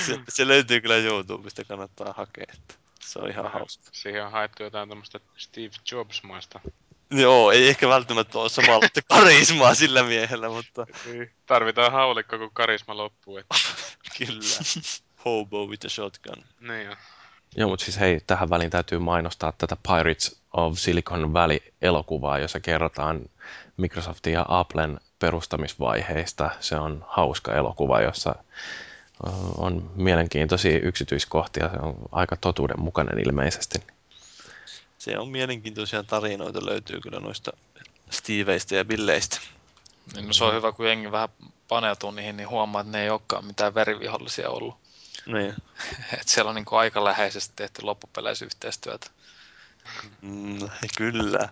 se, se, löytyy kyllä YouTubesta, kannattaa hakea. Että se on ihan hauska. Siihen on haettu jotain tämmöistä Steve Jobs-maista. Joo, ei ehkä välttämättä ole samalla karismaa sillä miehellä, mutta... Niin, tarvitaan haulikko, kun karisma loppuu. Että... kyllä. Hobo with a shotgun. Niin jo. Joo, mutta siis hei, tähän väliin täytyy mainostaa tätä Pirates of Silicon Valley-elokuvaa, jossa kerrotaan Microsoftin ja Applen perustamisvaiheista. Se on hauska elokuva, jossa on mielenkiintoisia yksityiskohtia. Se on aika totuudenmukainen ilmeisesti. Se on mielenkiintoisia tarinoita, löytyy kyllä noista Steveistä ja Billeistä. Niin, no se on hyvä, kun jengi vähän paneutuu niihin, niin huomaa, että ne ei olekaan mitään verivihollisia ollut. Niin. Et siellä on niin kuin aika läheisesti tehty loppupeleissä yhteistyötä. Mm, kyllä.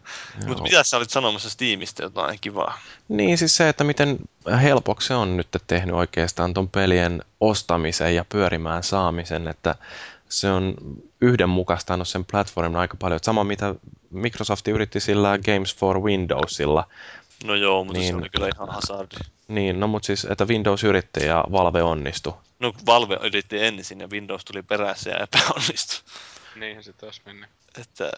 Mutta mitä sä olit sanomassa Steamista jotain kivaa? Niin, siis se, että miten helpoksi se on nyt tehnyt oikeastaan ton pelien ostamisen ja pyörimään saamisen, että se on yhdenmukaistanut sen platformin aika paljon. Sama mitä Microsoft yritti sillä Games for Windowsilla. No joo, mutta niin, se oli kyllä ihan hazardi. Niin, no mutta siis, että Windows yritti ja Valve onnistui. No Valve yritti ensin ja Windows tuli perässä ja epäonnistui. Niinhän se taas meni. Että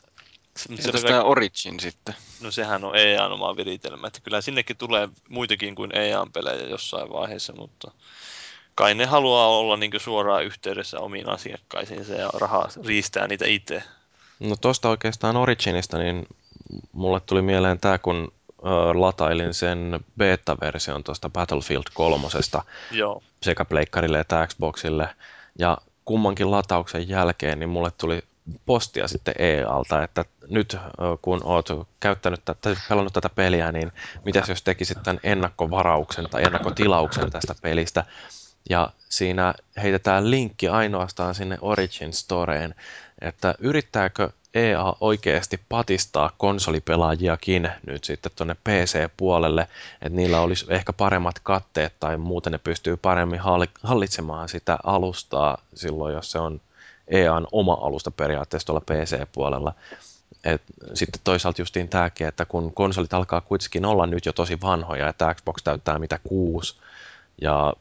se on tämä Origin sitten? No sehän on EAN oma viritelmä. Että kyllä sinnekin tulee muitakin kuin EAN-pelejä jossain vaiheessa, mutta kai ne haluaa olla niin suoraan yhteydessä omiin asiakkaisiinsa ja rahaa riistää niitä itse. No tuosta oikeastaan Originista, niin mulle tuli mieleen tämä, kun latailin sen beta-version tuosta Battlefield 3 Joo. sekä Pleikkarille että Xboxille. Ja kummankin latauksen jälkeen niin mulle tuli postia sitten EAlta, että nyt kun oot käyttänyt tätä, pelannut tätä peliä, niin mitäs jos tekisit tämän ennakkovarauksen tai ennakkotilauksen tästä pelistä. Ja siinä heitetään linkki ainoastaan sinne Origin Storeen, että yrittääkö EA oikeasti patistaa konsolipelaajiakin nyt sitten tuonne PC-puolelle, että niillä olisi ehkä paremmat katteet tai muuten ne pystyy paremmin hallitsemaan sitä alustaa silloin, jos se on EAN oma alusta periaatteessa tuolla PC-puolella. Et sitten toisaalta justiin tämäkin, että kun konsolit alkaa kuitenkin olla nyt jo tosi vanhoja, että Xbox täyttää mitä kuusi, ja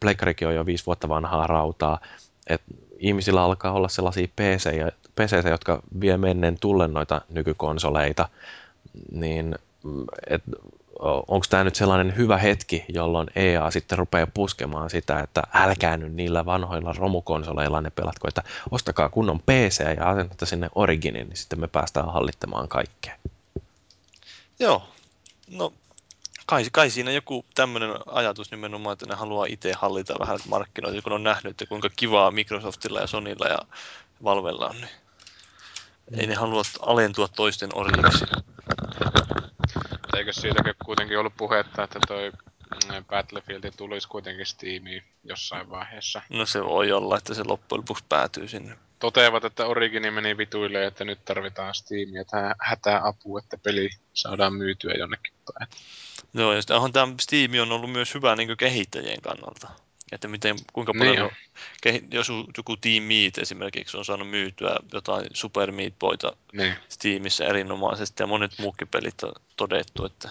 pleikkarikin on jo viisi vuotta vanhaa rautaa, että ihmisillä alkaa olla sellaisia PC, PC jotka vie menneen tullen noita nykykonsoleita, niin onko tämä nyt sellainen hyvä hetki, jolloin EA sitten rupeaa puskemaan sitä, että älkää nyt niillä vanhoilla romukonsoleilla ne pelatko, että ostakaa kunnon PC ja asentatte sinne Originin, niin sitten me päästään hallittamaan kaikkea. Joo, no kai, kai siinä joku tämmöinen ajatus nimenomaan, että ne haluaa itse hallita vähän markkinoita, kun on nähnyt, että kuinka kivaa Microsoftilla ja Sonylla ja Valvella on, niin ei ne halua alentua toisten orjiksi. Eikö siitäkin kuitenkin ollut puhetta, että toi mm, Battlefield tulisi kuitenkin Steamiin jossain vaiheessa. No se voi olla, että se loppujen lopuksi päätyy sinne. Toteavat, että Origini meni vituille, että nyt tarvitaan Steamia, hätää apu, että peli saadaan myytyä jonnekin päin. Joo, ja sitten tämä Steam on ollut myös hyvä niin kehittäjien kannalta. Että miten, kuinka paljon, niin on. kehi- jos joku Team Meat esimerkiksi on saanut myytyä jotain Super Meat Boyta Niin. Steamissa erinomaisesti ja monet muukin pelit on todettu, että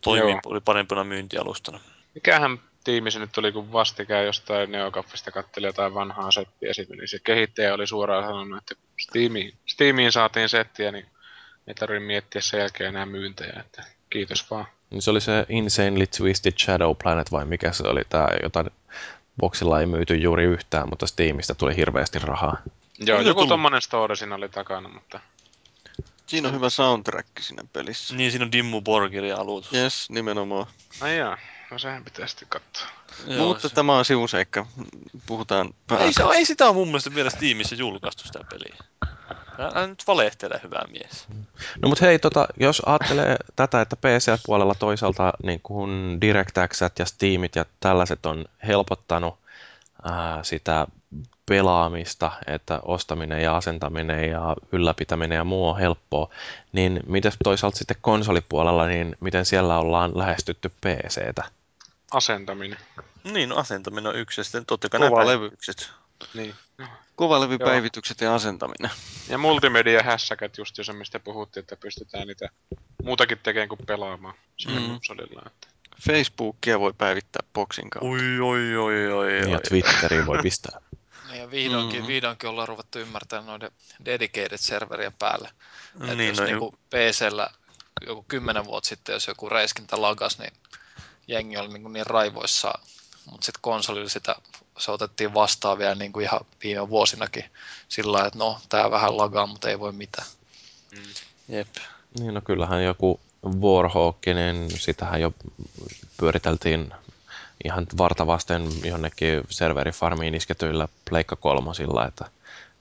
toimii Joo. oli parempana myyntialustana. Mikähän tiimi se nyt oli, kun vastikään jostain Neokaffista katteli jotain vanhaa settiä sitten, niin se kehittäjä oli suoraan sanonut, että kun Steamiin, Steamiin saatiin settiä, niin ei tarvitse miettiä sen jälkeen enää myyntejä, että kiitos vaan. Niin Se oli se Insanely Twisted Shadow Planet vai mikä se oli tämä, jota boksilla ei myyty juuri yhtään, mutta Steamista tuli hirveästi rahaa. Joo, joku tommonen story siinä oli takana, mutta Siinä on hyvä soundtrack siinä pelissä. Niin siinä on Dimmu Borgiri alutus. Yes, nimenomaan. ai jaa, no sehän pitää sitten katsoa. Joo, Mutta se- tämä on sivuseikka. Puhutaan ei, se, ei sitä ole mun mielestä vielä Steamissa julkaistu sitä peliä. Älä nyt valehtele, hyvä mies. No mutta hei, tota, jos ajattelee tätä, että PC-puolella toisaalta niin kuin DirectX ja Steamit ja tällaiset on helpottanut ää, sitä pelaamista, että ostaminen ja asentaminen ja ylläpitäminen ja muu on helppoa, niin miten toisaalta sitten konsolipuolella, niin miten siellä ollaan lähestytty PCtä? Asentaminen. Niin, no asentaminen on yksi ja sitten totta kai Kova nämä levy. päivitykset. Niin. Kovalevypäivitykset ja asentaminen. Ja multimedia-hässäkät just jo se, mistä puhuttiin, että pystytään niitä muutakin tekemään kuin pelaamaan sillä Mm. konsolilla. Että. Facebookia voi päivittää boksin kautta. Oi, oi, oi, oi, Niin, ja oi. Twitteriin voi pistää. Niin ja vihdoinkin, Mhm. mm-hmm. vihdoinkin ollaan ruvettu ymmärtämään noiden dedicated serverien päälle. Että Niin, jos no, niinku PCllä joku kymmenen vuotta sitten, jos joku räiskintä lagas, niin jengi oli niinku niin raivoissaan. Mutta sitten konsolilla sitä se otettiin vastaan vielä niinku ihan viime vuosinakin sillä lailla, että no, tää vähän lagaa, mutta ei voi mitään. Jep. Niin, no kyllähän joku Warhawk, niin sitähän jo pyöriteltiin ihan vartavasten jonnekin serverifarmiin isketyillä Pleikka kolmosilla, että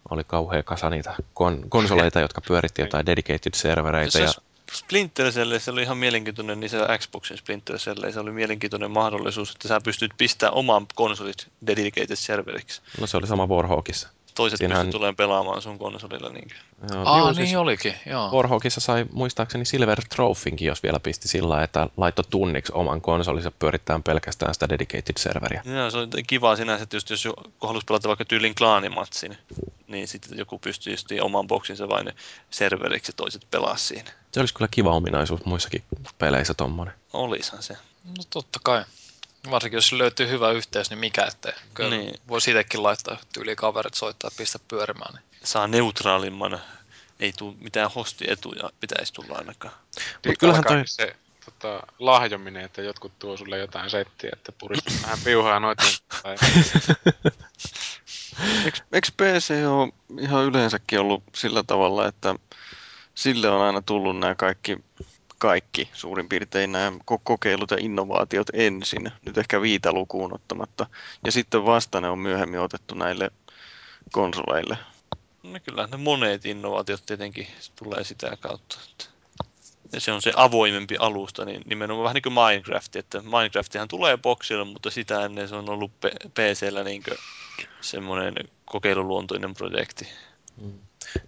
oli kauhea kasa niitä kon- konsoleita, jotka pyöritti jotain dedicated servereitä. Se Ja, Splinter Cell, se oli ihan mielenkiintoinen, niin se Xboxin Splinter Cell, se oli mielenkiintoinen mahdollisuus, että sä pystyt pistämään oman konsolit dedicated serveriksi. no se oli sama Warhawkissa. Toiset Siinähän- pystyt tulemaan pelaamaan sun konsolilla. Niin. Joo, Aa, juu, niin olikin, joo. Warhawkissa sai muistaakseni Silver Trophynkin, jos vielä pisti sillä että laittoi tunniksi oman konsolinsa pyörittämään pelkästään sitä dedicated serveriä. Ja se on kiva sinänsä, että just, jos haluaisi pelata vaikka tyylin klaanimatsin, niin sitten joku pystyy just oman boksinsa vain serveriksi ja toiset pelaa siinä. Se olisi kyllä kiva ominaisuus muissakin peleissä tommonen. Olishan se. No totta kai. Varsinkin jos löytyy hyvä yhteys, niin mikä ettei. Kyllä Niin. voi siitäkin laittaa tyyli kaverit soittaa ja pistää pyörimään. Niin. Saa neutraalimman, ei tule mitään hostietuja, pitäisi tulla ainakaan. Mut kyllähän toi- se tota, lahjominen, että jotkut tuo sulle jotain settiä, että puristut vähän piuhaa noiden. Tai... Eikö, PC ole ihan yleensäkin ollut sillä tavalla, että sille on aina tullut nämä kaikki, kaikki suurin piirtein nämä ko- kokeilut ja innovaatiot ensin, nyt ehkä viitä lukuun ottamatta, ja sitten vasta ne on myöhemmin otettu näille konsoleille. No kyllä ne monet innovaatiot tietenkin tulee sitä kautta. Että ja se on se avoimempi alusta, niin nimenomaan vähän niin kuin Minecraft, että Minecraftihan tulee boksille, mutta sitä ennen se on ollut PCllä niin semmoinen kokeiluluontoinen projekti.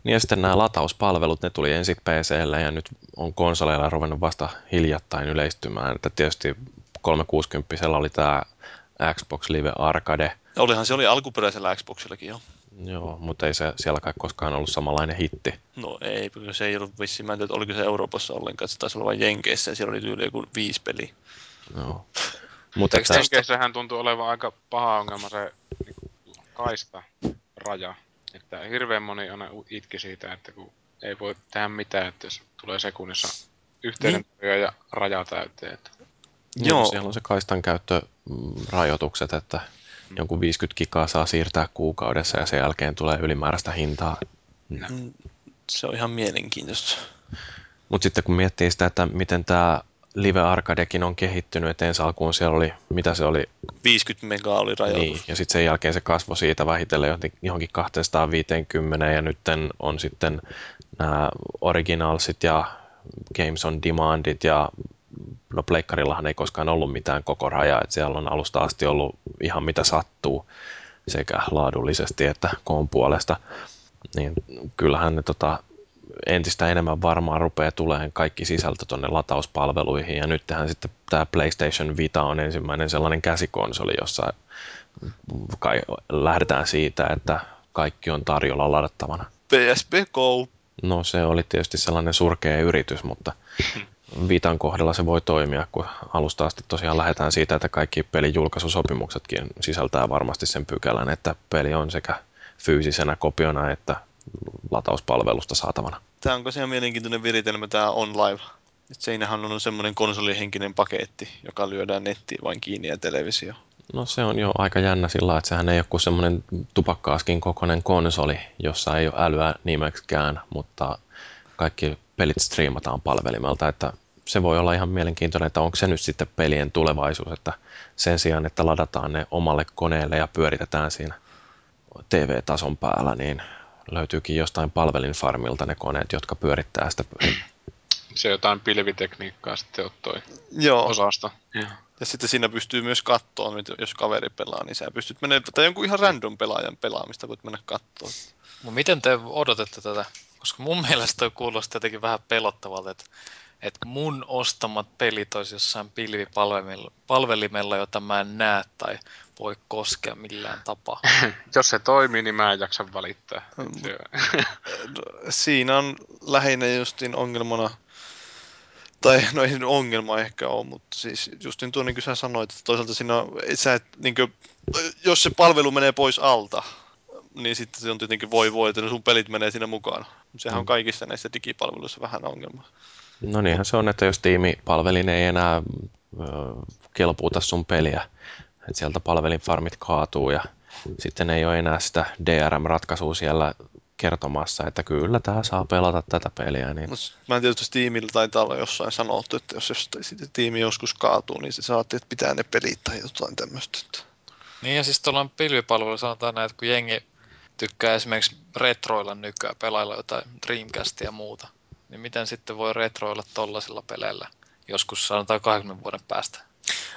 Niin ja sitten nämä latauspalvelut, ne tuli ensin PClle ja nyt on konsoleilla ruvennut vasta hiljattain yleistymään. Että tietysti 360 oli tämä Xbox Live Arcade, Ja olihan se oli alkuperäisellä Xboxillakin jo. joo, mutta ei se siellä kai koskaan ollut samanlainen hitti. No ei, kyllä se ei ollut vissiin, mä en tiedä, oliko se Euroopassa ollenkaan, se taisi olla vain Jenkeissä ja siellä oli tyyli joku viisi peliä. Joo. Mutta Eikö että, Jenkeissähän tuntuu olevan aika paha ongelma se niin kaista raja. Että hirveän moni aina itki siitä, että kun ei voi tehdä mitään, että jos tulee sekunnissa yhteyden niin. ja raja täyteen. Että joo. Joo. siellä on se kaistan käyttörajoitukset, että jonkun 50 gigaa saa siirtää kuukaudessa ja sen jälkeen tulee ylimääräistä hintaa. Mm, Se on ihan mielenkiintoista. Mutta sitten kun miettii sitä, että miten tämä Live Arcadekin on kehittynyt, että ensi alkuun siellä oli, mitä se oli, 50 megaa oli rajoitus. Niin, ja sitten sen jälkeen se kasvoi siitä vähitellen johonkin- johonkin 250 ja nyt on sitten nämä originalsit ja Games on Demandit ja no pleikkarillahan ei koskaan ollut mitään koko rajaa, että siellä on alusta asti ollut ihan mitä sattuu sekä laadullisesti että koon puolesta, niin kyllähän ne tota, entistä enemmän varmaan rupeaa tulemaan kaikki sisältö tuonne latauspalveluihin. Ja nythän sitten tämä PlayStation Vita on ensimmäinen sellainen käsikonsoli, jossa kai lähdetään siitä, että kaikki on tarjolla ladattavana. PSP Go. No se oli tietysti sellainen surkea yritys, mutta Vitan kohdalla se voi toimia, kun alusta asti tosiaan lähdetään siitä, että kaikki pelin julkaisusopimuksetkin sisältää varmasti sen pykälän, että peli on sekä fyysisenä kopiona että latauspalvelusta saatavana. Tämä on tosiaan mielenkiintoinen viritelmä, tämä OnLive. Et seinähän on semmoinen konsolihenkinen paketti, joka lyödään nettiin vain kiinni ja televisio. No se on jo aika jännä sillä että sehän ei ole kuin semmoinen tupakkaaskin kokoinen konsoli, jossa ei ole älyä nimeksikään, mutta kaikki pelit striimataan palvelimelta, että se voi olla ihan mielenkiintoinen, että onko se nyt sitten pelien tulevaisuus, että sen sijaan, että ladataan ne omalle koneelle ja pyöritetään siinä TV-tason päällä, niin löytyykin jostain palvelinfarmilta ne koneet, jotka pyörittää sitä Se jotain pilvitekniikkaa sitten ottoi Joo. osasta. Ja sitten siinä pystyy myös kattoon, jos kaveri pelaa, niin sä pystyt menemään, tai jonkun ihan random pelaajan pelaamista voit mennä kattoon. Mutta miten te odotatte tätä? Koska mun mielestä toi kuulostaa jotenkin vähän pelottavalta, että, että mun ostamat pelit olisi jossain pilvipalvelimella, jota mä en näe tai voi koskea millään tapaa. Jos se toimii, niin mä en jaksa valittaa. Se- Siinä on lähinnä justiin ongelmana, tai no ei ongelma ehkä ole, mutta siis justiin tuo niin kuin sä sanoit, että toisaalta siinä on, et sä et, niin kuin, jos se palvelu menee pois alta, niin sitten se on tietenkin voi voi, että sun pelit menee siinä mukaan. Sehän on Mm. kaikissa näissä digipalveluissa vähän ongelma. No niinhän se on, että jos tiimipalvelin ei enää ö, kelpuuta sun peliä, että sieltä palvelinfarmit kaatuu ja sitten ei ole enää sitä DRM-ratkaisua siellä kertomassa, että kyllä tämä saa pelata tätä peliä, niin mä en tiedä, jos tiimillä taitaa olla jossain sanottu, että jos, jos sitten tiimi joskus kaatuu, niin se saatte, että pitää ne pelit tai jotain tämmöistä. Että... Niin ja siis tuolla pilvipalveluilla sanotaan näin, että kun jengi tykkää esimerkiksi retroilla nykyään pelailla jotain Dreamcastia ja muuta, niin miten sitten voi retroilla tollaisilla peleillä joskus sanotaan 20 vuoden päästä?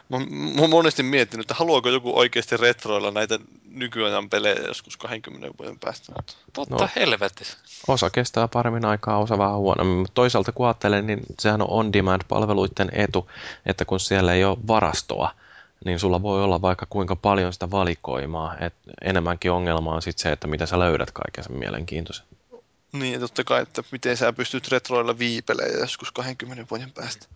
Mä, mä oon monesti miettinyt, että haluaako joku oikeasti retroilla näitä nykyajan pelejä joskus 20 vuoden päästä. Mutta... Totta No. no. helvetis. osa kestää paremmin aikaa, osa vähän huonommin. Mutta toisaalta kun ajattelen, niin sehän on on-demand-palveluiden etu, että kun siellä ei ole varastoa, niin sulla voi olla vaikka kuinka paljon sitä valikoimaa. Et enemmänkin ongelma on sitten se, että mitä sä löydät kaiken sen mielenkiintoisen. Niin, ja totta kai, että miten sä pystyt retroilla viipelejä joskus 20 vuoden päästä.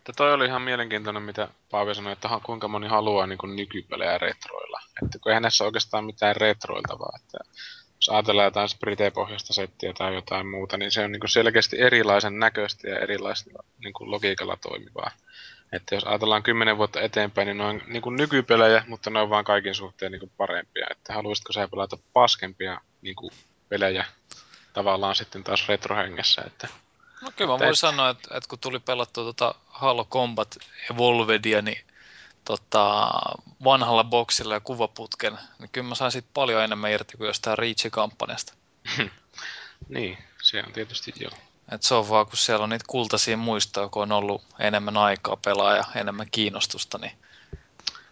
Mutta toi oli ihan mielenkiintoinen, mitä Paavi sanoi, että kuinka moni haluaa niin kuin nykypelejä retroilla. Että kun eihän näissä oikeastaan mitään retroiltavaa. Että jos ajatellaan jotain Sprite-pohjasta settiä tai jotain muuta, niin se on niin kuin selkeästi erilaisen näköistä ja erilaisella niin kuin logiikalla toimivaa. Että jos ajatellaan kymmenen vuotta eteenpäin, niin ne on niin kuin nykypelejä, mutta ne on vaan kaikin suhteen niin kuin parempia. Että haluaisitko sä pelata paskempia niin kuin pelejä tavallaan sitten taas retrohengessä, että No kyllä mä voin sanoa, että, että kun tuli pelattua tota Halo Combat Evolvedia, niin tota, vanhalla boksilla ja kuvaputken, niin kyllä mä sain siitä paljon enemmän irti kuin jostain Reach-kampanjasta. niin, se on tietysti joo. Et se on vaan, kun siellä on niitä kultaisia muistoja, kun on ollut enemmän aikaa pelaa ja enemmän kiinnostusta, niin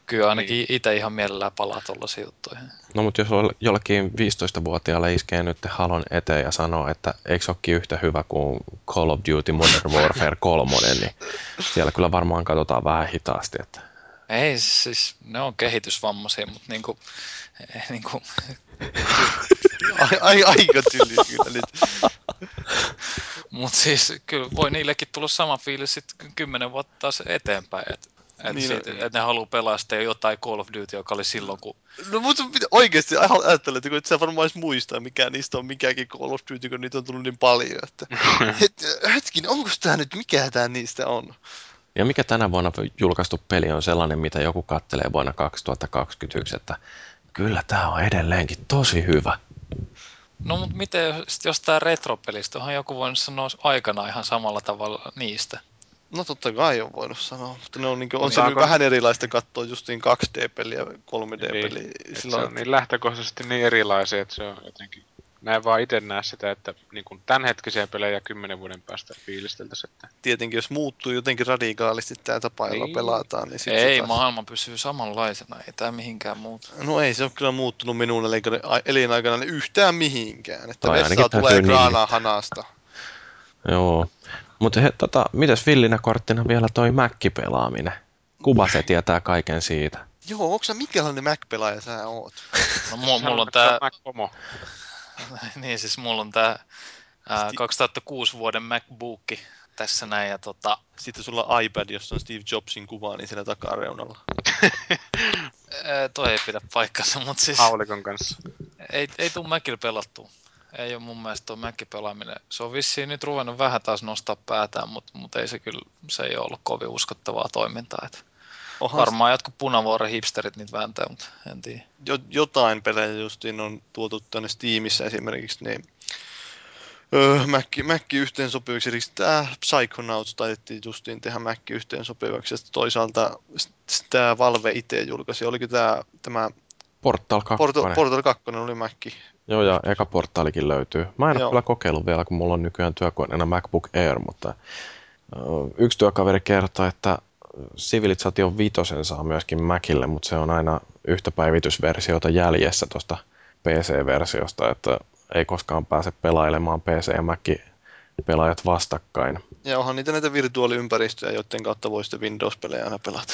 kyllä ainakin niin. itse ihan mielellään palaa tuollaisiin juttuihin. No mutta jos jolle- jollekin 15-vuotiaalle iskee nyt Halon eteen ja sanoo, että eikö se olekin yhtä hyvä kuin Call of Duty Modern Warfare 3, niin siellä kyllä varmaan katsotaan vähän hitaasti. Että Ei, siis ne on kehitysvammaisia, mutta niinku, eh, niinku, Ai, ai, aika tyli kyllä nyt. mut siis kyllä voi niillekin tulla sama fiilis sitten kymmenen vuotta taas eteenpäin, että et Niin, niin, no- siitä, et ne haluaa pelaa sitten jotain Call of Duty, joka oli silloin, kun No mutta oikeesti ajattelen, että kun et sä varmaan edes muista, mikä niistä on mikäkin Call of Duty, kun niitä on tullut niin paljon, että het, hetkin, onko tää nyt, mikä tää niistä on? Ja mikä tänä vuonna julkaistu peli on sellainen, mitä joku kattelee vuonna 2021, että kyllä tämä on edelleenkin tosi hyvä. No mutta miten jos, jos tämä retropelistä, onhan joku voinut sanoa aikana ihan samalla tavalla niistä. No totta kai on voinut sanoa, mutta ne on, niin kuin, on se onko- vähän erilaista katsoa justiin 2D-peliä, 3D-peliä. Niin, Sillä se on, on niin lähtökohtaisesti niin erilaisia, että se on jotenkin Mä en vaan itse näe sitä, että niin kuin tämänhetkisiä pelejä kymmenen vuoden päästä fiilisteltäisiin. Että... Tietenkin jos muuttuu jotenkin radikaalisti tämä tapa, jolla Niin. pelataan, niin sit Ei, se taas... maailma pysyy samanlaisena, ei tämä mihinkään muuta. No ei se ole kyllä muuttunut minun elin- elinaikana yhtään mihinkään. Että vessaa tulee täytyy kraanaa hanasta. Joo. Mutta he, tota, mitäs villinä korttina vielä toi Mac-pelaaminen? Kuba se tietää kaiken siitä. Joo, onko sä mikälainen Mac-pelaaja sä oot? No, mulla, mulla on tää, Mac-pomo. niin siis mulla on tää ää, Sti- 2006 vuoden MacBook tässä näin ja tota, Sitten sulla on iPad, jossa on Steve Jobsin kuva, niin siellä takareunalla. toi ei pidä paikkansa, mutta siis Haulikon kanssa. ei, ei tuu Macillä pelattua. Ei ole mun mielestä tuo Mac-pelaaminen. Se on vissiin nyt ruvennut vähän taas nostaa päätään, mutta, mutta ei se kyllä, se ei ole ollut kovin uskottavaa toimintaa. Että Onhan varmaan jotkut punavuoren hipsterit niitä vääntää, mutta en tiedä. jo, jotain pelejä justiin on tuotu tänne Steamissa esimerkiksi, niin öö, Mac, Mac yhteensopiviksi, eli tämä Psychonauts taitettiin justiin tehdä Mac yhteensopivaksi, ja sitten toisaalta tämä Valve itse julkaisi, oliko tämä, tämä Portal 2. Portal, Portal 2 oli Mac. Joo, ja eka portaalikin löytyy. Mä en ole Joo. kyllä kokeillut vielä, kun mulla on nykyään työkoneena MacBook Air, mutta yksi työkaveri kertoi, että Civilization 5 saa myöskin Macille, mutta se on aina yhtä päivitysversiota jäljessä tuosta PC-versiosta, että ei koskaan pääse pelailemaan PC- ja Mac-pelaajat vastakkain. Ja onhan niitä näitä virtuaaliympäristöjä, joiden kautta voi sitten Windows-pelejä aina pelata.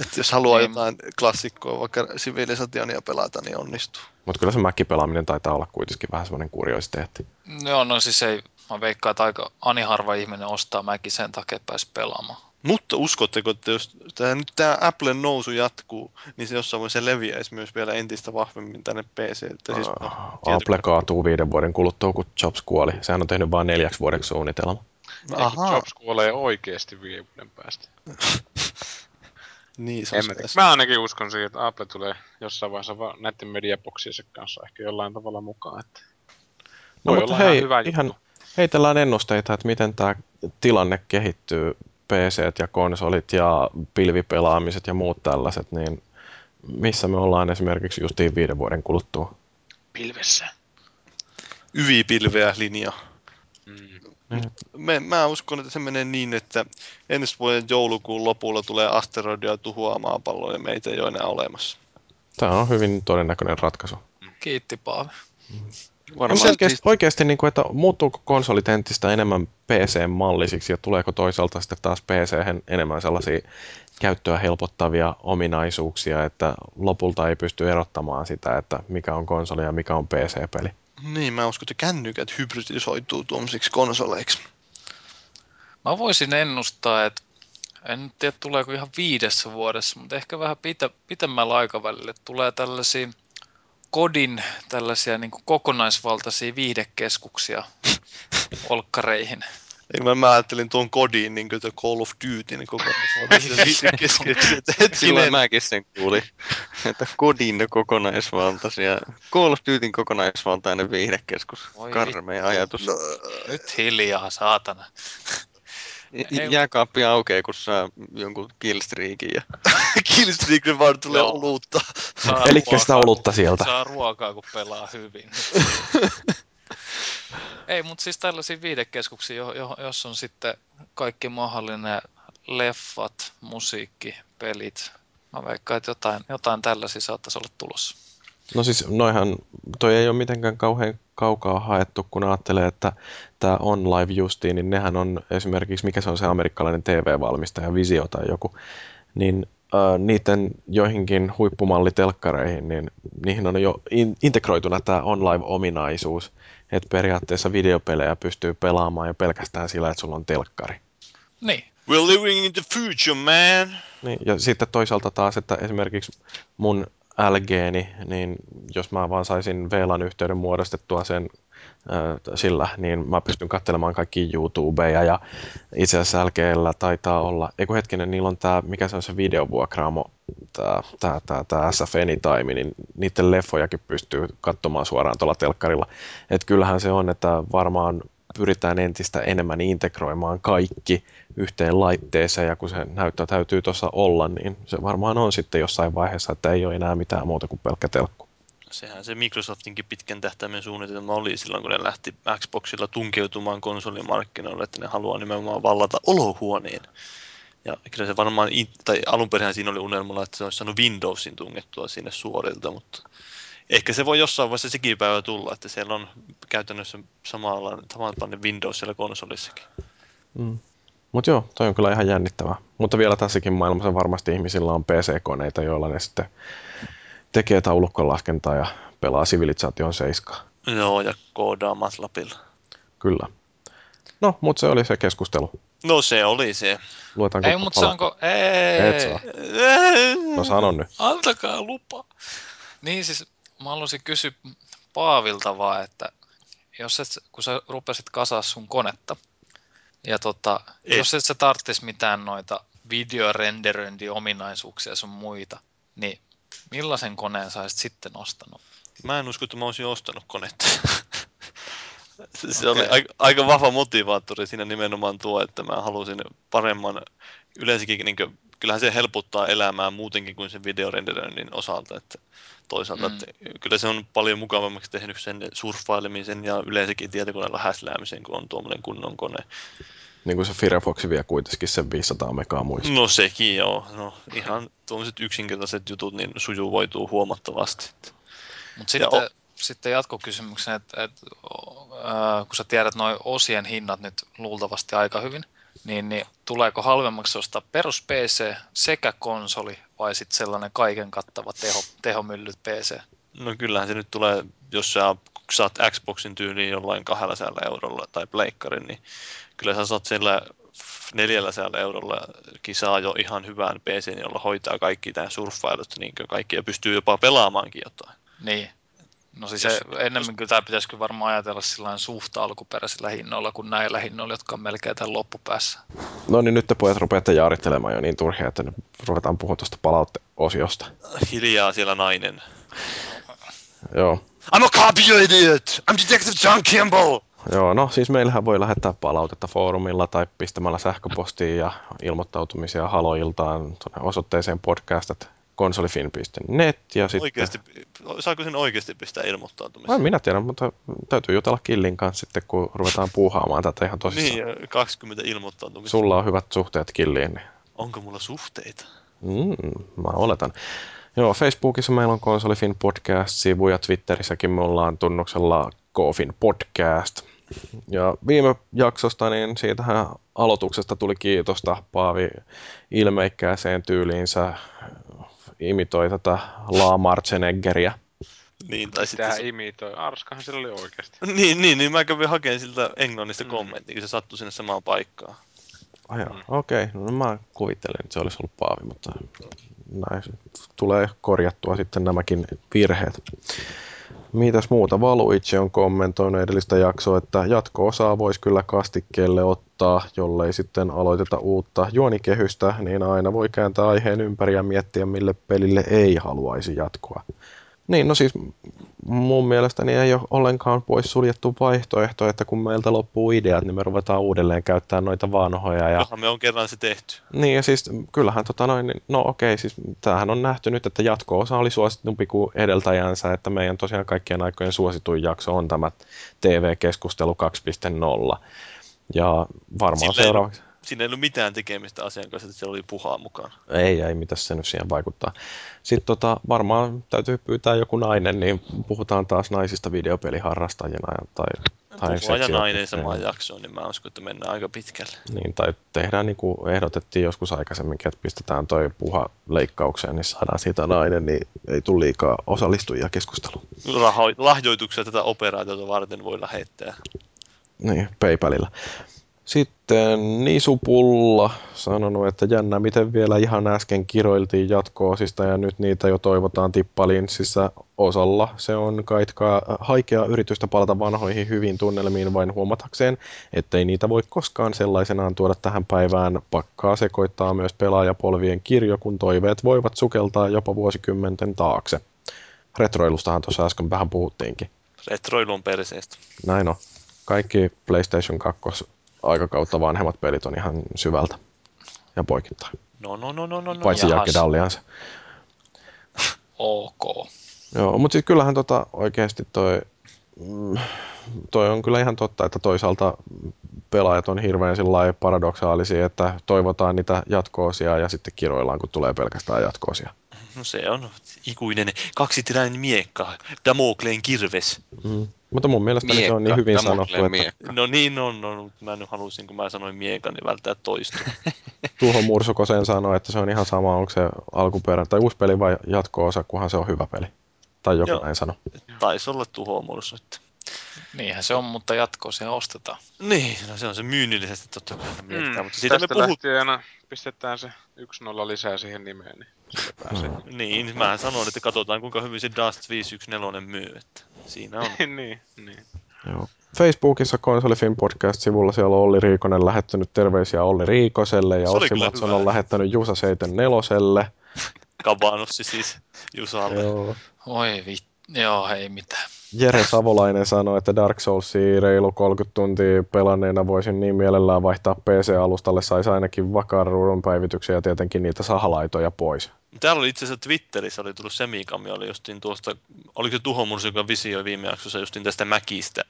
Et jos haluaa Niin. jotain klassikkoa, vaikka Civilizationia pelata, niin onnistuu. Mutta kyllä se Mac-pelaaminen taitaa olla kuitenkin vähän semmoinen kuriositeetti. Joo, no siis ei, mä veikkaan, että aika ani harva ihminen ostaa Macin sen takia, että pääsi pelaamaan. Mutta uskotteko, että jos tämä, nyt tämä Applen nousu jatkuu, niin se jossain vaiheessa leviäisi myös vielä entistä vahvemmin tänne PC. Että siis, no, Uh, Apple kaatuu viiden vuoden kuluttua, kun Jobs kuoli. Sehän on tehnyt vain neljäksi vuodeksi suunnitelma. Aha. Ahaa, Jobs kuolee oikeasti viiden vuoden päästä. niin se En mä, mä ainakin uskon siihen, että Apple tulee jossain vaiheessa vaan näiden mediaboksiensa kanssa ehkä jollain tavalla mukaan. Että No, mutta olla hei, ihan hyvä ihan juttu. heitellään ennusteita, että miten tämä tilanne kehittyy, PC ja konsolit ja pilvipelaamiset ja muut tällaiset, niin missä me ollaan esimerkiksi justiin viiden vuoden kuluttua? Pilvessä. Yvipilveä linja. Mm. Me, mä uskon, että se menee niin, että ensi vuoden joulukuun lopulla tulee asteroidia tuhoaa maapalloa ja meitä ei ole enää olemassa. Tämä on hyvin todennäköinen ratkaisu. Kiitti Paavi. Varmaan Oikeasti, siis, oikeasti niin kuin, että muuttuuko konsolit entistä enemmän PC-mallisiksi ja tuleeko toisaalta sitten taas PC enemmän sellaisia käyttöä helpottavia ominaisuuksia, että lopulta ei pysty erottamaan sitä, että mikä on konsoli ja mikä on PC-peli. Niin, mä uskon, että kännykät hybridisoituu tuommoisiksi konsoleiksi. Mä voisin ennustaa, että en nyt tiedä tuleeko ihan viidessä vuodessa, mutta ehkä vähän pitä, pitemmällä aikavälillä tulee tällaisia kodin tällaisia niin kuin kokonaisvaltaisia viihdekeskuksia olkkareihin. Eikö mä, mä ajattelin tuon kodin, niin kuin Call of Duty, niin koko ajan silloin mäkin sen kuulin, että kodin kokonaisvaltaisia, Call of Dutyn kokonaisvaltainen viihdekeskus, Voi karmea ajatus. no, Nyt hiljaa, saatana. Jääkaappi aukeaa, kun saa jonkun killstreakin ja Killstreakin vaan tulee Joo. olutta. Eli sitä olutta sieltä. Saa ruokaa, kun pelaa hyvin. Ei, mutta siis tällaisia viidekeskuksia, jo, jo, jos on sitten kaikki mahdollinen leffat, musiikki, pelit. Mä veikkaan, että jotain, jotain tällaisia saattaisi olla tulossa. No siis noihan, toi ei ole mitenkään kauhean kaukaa haettu, kun ajattelee, että tämä On Live justiin, niin nehän on esimerkiksi, mikä se on se amerikkalainen TV-valmistaja, Visio tai joku, niin äh, niiden joihinkin huippumallitelkkareihin, niin niihin on jo in- integroituna tämä On Live-ominaisuus, että periaatteessa videopelejä pystyy pelaamaan jo pelkästään sillä, että sulla on telkkari. Niin, We're living in the future, man! Niin, ja sitten toisaalta taas, että esimerkiksi mun LGni, niin jos mä vaan saisin VLAN yhteyden muodostettua sen sillä, niin mä pystyn katselemaan kaikki YouTubeja ja itse asiassa LGllä taitaa olla, eikö hetkinen, niillä on tämä, mikä se on se videovuokraamo, tämä tää, tää, tää SF Anytime, niin niiden leffojakin pystyy katsomaan suoraan tuolla telkkarilla. Että kyllähän se on, että varmaan pyritään entistä enemmän integroimaan kaikki yhteen laitteeseen ja kun se näyttää täytyy tuossa olla, niin se varmaan on sitten jossain vaiheessa, että ei ole enää mitään muuta kuin pelkkä telkku. Sehän se Microsoftinkin pitkän tähtäimen suunnitelma oli silloin, kun ne lähti Xboxilla tunkeutumaan konsolimarkkinoille, että ne haluaa nimenomaan vallata olohuoneen. Ja kyllä se varmaan, tai alun perin siinä oli unelmalla, että se olisi saanut Windowsin tungettua sinne suorilta, mutta ehkä se voi jossain vaiheessa sekin päivä tulla, että siellä on käytännössä samalla samanlainen Windows siellä konsolissakin. Mm. Mutta joo, toi on kyllä ihan jännittävää. Mutta vielä tässäkin maailmassa varmasti ihmisillä on PC-koneita, joilla ne sitten tekee taulukkolaskentaa ja pelaa Civilization 7. Joo, ja koodaa MATLABilla. Kyllä. No, mutta se oli se keskustelu. No se oli se. Luetaanko Ei, mutta saanko... Ei, Et saa. No sano nyt. antakaa lupa. Niin siis mä haluaisin kysyä Paavilta vaan, että jos et, kun sä rupesit kasaa sun konetta, ja tota, Et. jos et sä tarttis mitään noita videorenderöintiominaisuuksia sun muita, niin millaisen koneen sä olisit sitten ostanut? Mä en usko, että mä olisin ostanut konetta. se Okei. oli aika, aika vahva motivaattori siinä nimenomaan tuo, että mä halusin paremman, yleensäkin niin kuin, kyllähän se helpottaa elämää muutenkin kuin sen videorenderöinnin osalta, että toisaalta, mm. että kyllä se on paljon mukavammaksi tehnyt sen surffailemisen ja yleensäkin tietokoneella häsläämisen, kun on tuommoinen kunnon kone. Niin kuin se Firefox vie kuitenkin sen 500 megaa muista. No sekin joo, no ihan tuommoiset yksinkertaiset jutut niin sujuvoituu huomattavasti. Mutta Ja sitten, sitten jatkokysymyksen, että, että äh, kun sä tiedät noin osien hinnat nyt luultavasti aika hyvin, niin, niin tuleeko halvemmaksi ostaa perus PC sekä konsoli vai sitten sellainen kaiken kattava teho, tehomyllyt PC? No kyllähän se nyt tulee, jos sä saat Xboxin tyyliin jollain 200 eurolla tai pleikkarin, niin kyllä sä saat sillä 400 eurolla kisaa jo ihan hyvän PC, jolla hoitaa kaikki tämä surffailut, niin kuin kaikki ja pystyy jopa pelaamaankin jotain. Niin. No siis Jos- se, ennemmin kyllä tämä pitäisi kyllä varmaan ajatella sillä suht alkuperäisillä hinnoilla kuin näillä hinnoilla, jotka on melkein tämän loppupäässä. No niin, nyt te pojat rupeatte jaarittelemaan jo niin turhia, että nyt ruvetaan puhua tuosta palautteosiosta. Hiljaa siellä nainen. Joo. I'm a copy, you idiot! I'm Detective John Kimball! Joo, no siis meillähän voi lähettää palautetta foorumilla tai pistämällä sähköpostiin ja ilmoittautumisia haloiltaan osoitteeseen podcast.konsolifin.net ja sitten... Oikeasti, saako sen oikeasti pistää Vai ilmoittautumiseen? minä tiedän, mutta täytyy jutella Killin kanssa sitten, kun ruvetaan puuhaamaan tätä ihan tosissaan. Niin, ja 20 ilmoittautumista. Sulla on hyvät suhteet Killiin, niin Onko mulla suhteita? Mm, mä oletan. Joo, Facebookissa meillä on Konsolifin podcast-sivu ja Twitterissäkin me ollaan tunnuksella Kofin podcast. Ja viime jaksosta, niin siitähän aloituksesta tuli kiitosta. Paavi ilmeikkääseen tyyliinsä imitoi tätä La Marzeneggeria. Niin, tai sitten... Tää Se... imitoi. Arskahan sillä oli oikeasti. Niin, niin, niin mä kävin hakemaan siltä englannista Mm. kommenttia, kun se sattui sinne samaan paikkaan. Ah, joo, okei, okay. no mä kuvittelin, että se olisi ollut Paavi, mutta näin tulee korjattua sitten nämäkin virheet. Mitäs muuta? Valu itse on kommentoinut edellistä jaksoa, että jatko-osaa voisi kyllä kastikkeelle ottaa, jollei sitten aloiteta uutta juonikehystä, niin aina voi kääntää aiheen ympäri ja miettiä, mille pelille ei haluaisi jatkoa. Niin, no siis mun mielestäni ei ole ollenkaan pois suljettu vaihtoehto, että kun meiltä loppuu ideat, niin me ruvetaan uudelleen käyttämään noita vanhoja. Ja... Johan me on kerran se tehty. Niin ja siis kyllähän tota noin, niin- no okei, siis tämähän on nähty nyt, että jatko-osa oli suositumpi kuin edeltäjänsä, että meidän tosiaan kaikkien aikojen suosituin jakso on tämä TV-keskustelu 2.0. Ja varmaan Sillä ei seuraavaksi... Siinä ei ollut mitään tekemistä asian kanssa, että se oli puhaa mukaan. Ei, ei, mitä se nyt siihen vaikuttaa. Sitten tota, varmaan täytyy pyytää joku nainen, niin puhutaan taas naisista videopeliharrastajina tai, tai Puhua ja seksi- nainen samaan niin. jaksoon, niin mä uskon, että mennään aika pitkälle. Niin, tai tehdään niin kuin ehdotettiin joskus aikaisemminkin, että pistetään toi puha leikkaukseen, niin saadaan siitä nainen, niin ei tule liikaa osallistujia keskusteluun. Raho- lahjoituksia tätä operaatiota varten voi lähettää. Niin, PayPalilla. Sitten Nisupulla sanonut, että jännä, miten vielä ihan äsken kiroiltiin jatko-osista ja nyt niitä jo toivotaan tippalinssissä osalla. Se on kaitkaa haikea yritystä palata vanhoihin hyviin tunnelmiin vain huomatakseen, ettei niitä voi koskaan sellaisenaan tuoda tähän päivään. Pakkaa sekoittaa myös pelaajapolvien kirjo, kun toiveet voivat sukeltaa jopa vuosikymmenten taakse. Retroilustahan tuossa äsken vähän puhuttiinkin. Retroilu on perseestä. Näin on. Kaikki PlayStation 2 aikakautta vanhemmat pelit on ihan syvältä ja poikittain. No, no, no, no, no, no. Paitsi jahas. Jackie Dalliansa. Ok. Joo, mutta siis kyllähän tota oikeasti toi, mm, toi on kyllä ihan totta, että toisaalta pelaajat on hirveän paradoksaalisia, että toivotaan niitä jatkoosia ja sitten kiroillaan, kun tulee pelkästään jatkoosia. No se on ikuinen kaksiteräinen miekka, Damokleen kirves. Mm. Mutta mun mielestä se on niin Miekka, hyvin sanottu, että miekka. No niin on, no, mutta mä nyt halusin, kun mä sanoin miekan, niin välttää toista. Tuho Mursuko sen sanoi, että se on ihan sama, onko se alkuperä tai uusi peli vai jatko-osa, kunhan se on hyvä peli. Tai joku Joo. näin sano. Taisi olla tuhomursu. Että. Niinhän se on, mutta jatkoa siihen ostetaan. Niin, no se on se myynnillisesti totta kai mietitään, Mm, mutta siitä me tästä puhut... lähtien aina pistetään se 1-0 lisää siihen nimeen, niin se pääsee. Niin, mä sanon, että katsotaan kuinka hyvin se Dust 514 myy. Että siinä on. niin, niin. Joo. Facebookissa Konsolifin podcast-sivulla siellä on Olli Riikonen lähettänyt terveisiä Olli Riikoselle ja Se Ossi Matson on lähettänyt Jusa 74. Kabanossi siis Jusalle. Joo. Oi vittu. Joo, ei mitään. Jere Savolainen sanoi, että Dark Soulsia reilu 30 tuntia pelanneena voisin niin mielellään vaihtaa PC-alustalle, saisi ainakin vakaan ruudun päivityksiä ja tietenkin niitä sahalaitoja pois. Täällä oli itse asiassa Twitterissä oli tullut Semikami, oli justiin tuosta, oliko se Tuhomursu, joka visioi viime jaksossa justiin tästä Mäkistä,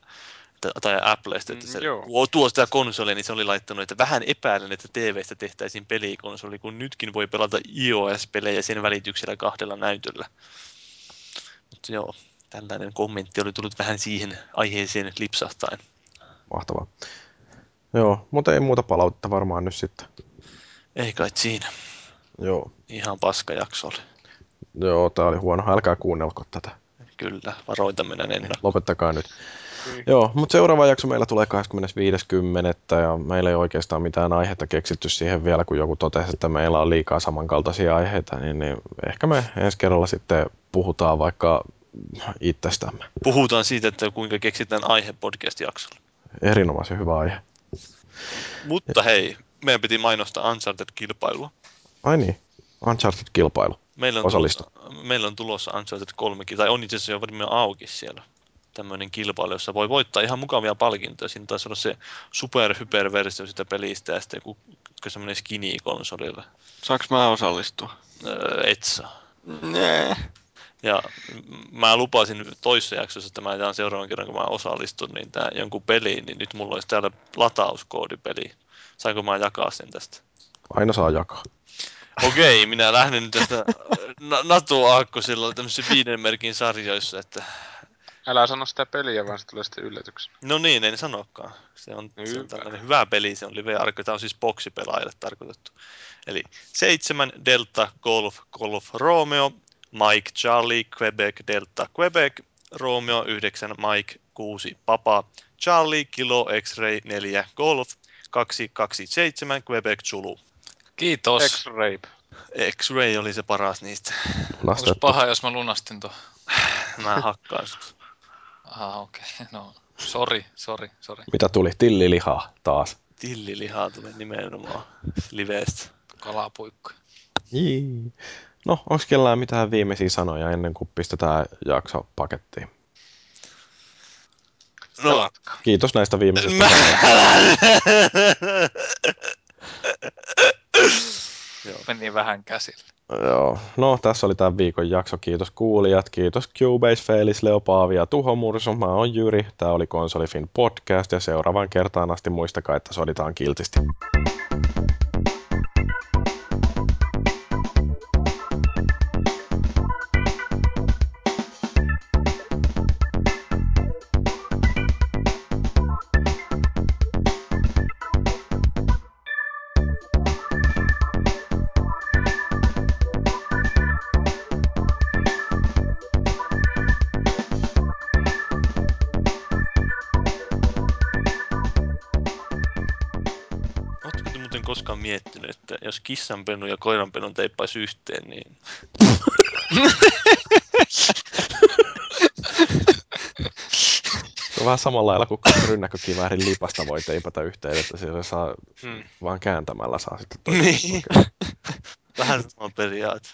että- tai Applesta, että Mm, se joo. kun tuo sitä konsolia, niin se oli laittanut, että vähän epäilen, että TVstä tehtäisiin pelikonsoli, kun nytkin voi pelata iOS-pelejä sen välityksellä kahdella näytöllä. Mutta joo, tällainen kommentti oli tullut vähän siihen aiheeseen lipsahtain. Mahtavaa. Joo, mutta ei muuta palautetta varmaan nyt sitten. Ei kai siinä. Joo. Ihan paska jakso oli. Joo, tää oli huono. Älkää kuunnelko tätä. Kyllä, varoitaminen ennen. Lopettakaa nyt. Niin. Joo, mutta seuraava jakso meillä tulee 25.10. ja meillä ei oikeastaan mitään aihetta keksitty siihen vielä, kun joku totesi, että meillä on liikaa samankaltaisia aiheita, niin, niin ehkä me ensi kerralla sitten puhutaan vaikka itsestämme. Puhutaan siitä, että kuinka keksitään aihe podcast-jaksolla. Erinomaisen hyvä aihe. Mutta hei, meidän piti mainostaa Uncharted-kilpailua. Ai niin, Uncharted-kilpailu. Meillä on, Osallistu. tulossa, meillä on tulossa Uncharted 3, tai on itse asiassa jo varmaan auki siellä. Tämmöinen kilpailu, jossa voi voittaa ihan mukavia palkintoja. Siinä taisi olla se super hyper versio sitä pelistä ja sitten joku semmoinen skinny konsolilla. Saanko mä osallistua? Öö, et saa. Nee. Ja mä lupasin toissa jaksossa, että mä jaan seuraavan kerran, kun mä osallistun, niin tää jonkun peliin, niin nyt mulla olisi täällä latauskoodipeli. Saanko mä jakaa sen tästä? Aina saa jakaa. Okei, minä lähden nyt tästä Na- Natu Aakkosilla tämmöisissä viiden merkin sarjoissa, että Älä sano sitä peliä, vaan se tulee sitten yllätyksenä. no niin, en sanokaan. Se on, se on Hyvä. tällainen hyvä peli, se on live-arko, tämä on siis boksipelaajille tarkoitettu. Eli 7 Delta Golf Golf Romeo, Mike Charlie Quebec Delta Quebec, Romeo 9 Mike 6 Papa, Charlie Kilo X-Ray 4 Golf, 227 Quebec Zulu. Kiitos. X-Rape. X-Ray oli se paras niistä. Nastettu. paha, jos mä lunastin tuon? Mä hakkaan sut. Ah, okei. Okay. No, sori, sori, sori. Mitä tuli? Tillilihaa taas. Tillilihaa tulee nimenomaan liveestä. Kalapuikko. Jii. No, onko kellään mitään viimeisiä sanoja ennen kuin pistetään jakso pakettiin? No, Kiitos näistä viimeisistä Mä... Meni vähän käsille. Joo. No, tässä oli tämän viikon jakso. Kiitos kuulijat. Kiitos Cubase, Felis, Leo Paavi ja Tuho Mursu. Mä oon Jyri. Tämä oli Konsolifin podcast ja seuraavaan kertaan asti muistakaa, että soditaan kiltisti. Jos kissanpennu ja koiranpenun teippaisi yhteen, niin Se on vähän samalla lailla kuin rynnäkkökiväärin lipasta voi teipata yhteen, että se saa Hmm. vaan kääntämällä saa sitten. Niin. vähän sama periaate.